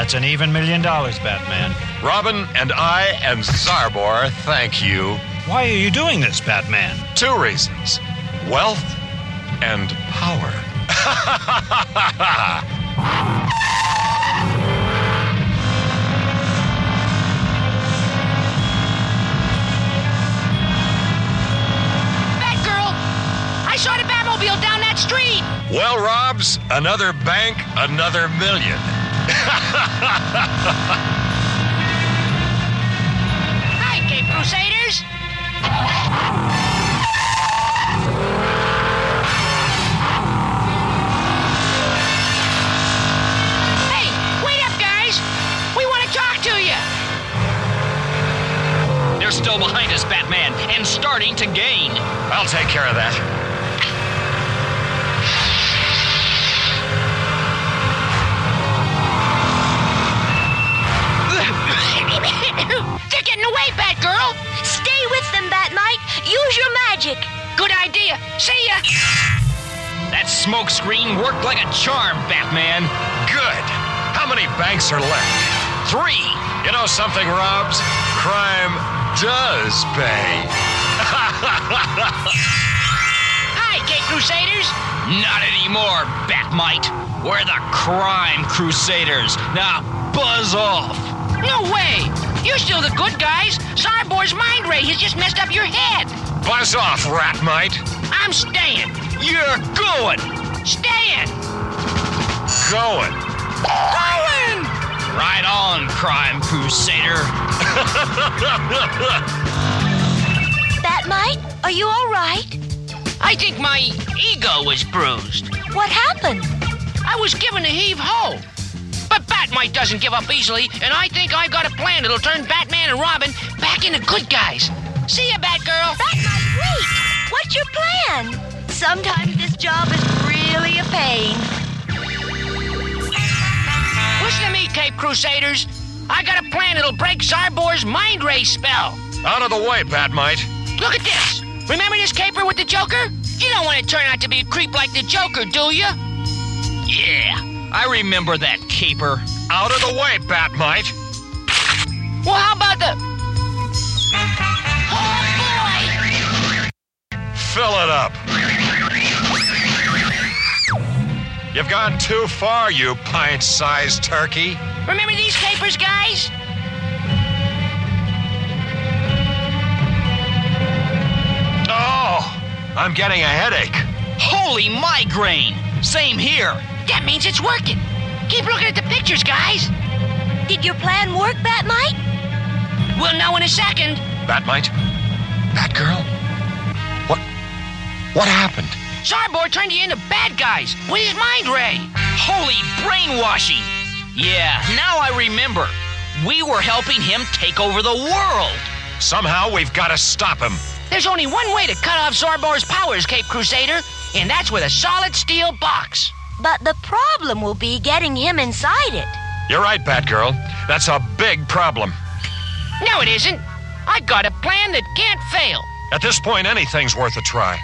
That's an even million dollars, Batman. Robin and I and Zarbor thank you. Why are you doing this, Batman? Two reasons wealth and power. <laughs> Batgirl, I saw the Batmobile down that street. well, Robs, another bank, another million. <laughs> Hi, Caped Crusaders. Hey, wait up, guys. We want to talk to you. They're still behind us, Batman, and starting to gain. I'll take care of that. Away, Batgirl. Stay with them, Batmite. Use your magic. Good idea. See ya. That smokescreen worked like a charm, Batman. Good. How many banks are left? Three. You know something, Robs? Crime does pay. <laughs> Hi, Caped Crusaders. Not anymore, Batmite. We're the Crime Crusaders. Now buzz off. No way. You're still the good guys. Cyborg's mind ray has just messed up your head. Buzz off, Ratmite. I'm staying. You're going. Staying. Going. Going. Right on, Crime Crusader. <laughs> Batmite, are you all right? I think my ego was bruised. What happened? I was given a heave ho. But Batmite doesn't give up easily, and I think I've got a plan that'll turn Batman and Robin back into good guys. See ya, Batgirl. Batmite, wait! What's your plan? Sometimes this job is really a pain. Listen to me, Caped Crusaders. I got a plan that'll break Zarbor's mind ray spell. Out of the way, Batmite. Look at this. Remember this caper with the Joker? You don't want to turn out to be a creep like the Joker, do you? Yeah, I remember that caper. Out of the way, Batmite. Well, how about the. Fill it up. You've gone too far, you pint sized turkey. Remember these capers, guys? Oh, I'm getting a headache. Holy migraine! Same here. That means it's working. Keep looking at the pictures, guys. Did your plan work, Batmite? We'll know in a second. Batmite? Batgirl? What? What happened? Zarbor turned you into bad guys with his mind ray. Holy brainwashing! Yeah, now I remember. We were helping him take over the world. Somehow we've got to stop him. There's only one way to cut off Zarbor's powers, Caped Crusader, and that's with a solid steel box. But the problem will be getting him inside it. You're right, Batgirl. That's a big problem. No, it isn't. I got a plan that can't fail. At this point, anything's worth a try.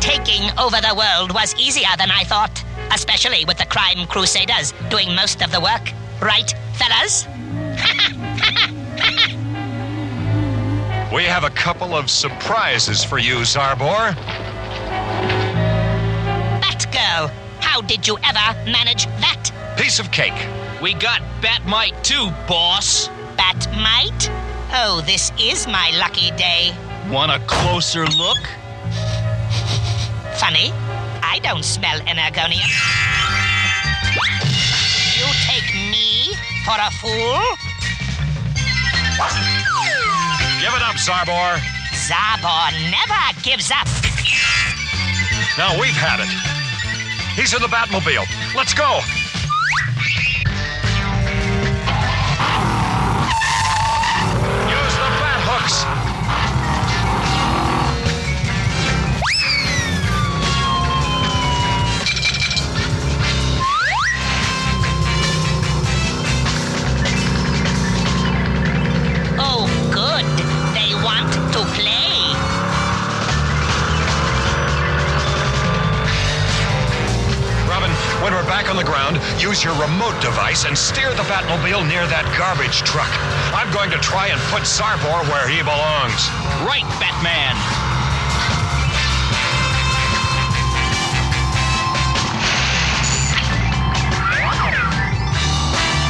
Taking over the world was easier than I thought, especially with the crime crusaders doing most of the work. Right, fellas? <laughs> We have a couple of surprises for you, Zarbor. Batgirl, how did you ever manage that? Piece of cake. We got Batmite too, boss. Batmite? Oh, this is my lucky day. Want a closer look? Funny, I don't smell energonium. You take me for a fool? Give it up, Zarbor. Zarbor never gives up. Now we've had it. He's in the Batmobile. Let's go. Use the bat hooks. Use your remote device and steer the Batmobile near that garbage truck. I'm going to try and put Zarbor where he belongs. Right, Batman.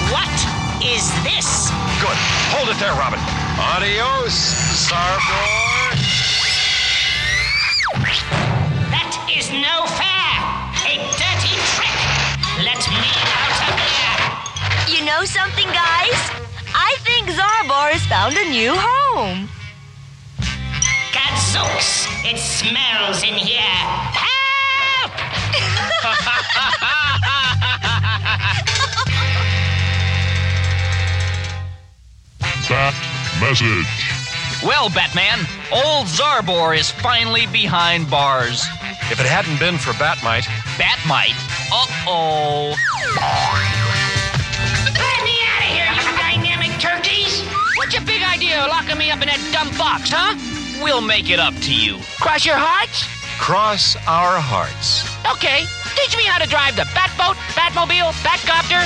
What is this? Good. Hold it there, Robin. Adios, Zarbor. That is no fair. Know something, guys? I think Zarbor has found a new home. Gadzooks! It smells in here. Help! Bat message. Well, Batman, old Zarbor is finally behind bars. If it hadn't been for Batmite, Batmite? Uh-oh. Let your big locking me up in that dumb box, huh? We'll make it up to you. Cross your hearts? cross our hearts. Okay, teach me how to drive the Batboat, Batmobile, Batcopter.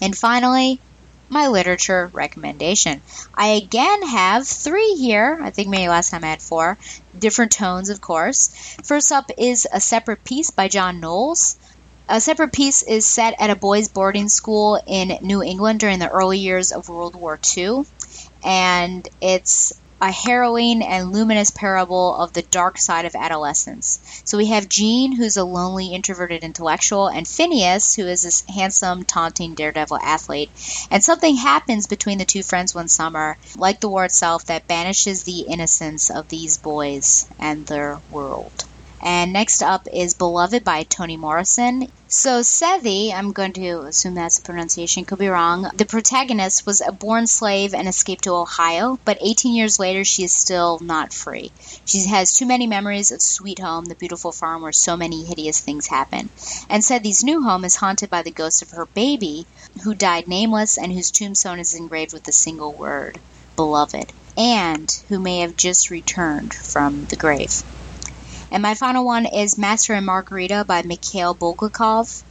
And finally, my literature recommendation. I again have three here. I think maybe last time I had four. Different tones, of course. First up is A Separate Peace by John Knowles. A Separate Peace is set at a boys' boarding school in New England during the early years of World War II. And it's a harrowing and luminous parable of the dark side of adolescence. So we have Gene, who's a lonely, introverted intellectual, and Phineas, who is this handsome, taunting daredevil athlete. And something happens between the two friends one summer, like the war itself, that banishes the innocence of these boys and their world. And next up is Beloved by Toni Morrison. So Sethe, I'm going to assume that's the pronunciation, could be wrong. The protagonist was a born slave and escaped to Ohio, but 18 years later she is still not free. She has too many memories of Sweet Home, the beautiful farm where so many hideous things happen. And Sethe's new home is haunted by the ghost of her baby, who died nameless and whose tombstone is engraved with a single word, beloved, and who may have just returned from the grave. And my final one is Master and Margarita by Mikhail Bulgakov.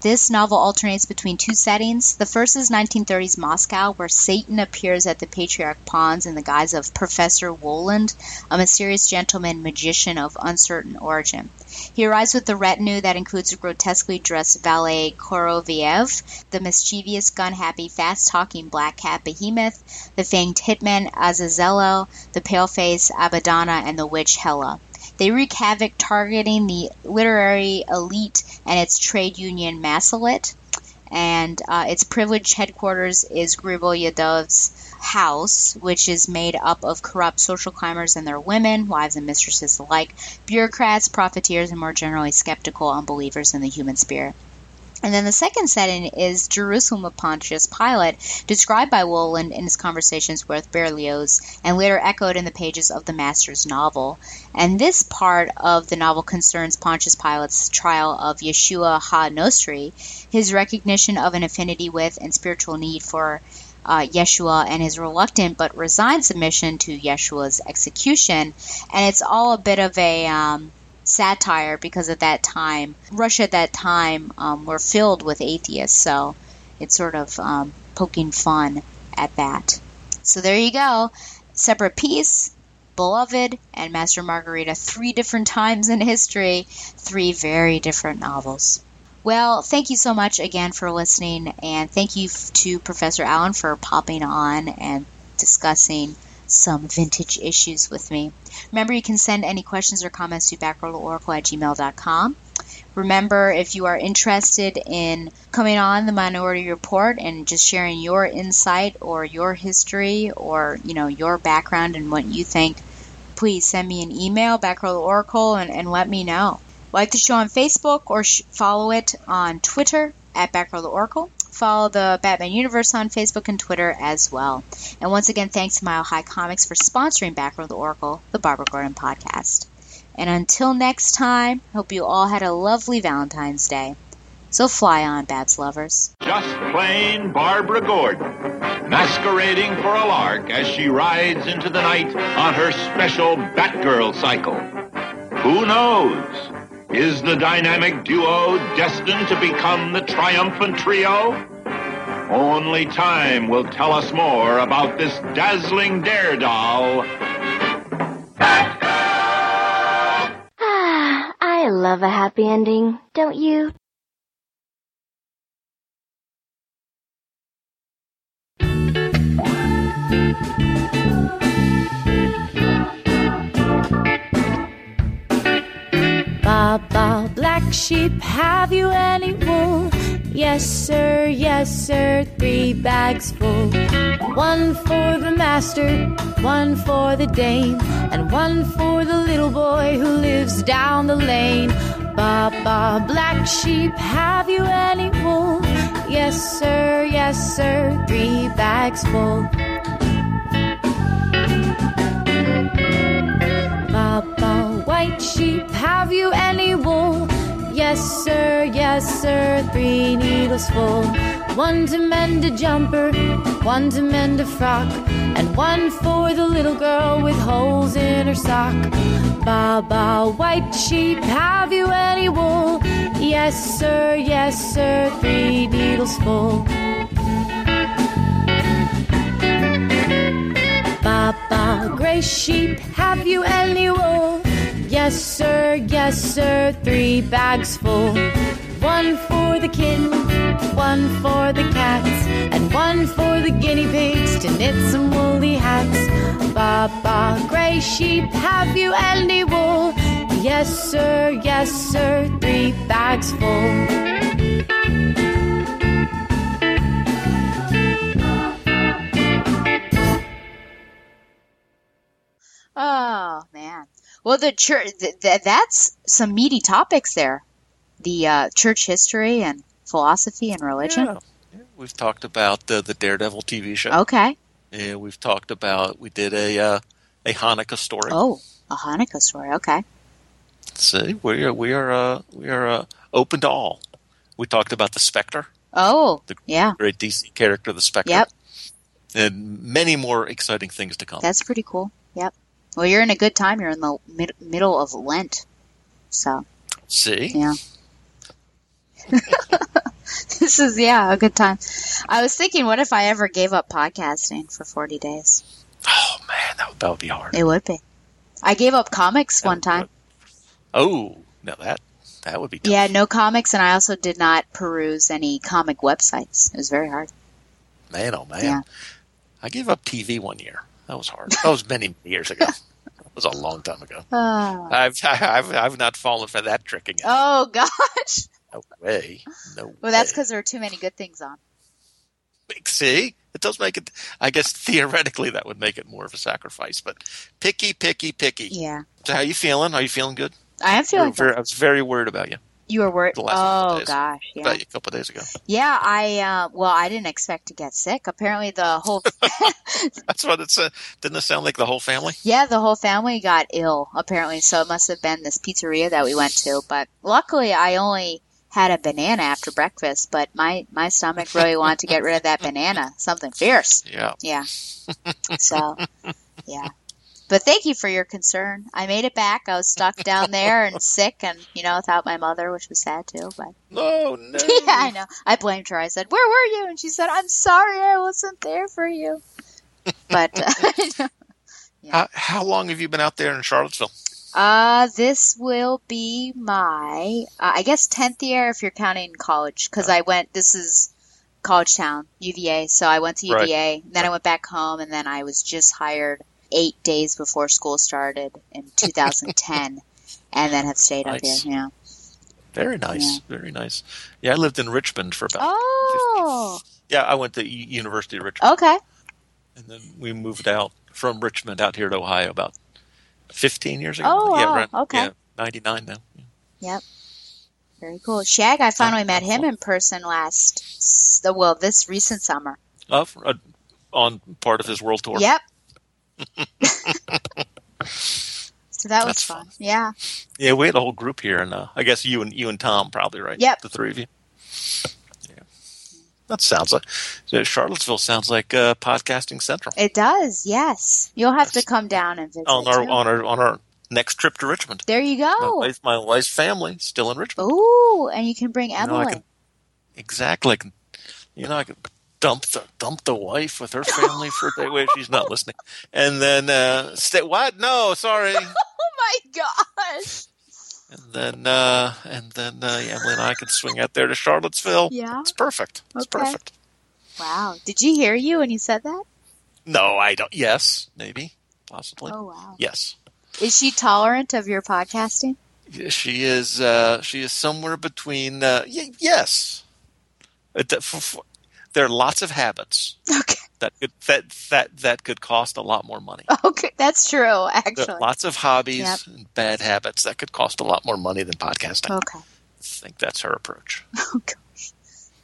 This novel alternates between two settings. The first is 1930s Moscow, where Satan appears at the Patriarch Ponds in the guise of Professor Woland, a mysterious gentleman magician of uncertain origin. He arrives with a retinue that includes a grotesquely dressed valet Koroviev, the mischievous, gun-happy, fast-talking black cat Behemoth, the fanged hitman Azazello, the pale face Abadonna, and the witch Hella. They wreak havoc targeting the literary elite and its trade union MASSOLIT. And uh, its privileged headquarters is Griboyedov's house, which is made up of corrupt social climbers and their women, wives and mistresses alike, bureaucrats, profiteers, and more generally skeptical unbelievers in the human spirit. And then the second setting is Jerusalem of Pontius Pilate, described by Woland in his conversations with Berlioz and later echoed in the pages of the Master's novel. And this part of the novel concerns Pontius Pilate's trial of Yeshua ha Nostri, his recognition of an affinity with and spiritual need for uh, Yeshua and his reluctant but resigned submission to Yeshua's execution. And it's all a bit of a. Um, satire because at that time, Russia at that time um, were filled with atheists, so it's sort of um, poking fun at that. So there you go. Separate Peace, Beloved, and Master Margarita, three different times in history, three very different novels. Well, thank you so much again for listening, and thank you to Professor Allen for popping on and discussing some vintage issues with me. Remember, you can send any questions or comments to batgirltooracle at gmail.com. Remember, if you are interested in coming on the Minority Report and just sharing your insight or your history or, you know, your background and what you think, please send me an email, batgirltooracle, and, and let me know. Like the show on Facebook or sh- follow it on Twitter at Batgirl Follow the Batman Universe on Facebook and Twitter as well. And once again, thanks to Mile High Comics for sponsoring Batgirl the Oracle, the Barbara Gordon podcast. And until next time, hope you all had a lovely Valentine's Day. So fly on, Babs lovers. Just plain Barbara Gordon, masquerading for a lark as she rides into the night on her special Batgirl cycle. Who knows? Is the dynamic duo destined to become the triumphant trio? Only time will tell us more about this dazzling daredoll. Ah, I love a happy ending, don't you? Baba, black sheep, have you any wool? Yes, sir, yes, sir, three bags full. One for the master, one for the dame, and one for the little boy who lives down the lane. Baba, black sheep, have you any wool? Yes, sir, yes, sir, three bags full. Sheep, have you any wool? Yes, sir, yes, sir, three needles full. One to mend a jumper, one to mend a frock, and one for the little girl with holes in her sock. Ba ba, white sheep, have you any wool? Yes, sir, yes, sir, three needles full. Ba ba, gray sheep, have you any wool? Yes, sir, yes, sir, three bags full. One for the kitten, one for the cats, and one for the guinea pigs to knit some woolly hats. Baba, gray sheep, have you any wool? Yes, sir, yes, sir, three bags full. Oh man. Well, the church th- th- that's some meaty topics there. The uh, church history and philosophy and religion. Yeah. We've talked about the the Daredevil TV show. Okay. Yeah, we've talked about we did a uh, a Hanukkah story. Oh, a Hanukkah story. Okay. See, we are we are uh, we are uh, open to all. We talked about the Spectre, Oh, the yeah. great DC character, the Spectre. Yep. And many more exciting things to come. That's pretty cool. Yep. Well, you're in a good time. You're in the mid- middle of Lent. So, See? yeah. <laughs> this is yeah a good time. I was thinking, what if I ever gave up podcasting for forty days? Oh, man, that would, that would be hard. It would be. I gave up comics one time. Oh, no, that that would be tough. Yeah, no comics, and I also did not peruse any comic websites. It was very hard. Man, oh man. Yeah. I gave up TV one year. That was hard. That was many years ago. <laughs> That was a long time ago. Oh, I've <laughs> I've I've not fallen for that trick again. oh gosh. No way. No. Well, that's because there are too many good things on. See, it does make it. I guess <laughs> theoretically that would make it more of a sacrifice, but picky, picky, picky. Yeah, So how you feeling? Are you feeling good? I am feeling. Very- I was very worried about you. You were worried. the last couple Oh gosh, yeah. About you a couple of days ago. Yeah, I uh well, I didn't expect to get sick. Apparently the whole <laughs> That's what it's. Uh, didn't it sound like the whole family? Yeah, the whole family got ill apparently, so it must have been this pizzeria that we went to, but luckily I only had a banana after breakfast, but my my stomach really wanted to get rid of that banana, <laughs> something fierce. Yeah. Yeah. <laughs> So, yeah. But thank you for your concern. I made it back. I was stuck down there and <laughs> sick and, you know, without my mother, which was sad too, but <laughs> No, no. <laughs> yeah, I know. I blamed her. I said, "Where were you?" And she said, "I'm sorry, I wasn't there for you." But uh, How, how long have you been out there in Charlottesville? uh, this will be my, uh, I guess, tenth year if you're counting college, because I went. This is college town, UVA. So I went to Right. UVA, then I went back home, and then I was just hired eight days before school started in <laughs> 2010, and then have stayed up Nice. here. Yeah. Very nice. Very nice. Yeah, I lived in Richmond for about. Oh. Yeah, I went to University of Richmond, Okay. and then we moved out from Richmond out here to Ohio about fifteen years ago. Oh, yeah, wow. around- Okay. Yeah, ninety nine now. Yep. Very cool. Shag, I finally met him in person last, well, this recent summer. Uh, uh, on part of his world tour. Yep. So that was That's fun. Yeah. Yeah, we had a whole group here, and uh, I guess you and you and Tom probably right. Yep. the three of you. Yeah, that sounds like Charlottesville sounds like uh, podcasting central It does, yes. You'll have to come down and visit. on our too. on our on our next trip to Richmond. There you My go. wife, my wife's family still in Richmond. Ooh, and you can bring You know, Emily. can- exactly. Can, you know, I could dump the dump the wife with her family for a day. Wait, she's not listening. And then uh, stay. What? No, sorry. <laughs> oh my gosh. And then uh, and then uh, Emily and I can swing out there to Charlottesville. Yeah. it's perfect. It's Okay. perfect. Wow. Did you hear you when you said that? No, I don't. Yes, maybe, possibly. Oh, wow. Yes, Is she tolerant of your podcasting? she is. Uh, she is somewhere between. Uh, y- yes, It- f- f- there are lots of habits okay. that could that that that could cost a lot more money. Okay, that's true, actually. lots of hobbies Yep. and bad habits that could cost a lot more money than podcasting. Okay. I think that's her approach. <laughs> Oh gosh,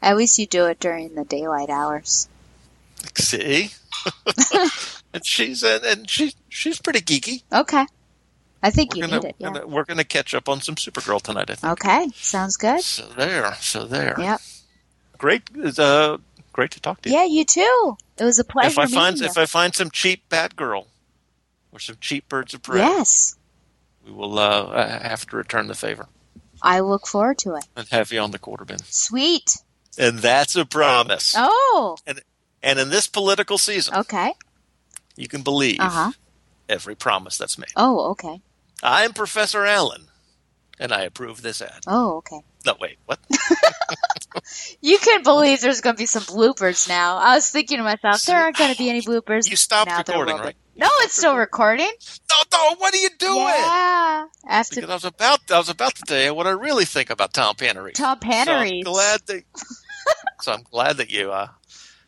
At least you do it during the daylight hours. See, <laughs> and she's and she she's pretty geeky. Okay. I think We're you gonna, need it. Yeah. gonna- we're gonna catch up on some Supergirl tonight. I think. Okay. Sounds good. So there, so there. Yep. Great, uh, great to talk to you. Yeah, you too. It was a pleasure. if I find meeting if. I find some cheap Batgirl or some cheap Birds of Prey, Yes. we will uh, have to return the favor I look forward to it. and have you on the quarter bin. Sweet. And that's a promise. Oh. And and in this political season, Okay. you can believe Uh huh. every promise that's made. Oh, okay. I'm Professor Allen, and I approve this ad. Oh, okay. No, wait, what? <laughs> You can believe there's going to be some bloopers now. I was thinking to myself, there aren't going to be any bloopers. You stopped Now recording, right? No, it's still recording. No, no, what are you doing? Yeah. After Because I was about I was about to tell you what I really think about Tom Pannery. Tom So I'm Pannery. glad that <laughs> so I'm glad that you uh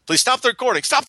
please stop the recording. Stop